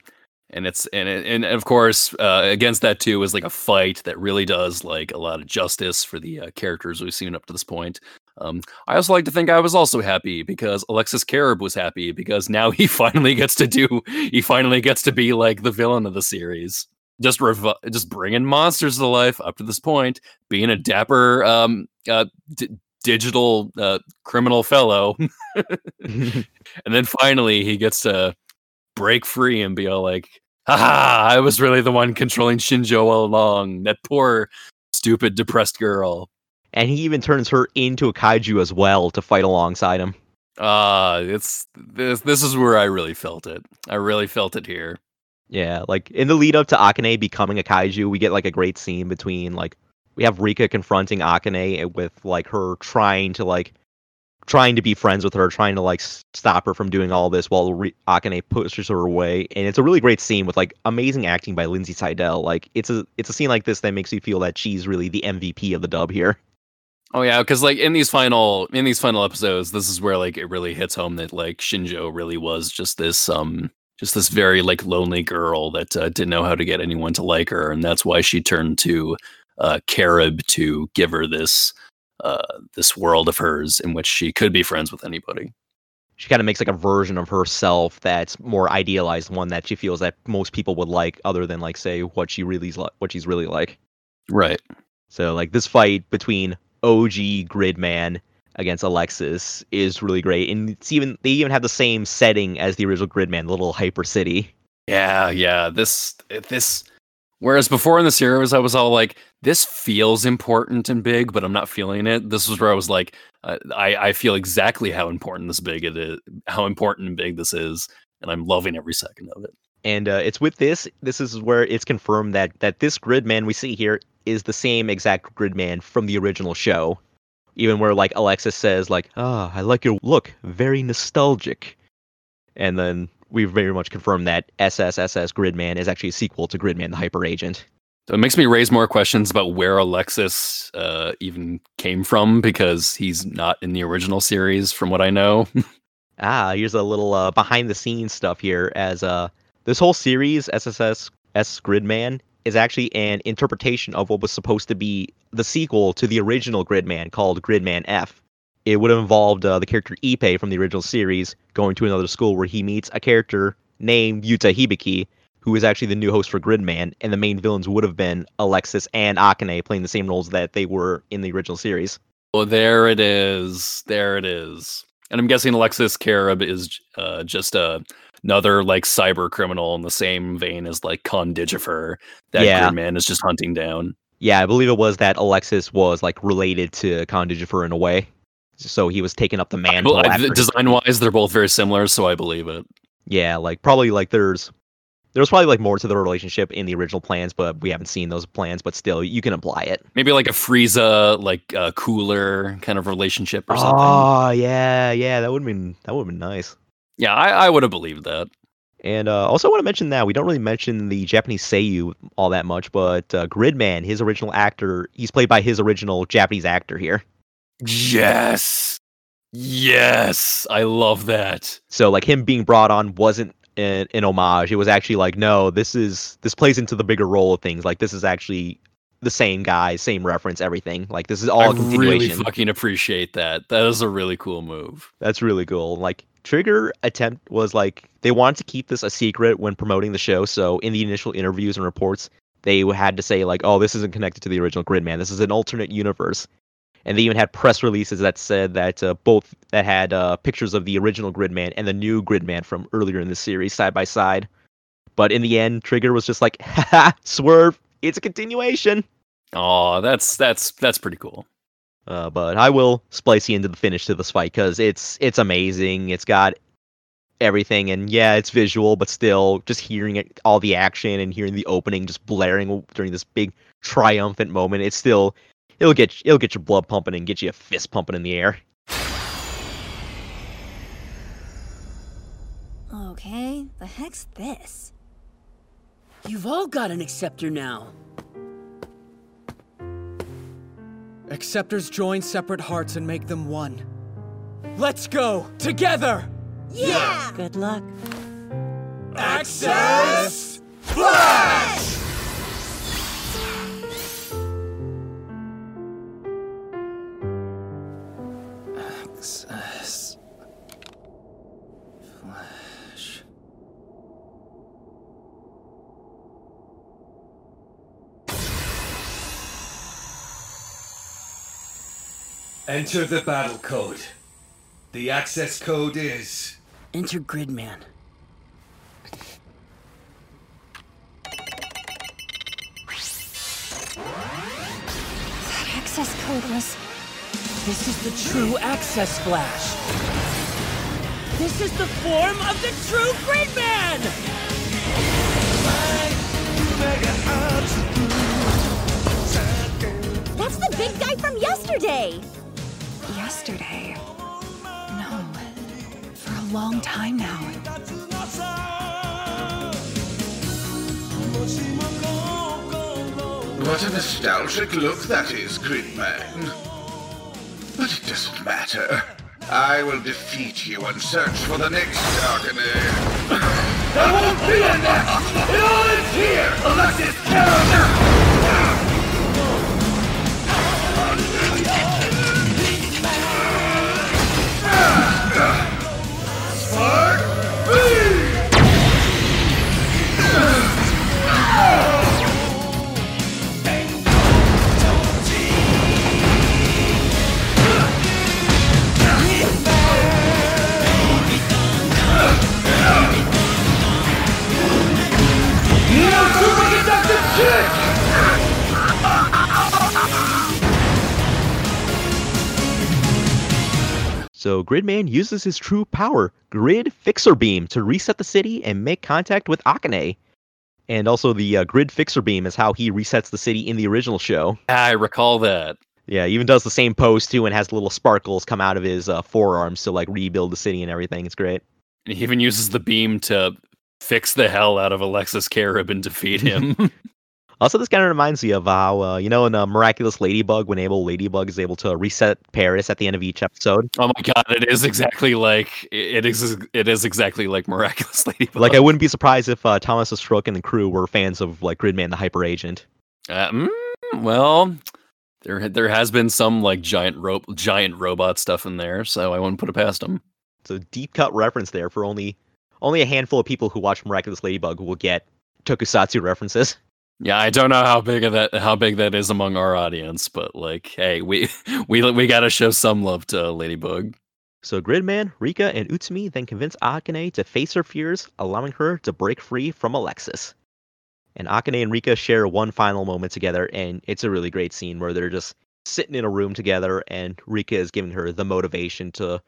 And it's and it, and of course uh, against that too is like a fight that really does like a lot of justice for the uh, characters we've seen up to this point. Um, I also like to think I was also happy because Alexis Kerib was happy because now he finally gets to do he finally gets to be like the villain of the series. Just rev- just bringing monsters to life up to this point, being a dapper um, uh, d- digital uh, criminal fellow, and then finally he gets to break free and be all like, haha, I was really the one controlling Shinjo all along. That poor, stupid, depressed girl. And he even turns her into a kaiju as well to fight alongside him. Ah, it's this this is where I really felt it. I really felt it here. Yeah, like in the lead up to Akane becoming a kaiju, we get like a great scene between like we have Rika confronting Akane with like her trying to like trying to be friends with her, trying to like stop her from doing all this while Re- Akane pushes her away. And it's a really great scene with like amazing acting by Lindsay Seidel. Like it's a it's a scene like this that makes you feel that she's really the MVP of the dub here. Oh yeah, because like in these final in these final episodes, this is where like it really hits home that like Shinjo really was just this um just this very like lonely girl that uh, didn't know how to get anyone to like her, and that's why she turned to uh, Kerib to give her this uh this world of hers in which she could be friends with anybody. She kind of makes like a version of herself that's more idealized, one that she feels that most people would like, other than like say what she really's like, what she's really like. Right. So like this fight between OG Gridman against Alexis is really great, and it's even they even have the same setting as the original Gridman, the little hyper city. Yeah, yeah. This this Whereas before in the series, I was all like, "This feels important and big, but I'm not feeling it." This was where I was like, uh, "I I feel exactly how important this big it is, how important and big this is, and I'm loving every second of it." And uh, it's with this. This is where it's confirmed that that this Gridman we see here is the same exact Gridman from the original show. Even where like Alexis says like, "Ah, I like your look, very nostalgic," and then we very much confirmed that SSSS Gridman is actually a sequel to Gridman the Hyper Agent. So it makes me raise more questions about where Alexis uh, even came from because he's not in the original series, from what I know. ah, here's a little uh, behind the scenes stuff here. As uh, this whole series, SSS S Gridman, is actually an interpretation of what was supposed to be the sequel to the original Gridman called Gridman F. It would have involved uh, the character Ippei from the original series going to another school where he meets a character named Yuta Hibiki, who is actually the new host for Gridman, and the main villains would have been Alexis and Akane playing the same roles that they were in the original series. Well, there it is. There it is. And I'm guessing Alexis Kerib is uh, just a another like cyber criminal in the same vein as like Khan Digifer that Yeah. Gridman is just hunting down. Yeah, I believe it was that Alexis was like related to Khan Digifer in a way. So he was taking up the mantle. Design wise, they're both very similar, so I believe it. yeah, like probably like there's there was probably like more to their relationship in the original plans, but we haven't seen those plans. But still, you can apply it. Maybe like a Frieza, like uh, cooler kind of relationship or something. Oh yeah, yeah, that would have been that would have been nice. Yeah, I, I would have believed that. And uh, also want to mention that we don't really mention the Japanese Seiyu all that much, but uh, Gridman, his original actor, he's played by his original Japanese actor here. Yes. Yes. I love that. So like him being brought on wasn't an, an homage. It was actually like, no, this is this plays into the bigger role of things. Like this is actually the same guy, same reference, everything. Like this is all I a continuation. really fucking appreciate that. That is a really cool move. That's really cool. Like Trigger attempt was like they wanted to keep this a secret when promoting the show. So in the initial interviews and reports, they had to say like, "Oh, this isn't connected to the original Gridman. This is an alternate universe." And they even had press releases that said that uh, both that had uh, pictures of the original Gridman and the new Gridman from earlier in the series side by side. But in the end, Trigger was just like, "Ha, swerve! It's a continuation." Oh, that's that's that's pretty cool. Uh, but I will splice you into the finish to this fight because it's it's amazing. It's got everything, and yeah, it's visual, but still, just hearing it, all the action and hearing the opening just blaring during this big triumphant moment, it's still it'll get it'll get your blood pumping and get you a fist pumping in the air. Okay, the heck's this? You've all got an acceptor now. Acceptors join separate hearts and make them one. Let's go! Together! Yeah! Good luck. Access Flash! Enter the battle code. The access code is. Enter Gridman. That access code was. This is the true access flash. This is the form of the true Gridman! That's the big guy from yesterday! Yesterday. No. For a long time now. What a nostalgic look that is, Gridman. But it doesn't matter. I will defeat you and search for the next Darkener. There won't be a next! It all ends here! Alexis Kerib! So Gridman uses his true power, Grid Fixer Beam, to reset the city and make contact with Akane. And also the uh, Grid Fixer Beam is how he resets the city in the original show. I recall that. Yeah, he even does the same pose too and has little sparkles come out of his uh, forearms to like rebuild the city and everything. It's great. And he even uses the beam to fix the hell out of Alexis Kerib and defeat him. Also, this kind of reminds me of how, uh, you know, in uh, Miraculous Ladybug, when Able Ladybug is able to reset Paris at the end of each episode. oh my god, it is exactly like it is it is exactly like Miraculous Ladybug. Like, I wouldn't be surprised if uh, Thomas Astruc and the crew were fans of like Gridman the Hyper Agent. Uh, mm, well, there there has been some like giant ro- giant robot stuff in there, so I wouldn't put it past them. So deep cut reference there for only only a handful of people who watch Miraculous Ladybug will get Tokusatsu references. Yeah, I don't know how big of that how big that is among our audience, but like, hey, we we we got to show some love to Ladybug. So Gridman, Rika, and Utsumi then convince Akane to face her fears, allowing her to break free from Alexis. And Akane and Rika share one final moment together, and it's a really great scene where they're just sitting in a room together, and Rika is giving her the motivation to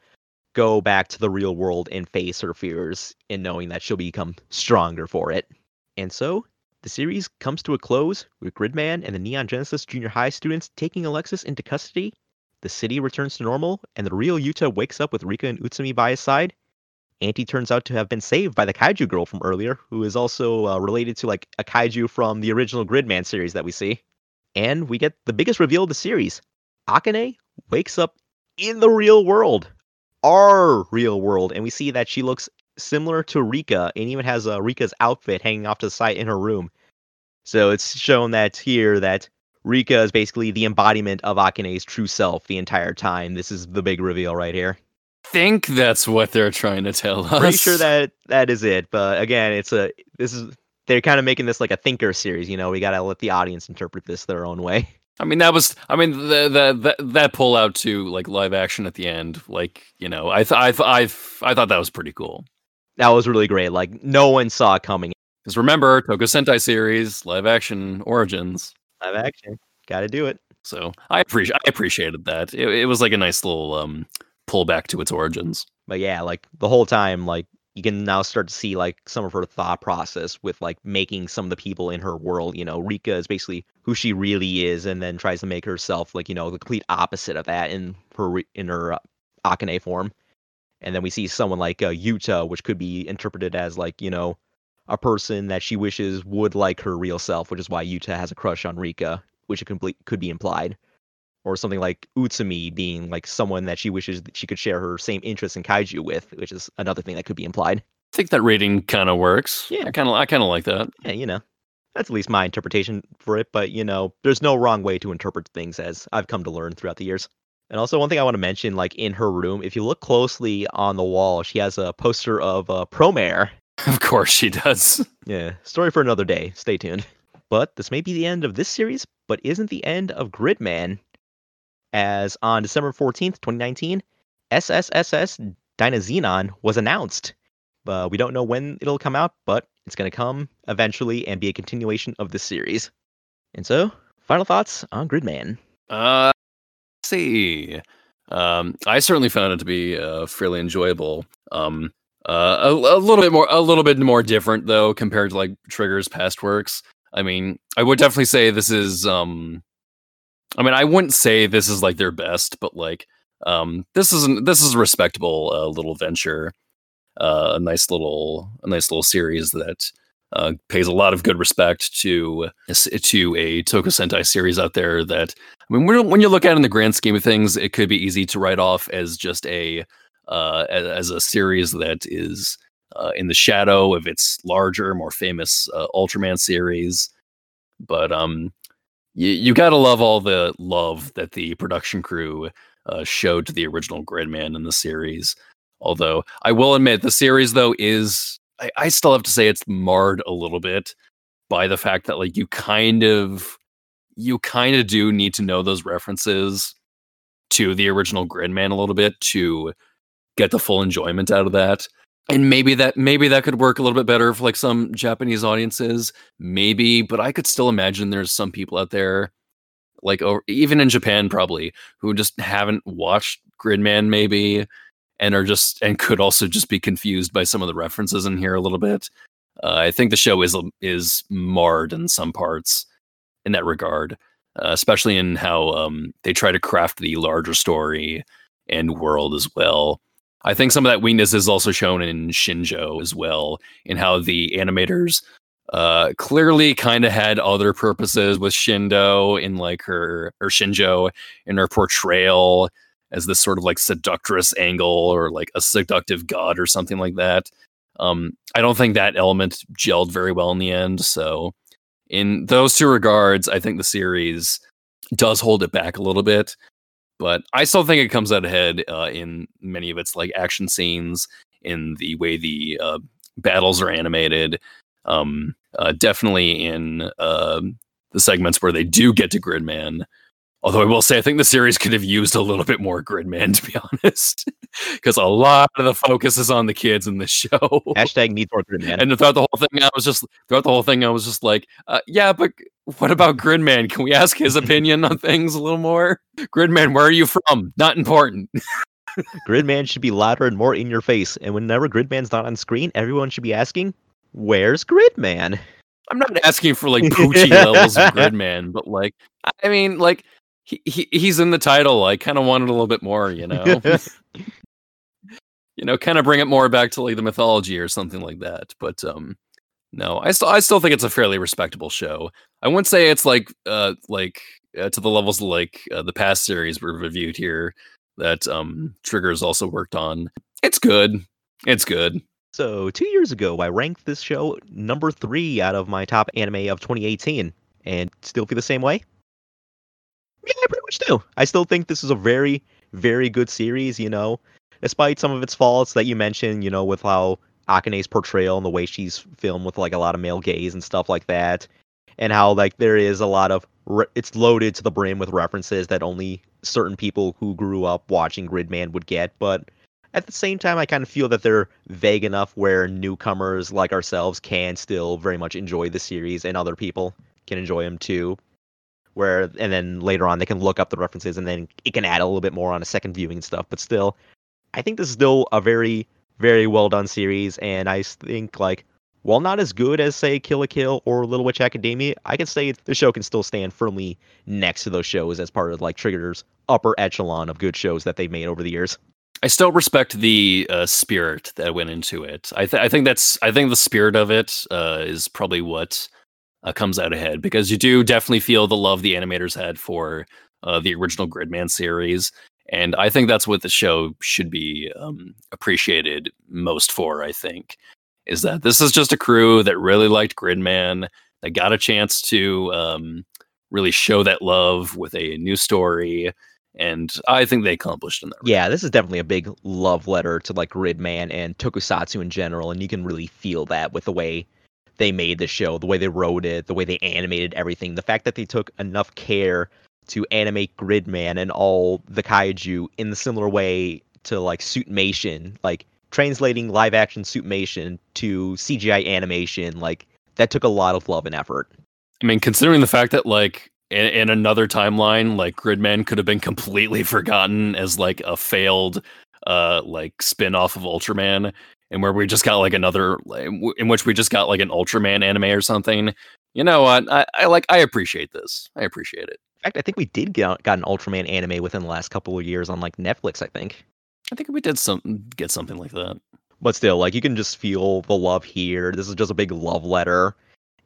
go back to the real world and face her fears, and knowing that she'll become stronger for it. And so, the series comes to a close with Gridman and the Neon Genesis Junior High students taking Alexis into custody. The city returns to normal, and the real Yuta wakes up with Rika and Utsumi by his side. Anti turns out to have been saved by the kaiju girl from earlier, who is also uh, related to like a kaiju from the original Gridman series that we see. And we get the biggest reveal of the series. Akane wakes up in the real world, our real world, and we see that she looks similar to Rika and even has uh, Rika's outfit hanging off to the side in her room. So it's shown that here that Rika is basically the embodiment of Akane's true self the entire time. This is the big reveal right here. Think that's what they're trying to tell us. Pretty sure that that is it, but again, it's a this is they're kind of making this like a thinker series. You know, we gotta let the audience interpret this their own way. I mean, that was. I mean, the, the, the that pull out to like live action at the end, like you know, I th- I th- I th- I thought that was pretty cool. That was really great. Like no one saw it coming. Because remember, Toko Sentai series live action origins. Live action, got to do it. So I appreciate I appreciated that. It, it was like a nice little um pull back to its origins. But yeah, like the whole time, like you can now start to see like some of her thought process with like making some of the people in her world. You know, Rika is basically who she really is, and then tries to make herself like you know the complete opposite of that in her in her uh, Akane form. And then we see someone like uh, Yuta, which could be interpreted as like you know a person that she wishes would like her real self, which is why Yuta has a crush on Rika, which it complete could be implied. Or something like Utsumi being like someone that she wishes that she could share her same interests in kaiju with, which is another thing that could be implied. I think that rating kind of works. Yeah. I kind of I kind of like that. Yeah, you know, that's at least my interpretation for it. But you know, there's no wrong way to interpret things, as I've come to learn throughout the years. And also, one thing I want to mention, like in her room, if you look closely on the wall, she has a poster of uh, Promare. Of course she does. Yeah, story for another day. Stay tuned. But this may be the end of this series, but isn't the end of Gridman. As on December 14th, 2019, SSSS Dynazenon was announced. Uh, we don't know when it'll come out, but it's going to come eventually and be a continuation of this series. And so, final thoughts on Gridman. Uh, see. Um, I certainly found it to be uh, fairly enjoyable. Um, uh, a, a little bit more, a little bit more different though compared to like Trigger's past works. I mean, I would definitely say this is. Um, I mean, I wouldn't say this is like their best, but like, um, this isn't. This is a respectable uh, little venture. Uh, a nice little, a nice little series that uh, pays a lot of good respect to to a Toko Sentai series out there. That I mean, when, you look at it in the grand scheme of things, it could be easy to write off as just a uh, as, as a series that is uh, in the shadow of its larger, more famous uh, Ultraman series. But um, you you gotta love all the love that the production crew uh, showed to the original Gridman in the series. Although I will admit, the series though is I, I still have to say it's marred a little bit by the fact that like you kind of you kind of do need to know those references to the original Gridman a little bit to get the full enjoyment out of that. And maybe that maybe that could work a little bit better for like some Japanese audiences, maybe, but I could still imagine there's some people out there like over, even in Japan probably who just haven't watched Gridman maybe and are just and could also just be confused by some of the references in here a little bit. Uh, I think the show is is marred in some parts in that regard, uh, especially in how um, they try to craft the larger story and world as well. I think some of that weakness is also shown in Shinjo as well, in how the animators uh, clearly kind of had other purposes with Shindo in like her or Shinjo in her portrayal as this sort of like seductress angle or like a seductive god or something like that. Um, I don't think that element gelled very well in the end. So, in those two regards, I think the series does hold it back a little bit. But I still think it comes out ahead uh, in many of its like action scenes, in the way the uh, battles are animated, um, uh, definitely in uh, the segments where they do get to Gridman. Although I will say, I think the series could have used a little bit more Gridman, to be honest, because a lot of the focus is on the kids in the show. Hashtag needs more Gridman. And throughout the whole thing, I was just throughout the whole thing, I was just like, uh, "Yeah, but what about Gridman? Can we ask his opinion on things a little more? Gridman, where are you from? Not important." Gridman should be louder and more in your face. And whenever Gridman's not on screen, everyone should be asking, "Where's Gridman?" I'm not asking for like Poochie levels of Gridman, but like, I mean, like he, he he's in the title. I kind of wanted a little bit more, you know. you know, kind of bring it more back to like the mythology or something like that. But um, no, I still I still think it's a fairly respectable show. I wouldn't say it's like uh like uh, to the levels of like uh, the past series we've reviewed here that um Triggers also worked on. It's good. It's good. So, two years ago, I ranked this show number three out of my top anime of 2018, and still feel the same way? Yeah, I pretty much do. I still think this is a very, very good series, you know, despite some of its faults that you mentioned, you know, with how Akane's portrayal and the way she's filmed with like a lot of male gaze and stuff like that, and how like there is a lot of re- it's loaded to the brim with references that only certain people who grew up watching Gridman would get, but at the same time, I kind of feel that they're vague enough where newcomers like ourselves can still very much enjoy the series, and other people can enjoy them too. Where and then later on they can look up the references, and then it can add a little bit more on a second viewing and stuff. But still, I think this is still a very, very well done series, and I think like while not as good as say Kill la Kill or Little Witch Academia, I can say the show can still stand firmly next to those shows as part of like Trigger's upper echelon of good shows that they've made over the years. I still respect the uh, spirit that went into it. I, th- I think that's I think the spirit of it uh, is probably what uh, comes out ahead because you do definitely feel the love the animators had for uh, the original Gridman series, and I think that's what the show should be um, appreciated most for. I think is that this is just a crew that really liked Gridman, that got a chance to um, really show that love with a new story and I think they accomplished in that. Yeah, this is definitely a big love letter to like Gridman and Tokusatsu in general, and you can really feel that with the way they made the show, the way they wrote it, the way they animated everything, the fact that they took enough care to animate Gridman and all the kaiju in the similar way to like Suitmation, like translating live action Suitmation to CGI animation, like that took a lot of love and effort. I mean, considering the fact that like in, in another timeline, like Gridman could have been completely forgotten as like a failed uh like spin-off of Ultraman and where we just got like another in which we just got like an Ultraman anime or something. You know what? I, I like I appreciate this. I appreciate it. In fact, I think we did get got an Ultraman anime within the last couple of years on like Netflix, I think. I think we did some get something like that. But still, like you can just feel the love here. This is just a big love letter.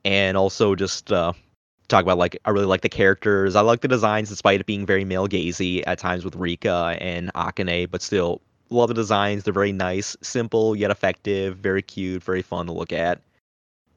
And also just uh talk about like I really like the characters. I like the designs despite it being very male gazy at times with Rika and Akane, but still love the designs. They're very nice, simple yet effective, very cute, very fun to look at.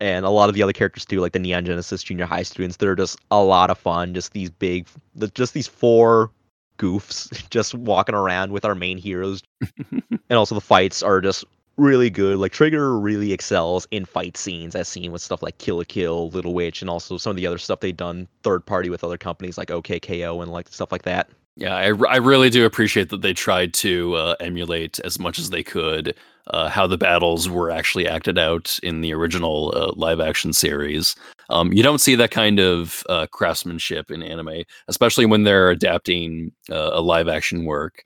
And a lot of the other characters too, like the Neon Genesis junior high students, they're just a lot of fun. Just these big, just these four goofs just walking around with our main heroes. and also the fights are just really good. Like Trigger really excels in fight scenes, as seen with stuff like Kill la Kill, Little Witch, and also some of the other stuff they've done third party with other companies like OKKO and like stuff like that. Yeah, I, I really do appreciate that they tried to uh, emulate as much as they could uh, how the battles were actually acted out in the original uh, live action series. Um, you don't see that kind of uh, craftsmanship in anime, especially when they're adapting uh, a live action work.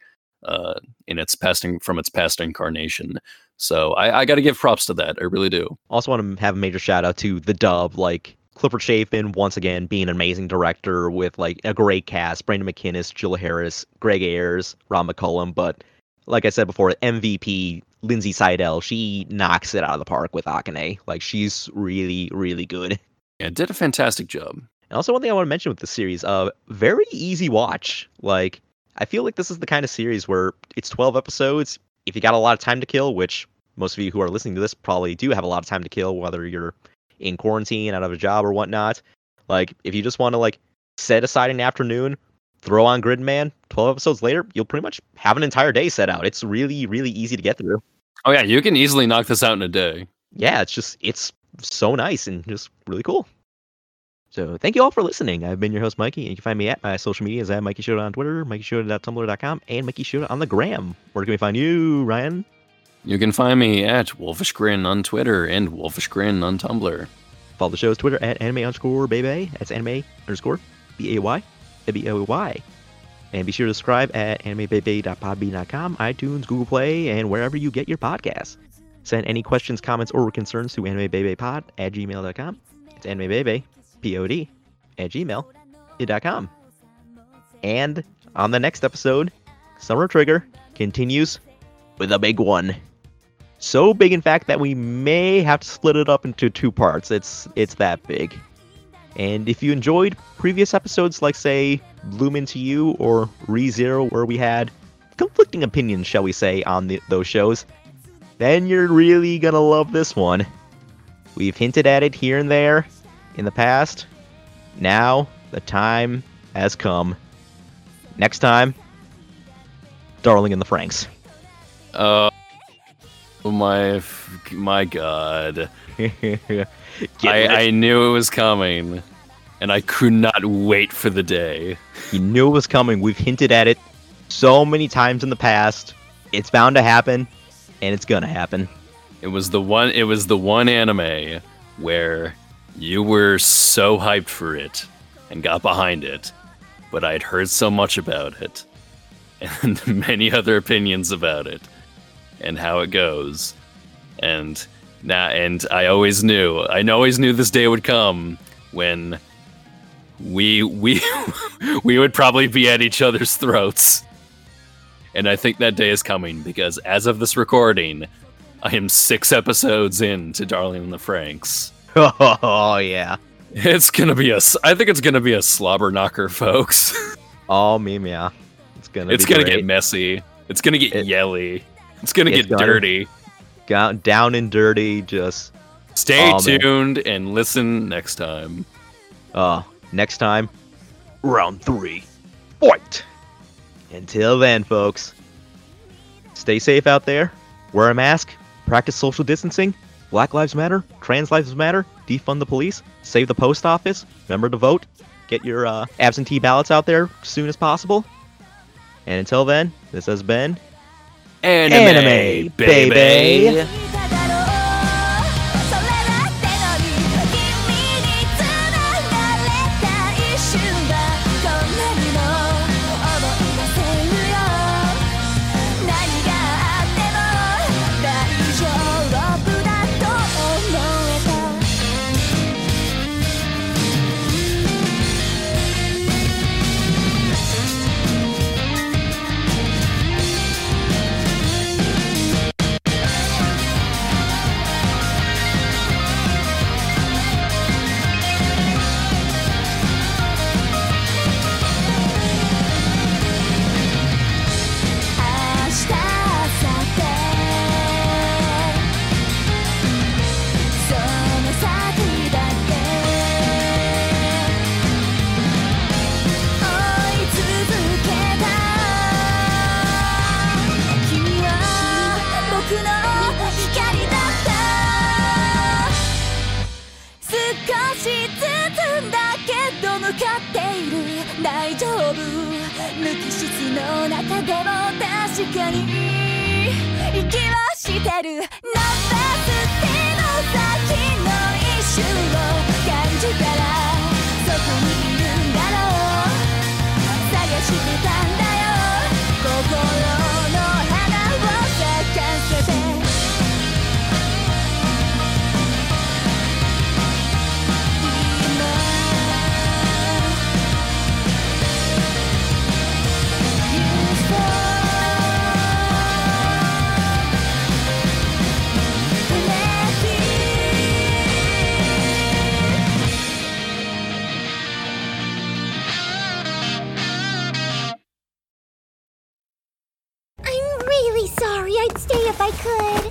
uh, in its past from its past incarnation. So I, I got to give props to that. I really do. Also, want to have a major shout out to the dub, like Clifford Chapin once again being an amazing director with like a great cast: Brandon McInnis, Jill Harris, Greg Ayers, Rob McCollum. But like I said before, MVP Lindsay Seidel, she knocks it out of the park with Akane. Like she's really, really good. Yeah, did a fantastic job. And also, one thing I want to mention with the series, uh, very easy watch. Like, I feel like this is the kind of series where it's 12 episodes. If you got a lot of time to kill, which most of you who are listening to this probably do have a lot of time to kill, whether you're in quarantine, out of a job, or whatnot. Like, if you just want to like set aside an afternoon, throw on Gridman. 12 episodes later, you'll pretty much have an entire day set out. It's really, really easy to get through. Oh yeah, you can easily knock this out in a day. Yeah, it's just it's so nice and just really cool. So thank you all for listening. I've been your host, Mikey, and you can find me at my social medias at Mikey Shota on Twitter, MikeyShota.tumblr.com, and Mikey Shota on the gram. Where can we find you, Ryan? You can find me at Wolfish Grin on Twitter and Wolfish Grin on Tumblr. Follow the show's Twitter at anime underscore baby. That's anime underscore B A Y B A Y. And be sure to subscribe at animebaby.podbean.com, iTunes, Google Play, and wherever you get your podcasts. Send any questions, comments, or concerns to animebabypod at gmail.com. It's animebebe, P-O-D, at gmail.com. And on the next episode, Summer Trigger continues with a big one. So big, in fact, that we may have to split it up into two parts. It's it's that big. And if you enjoyed previous episodes, like say Bloom Into You or ReZero, where we had conflicting opinions, shall we say, on the, those shows, then you're really gonna love this one. We've hinted at it here and there in the past. Now the time has come. Next time, Darling in the Franxx. Uh, Oh my, my God! I, I knew it was coming, and I could not wait for the day. You knew it was coming. We've hinted at it so many times in the past. It's bound to happen, and it's gonna happen. It was the one. It was the one anime where you were so hyped for it and got behind it, but I'd heard so much about it and many other opinions about it and how it goes, and now and I always knew. I always knew this day would come when we we we would probably be at each other's throats. And I think that day is coming because as of this recording, I am six episodes into Darling in the Franxx. Oh yeah. It's gonna be a. s- I think it's gonna be a slobber knocker, folks. Oh meme, yeah. It's gonna. it's be gonna great. get messy. It's gonna get yelly. It's gonna It's get gonna- dirty. Down, down and dirty. Just Stay man. tuned and listen next time. Uh, next time, round three, fight. Until then, folks, stay safe out there. Wear a mask. Practice social distancing. Black Lives Matter. Trans Lives Matter. Defund the police. Save the post office. Remember to vote. Get your uh, absentee ballots out there as soon as possible. And until then, this has been Anime, baby. 僕に息はしてる。な if I could.